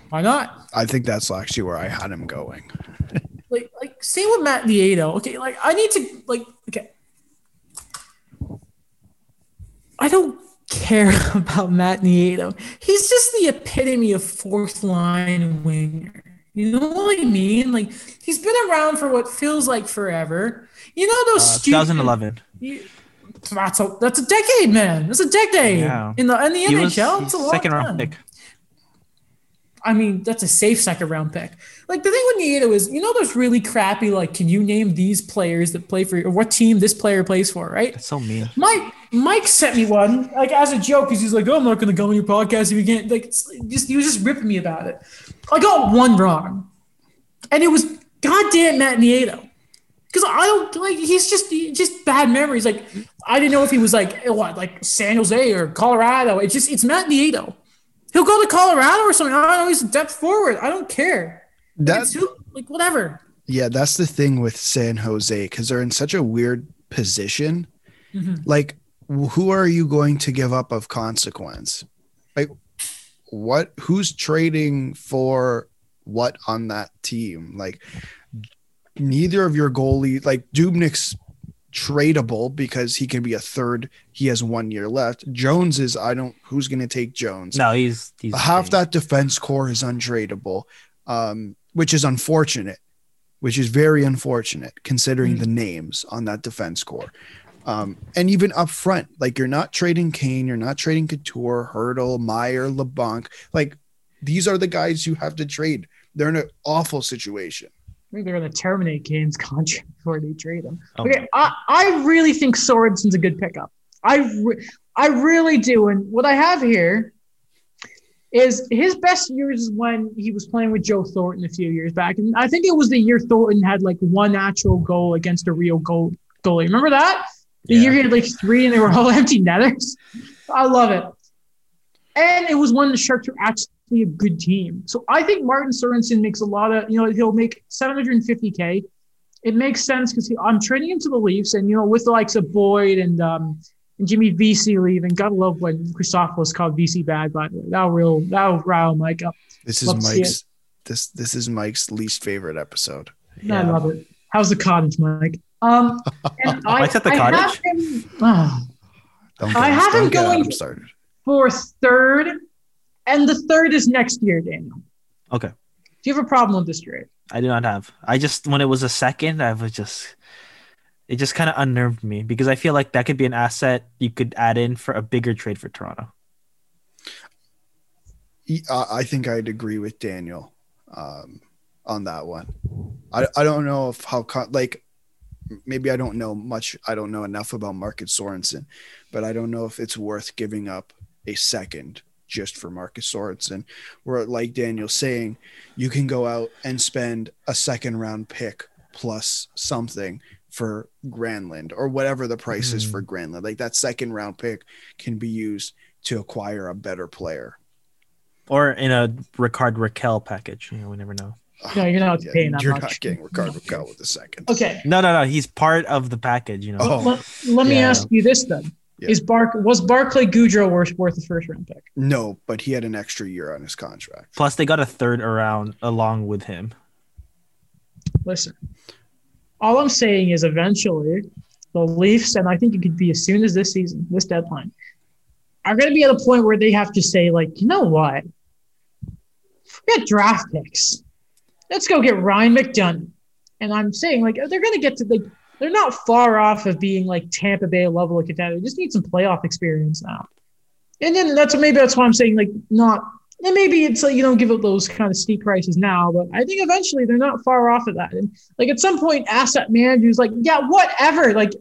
Speaker 2: Why not?
Speaker 1: I think that's actually where I had him going.
Speaker 2: Like, like same with Matt Nieto. Okay, like I need to like okay. I don't care about Matt Nieto. He's just the epitome of fourth line winger. You know what I mean? Like he's been around for what feels like forever. You know those
Speaker 3: Uh,
Speaker 2: stupid
Speaker 3: 2011.
Speaker 2: You- That's a that's a decade, man. That's a decade
Speaker 3: Yeah.
Speaker 2: in the in the
Speaker 3: He
Speaker 2: NHL.
Speaker 3: he's
Speaker 2: It's a
Speaker 3: second round pick.
Speaker 2: I mean, that's a safe second round pick. Like the thing with Nieto is, you know, those really crappy. Like, can you name these players that play for or what team this player plays for? Right?
Speaker 3: That's so mean.
Speaker 2: Mike Mike sent me one like as a joke because he's like, "Oh, I'm not going to go on your podcast if you can't." Like, just he was just ripping me about it. I got one wrong, and it was goddamn Matt Nieto. Because I don't like he's just just bad memories. Like I didn't know if he was like what like San Jose or Colorado. It's just it's Matt Nieto. He'll go to Colorado or something. I don't know. He's a depth forward. I don't care. That's who, like whatever.
Speaker 1: yeah, that's the thing with San Jose because they're in such a weird position.
Speaker 2: Mhm.
Speaker 1: Like, who are you going to give up of consequence? Like, what? Who's trading for what on that team? Like, neither of your goalie, like Dubnyk's tradable because he can be a third. He has one year left. Jones is I don't. Who's going to take Jones?
Speaker 3: No, he's he's
Speaker 1: half that defense core is untradeable, um, which is unfortunate, which is very unfortunate considering
Speaker 2: Mhm.
Speaker 1: the names on that defense core. Um, and even up front, like you're not trading Kane, you're not trading Couture, Hertl, Meier, Labanc. Like these are the guys you have to trade. They're in an awful situation.
Speaker 2: I think they're going to terminate Kane's contract before they trade him.
Speaker 3: Oh
Speaker 2: okay, I, I really think Sorensen's a good pickup. I, re- I really do. And what I have here is his best years is when he was playing with Joe Thornton a few years back. And I think it was the year Thornton had like one actual goal against a real goal goalie. Remember that? The
Speaker 3: Yeah.
Speaker 2: year he had like three and they were all empty netters. I love it. And it was when the Sharks were actually a good team. So I think Martin Sorensen makes a lot of, you know, he'll make 750K. It makes sense because I'm trading him to the Leafs, and, you know, with the likes of Boyd and, um, and Jimmy Vesey leaving, gotta love when Christopoulos called Vesey bad, by the way. That'll real, that'll rile Mike up.
Speaker 1: This is
Speaker 2: Love
Speaker 1: Mike's. This this is Mike's least favorite episode. Yeah.
Speaker 2: I love it. How's the cottage, Mike? Um, and I,
Speaker 3: Mike's at the
Speaker 2: I have
Speaker 3: cottage?
Speaker 2: him, ah,
Speaker 1: Don't
Speaker 2: I have him
Speaker 1: don't get
Speaker 2: going- for third, and the third is next year, Daniel.
Speaker 3: Okay.
Speaker 2: Do you have a problem with this trade?
Speaker 3: I do not have. I just when it was a second, I was just it just kind of unnerved me because I feel like that could be an asset you could add in for a bigger trade for Toronto.
Speaker 1: I I think I'd agree with Daniel um, on that one. I, I don't know if how like maybe I don't know much. I don't know enough about Marcus Sorensen, but I don't know if it's worth giving up a second just for Marcus Sorensen. Where like Daniel's saying, you can go out and spend a second round pick plus something for Granlund or whatever the price is
Speaker 3: Mhm.
Speaker 1: for Granlund. Like that second round pick can be used to acquire a better player.
Speaker 3: Or in a Rickard Rakell package. You know, we never know.
Speaker 2: No, you're not
Speaker 1: Yeah,
Speaker 2: paying that
Speaker 1: you're
Speaker 2: much.
Speaker 1: not getting Rickard Rakell with the second.
Speaker 2: Okay,
Speaker 3: No, no, no. He's part of the package, you know.
Speaker 1: Oh.
Speaker 2: let, let me
Speaker 3: Yeah.
Speaker 2: ask you this then:
Speaker 1: Yeah.
Speaker 2: Is Bark was Barclay Goodrow worth worth a first round pick?
Speaker 1: No, but he had an extra year on his contract.
Speaker 3: Plus they got a third around along with him.
Speaker 2: Listen, all I'm saying is eventually the Leafs, and I think it could be as soon as this season, this deadline, are going to be at a point where they have to say, like, you know what? Forget draft picks. Let's go get Ryan McDonagh. And I'm saying, like, they're going to get to, like, they're not far off of being like Tampa Bay level of contender. They just need some playoff experience now. And then that's maybe that's why I'm saying, like, not and maybe it's like you don't give up those kind of steep prices now, but I think eventually they're not far off of that. And like at some point, asset managers like, yeah, whatever. Like,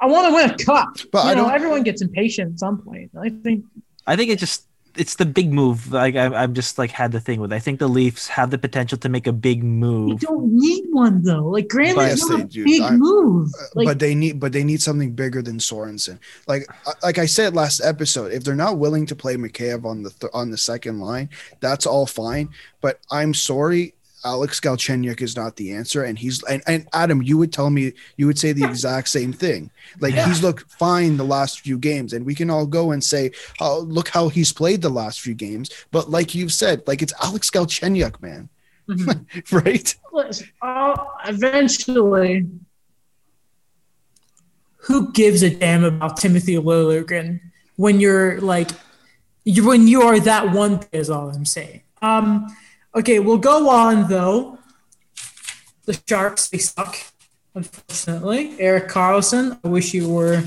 Speaker 2: I want to win a cup.
Speaker 1: But
Speaker 2: you
Speaker 1: I
Speaker 2: know,
Speaker 1: don't-
Speaker 2: everyone gets impatient at some point. I think
Speaker 3: I think it just it's the big move. Like I, I've just like had the thing with. I think the Leafs have the potential to make a big move.
Speaker 2: you don't need one though. Like Granley's
Speaker 1: Yes,
Speaker 2: not
Speaker 1: they
Speaker 2: a
Speaker 1: do.
Speaker 2: big
Speaker 1: I-
Speaker 2: move. Like,
Speaker 1: but they need but they need something bigger than Sorensen. Like uh, like I said last episode, if they're not willing to play Mikheyev on the th- on the second line, that's all fine. But I'm sorry, Alex Galchenyuk is not the answer, and he's and, and Adam, you would tell me you would say the exact same thing. Like
Speaker 2: Yeah.
Speaker 1: he's looked fine the last few games, and we can all go and say, oh, look how he's played the last few games. But like you've said, like it's Alex Galchenyuk, man,
Speaker 2: mhm.
Speaker 1: right?
Speaker 2: Listen, I'll- eventually, who gives a damn about Timothy Liljegren when you're like, you when you are that one? Is all I'm saying. Um, okay, we'll go on though. The Sharks they suck, unfortunately. Erik Karlsson, I wish you were.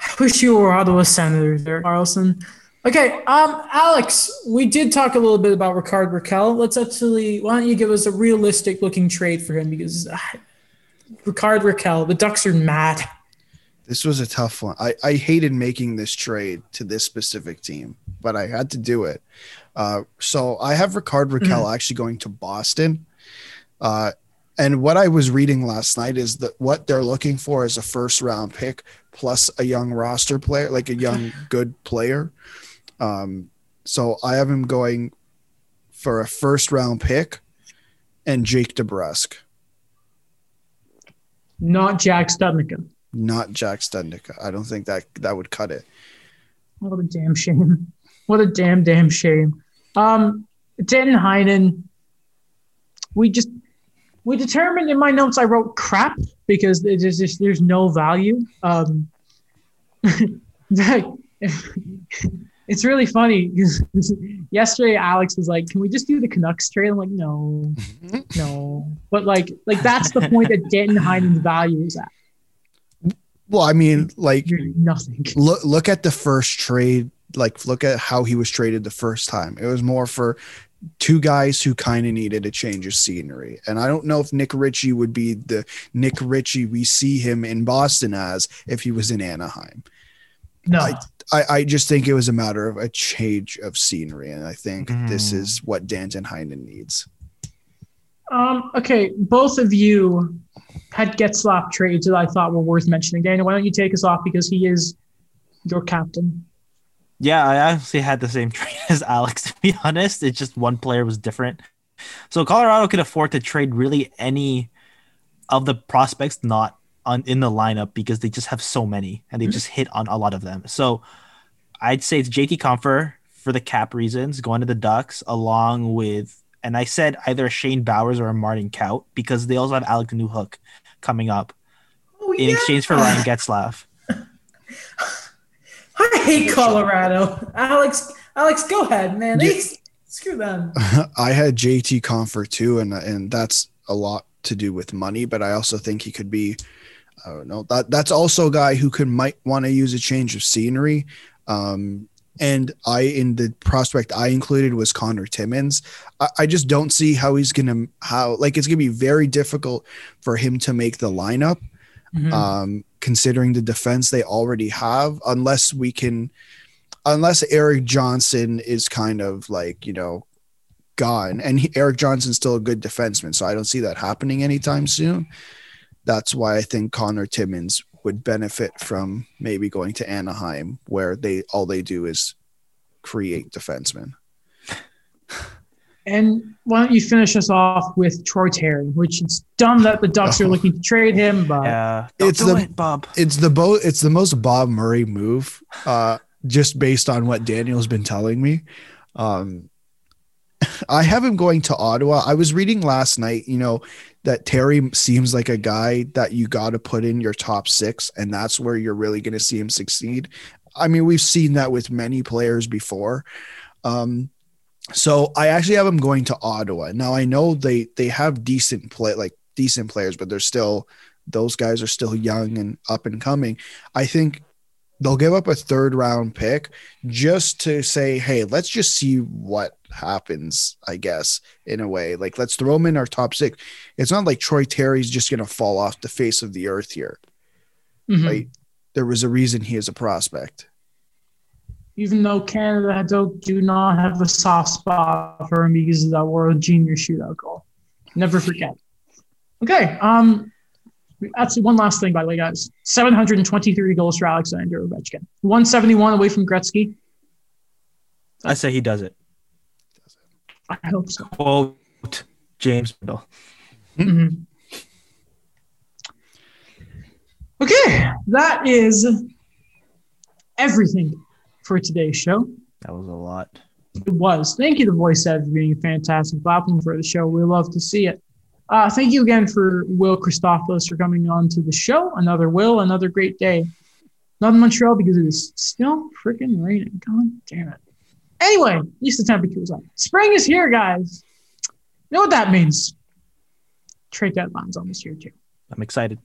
Speaker 2: I wish you were Ottawa Senators, Erik Karlsson. Okay, um, Alex, we did talk a little bit about Rickard Rakell. Let's actually, why don't you give us a realistic looking trade for him? Because uh, Rickard Rakell, the Ducks are mad.
Speaker 1: This was a tough one. I, I hated making this trade to this specific team, but I had to do it. Uh, so I have Rickard Rakell actually going to Boston. Uh, and what I was reading last night is that what they're looking for is a first round pick plus a young roster player, like a young good player. Um, so I have him going for a first round pick and Jake DeBrusk,
Speaker 2: Not Jack Studnicka.
Speaker 1: not Jack Studnicka. I don't think that that would cut it.
Speaker 2: What a damn shame. What a damn, damn shame. Um, Danton Heinen, we just, we determined in my notes I wrote crap because there's just, there's no value. Um, it's really funny because yesterday Alex was like, "Can we just do the Canucks trade?" I'm like, "No, no." But like, like that's the point that Danton Heinen's value is at.
Speaker 1: Well, I mean, like
Speaker 2: You're nothing.
Speaker 1: look look at the first trade like look at how he was traded the first time it was more for two guys who kind of needed a change of scenery and i don't know if nick ritchie would be the nick ritchie we see him in boston as if he was in anaheim
Speaker 2: No,
Speaker 1: I- i, I just think it was a matter of a change of scenery and i think this
Speaker 3: Mm.
Speaker 1: is what danton heinen needs
Speaker 2: Um, okay, both of you had Getzlaf trades that I thought were worth mentioning. Daniel, why don't you take us off because he is your captain.
Speaker 3: Yeah, I actually had the same trade as Alex. To be honest, it's just one player was different. So Colorado could afford to trade really any of the prospects not on in the lineup because they just have so many and they mm-hmm. just hit on a lot of them. So I'd say it's JT Compher for the cap reasons going to the Ducks along with and I said either Shane Bowers or a Martin Kaut because they also have Alex Newhook coming up
Speaker 2: Oh,
Speaker 3: in exchange for Ryan Getzlaf.
Speaker 2: I hate Colorado. Alex, Alex, go ahead, man.
Speaker 1: Yeah.
Speaker 2: They- screw them.
Speaker 1: I had JT Compher too, and and that's a lot to do with money. But I also think he could be, I don't know. That that's also a guy who could might want to use a change of scenery. Um, and I in the prospect I included was Connor Timmins. I, I just don't see how he's gonna how like it's gonna be very difficult for him to make the lineup
Speaker 2: Mhm.
Speaker 1: um, considering the defense they already have, unless we can, unless Erik Johnson is kind of like, you know, gone. And he, Erik Johnson's still a good defenseman, so I don't see that happening anytime soon. That's why I think Connor Timmins would benefit from maybe going to Anaheim, where they all they do is create defensemen.
Speaker 2: And why don't you finish us off with Troy Terry, which is dumb that the Ducks are looking to trade him, but
Speaker 3: Yeah,
Speaker 1: It's the-
Speaker 3: it, Bob.
Speaker 1: It's the bo- it's the most Bob Murray move, uh, just based on what Daniel's been telling me. Um, I have him going to Ottawa. I was reading last night, you know, that Terry seems like a guy that you got to put in your top six, and that's where you're really going to see him succeed. I mean, we've seen that with many players before. Um, so I actually have him going to Ottawa. Now I know they they have decent play, like decent players, but they're still those guys are still young and up and coming. I think they'll give up a third round pick just to say, hey, let's just see what happens, I guess, in a way. Like, let's throw him in our top six. It's not like Troy Terry's just going to fall off the face of the earth here.
Speaker 2: Mhm.
Speaker 1: Right? There was a reason he is a prospect.
Speaker 2: Even though Canada do, do not have a soft spot for him because of that World Junior Shootout goal. Never forget. Okay. Um. Actually, one last thing, by the way, guys. 723 goals for Alexander Ovechkin. 171 away from Gretzky.
Speaker 3: I say he does it.
Speaker 2: I hope so.
Speaker 3: Quote James Bill.
Speaker 2: Mhm. Okay, that is everything for today's show.
Speaker 3: That was a lot.
Speaker 2: It was. Thank you, the voice Ed, for being a fantastic platform for the show. We love to see it. Uh, thank you again for Will Christopoulos for coming on to the show. Another Will, another great day. Not in Montreal because it is still freaking raining. God damn it. Anyway, at least the temperature is up. Spring is here, guys. You know what that means? Trade deadline's almost here, too.
Speaker 3: I'm excited.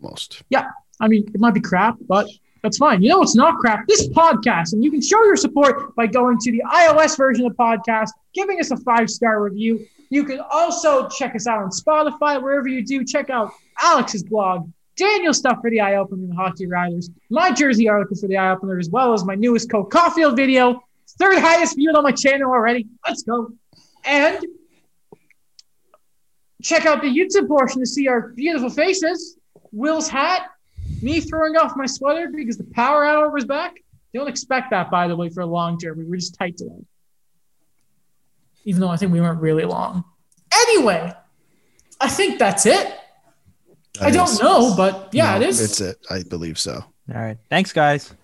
Speaker 1: Almost. Yeah.
Speaker 2: I mean, it might be crap, but that's fine. You know what's not crap? This podcast. And you can show your support by going to the iOS version of the podcast, giving us a five star review. You can also check us out on Spotify, wherever you do. Check out Alex's blog, Daniel's stuff for the Eye Opener and the Hockey Writers, my jersey article for the Eye Opener, as well as my newest Cole Caufield video, third highest viewed on my channel already. Let's go. And check out the YouTube portion to see our beautiful faces. Will's hat, me throwing off my sweater because the power hour was back. Don't expect that, by the way, for a long term. We were just tight today. Even though I think we weren't really long. Anyway, I think that's it. I don't know, but yeah,
Speaker 1: No,
Speaker 2: it is.
Speaker 1: It's it. I believe so.
Speaker 3: All right. Thanks, guys.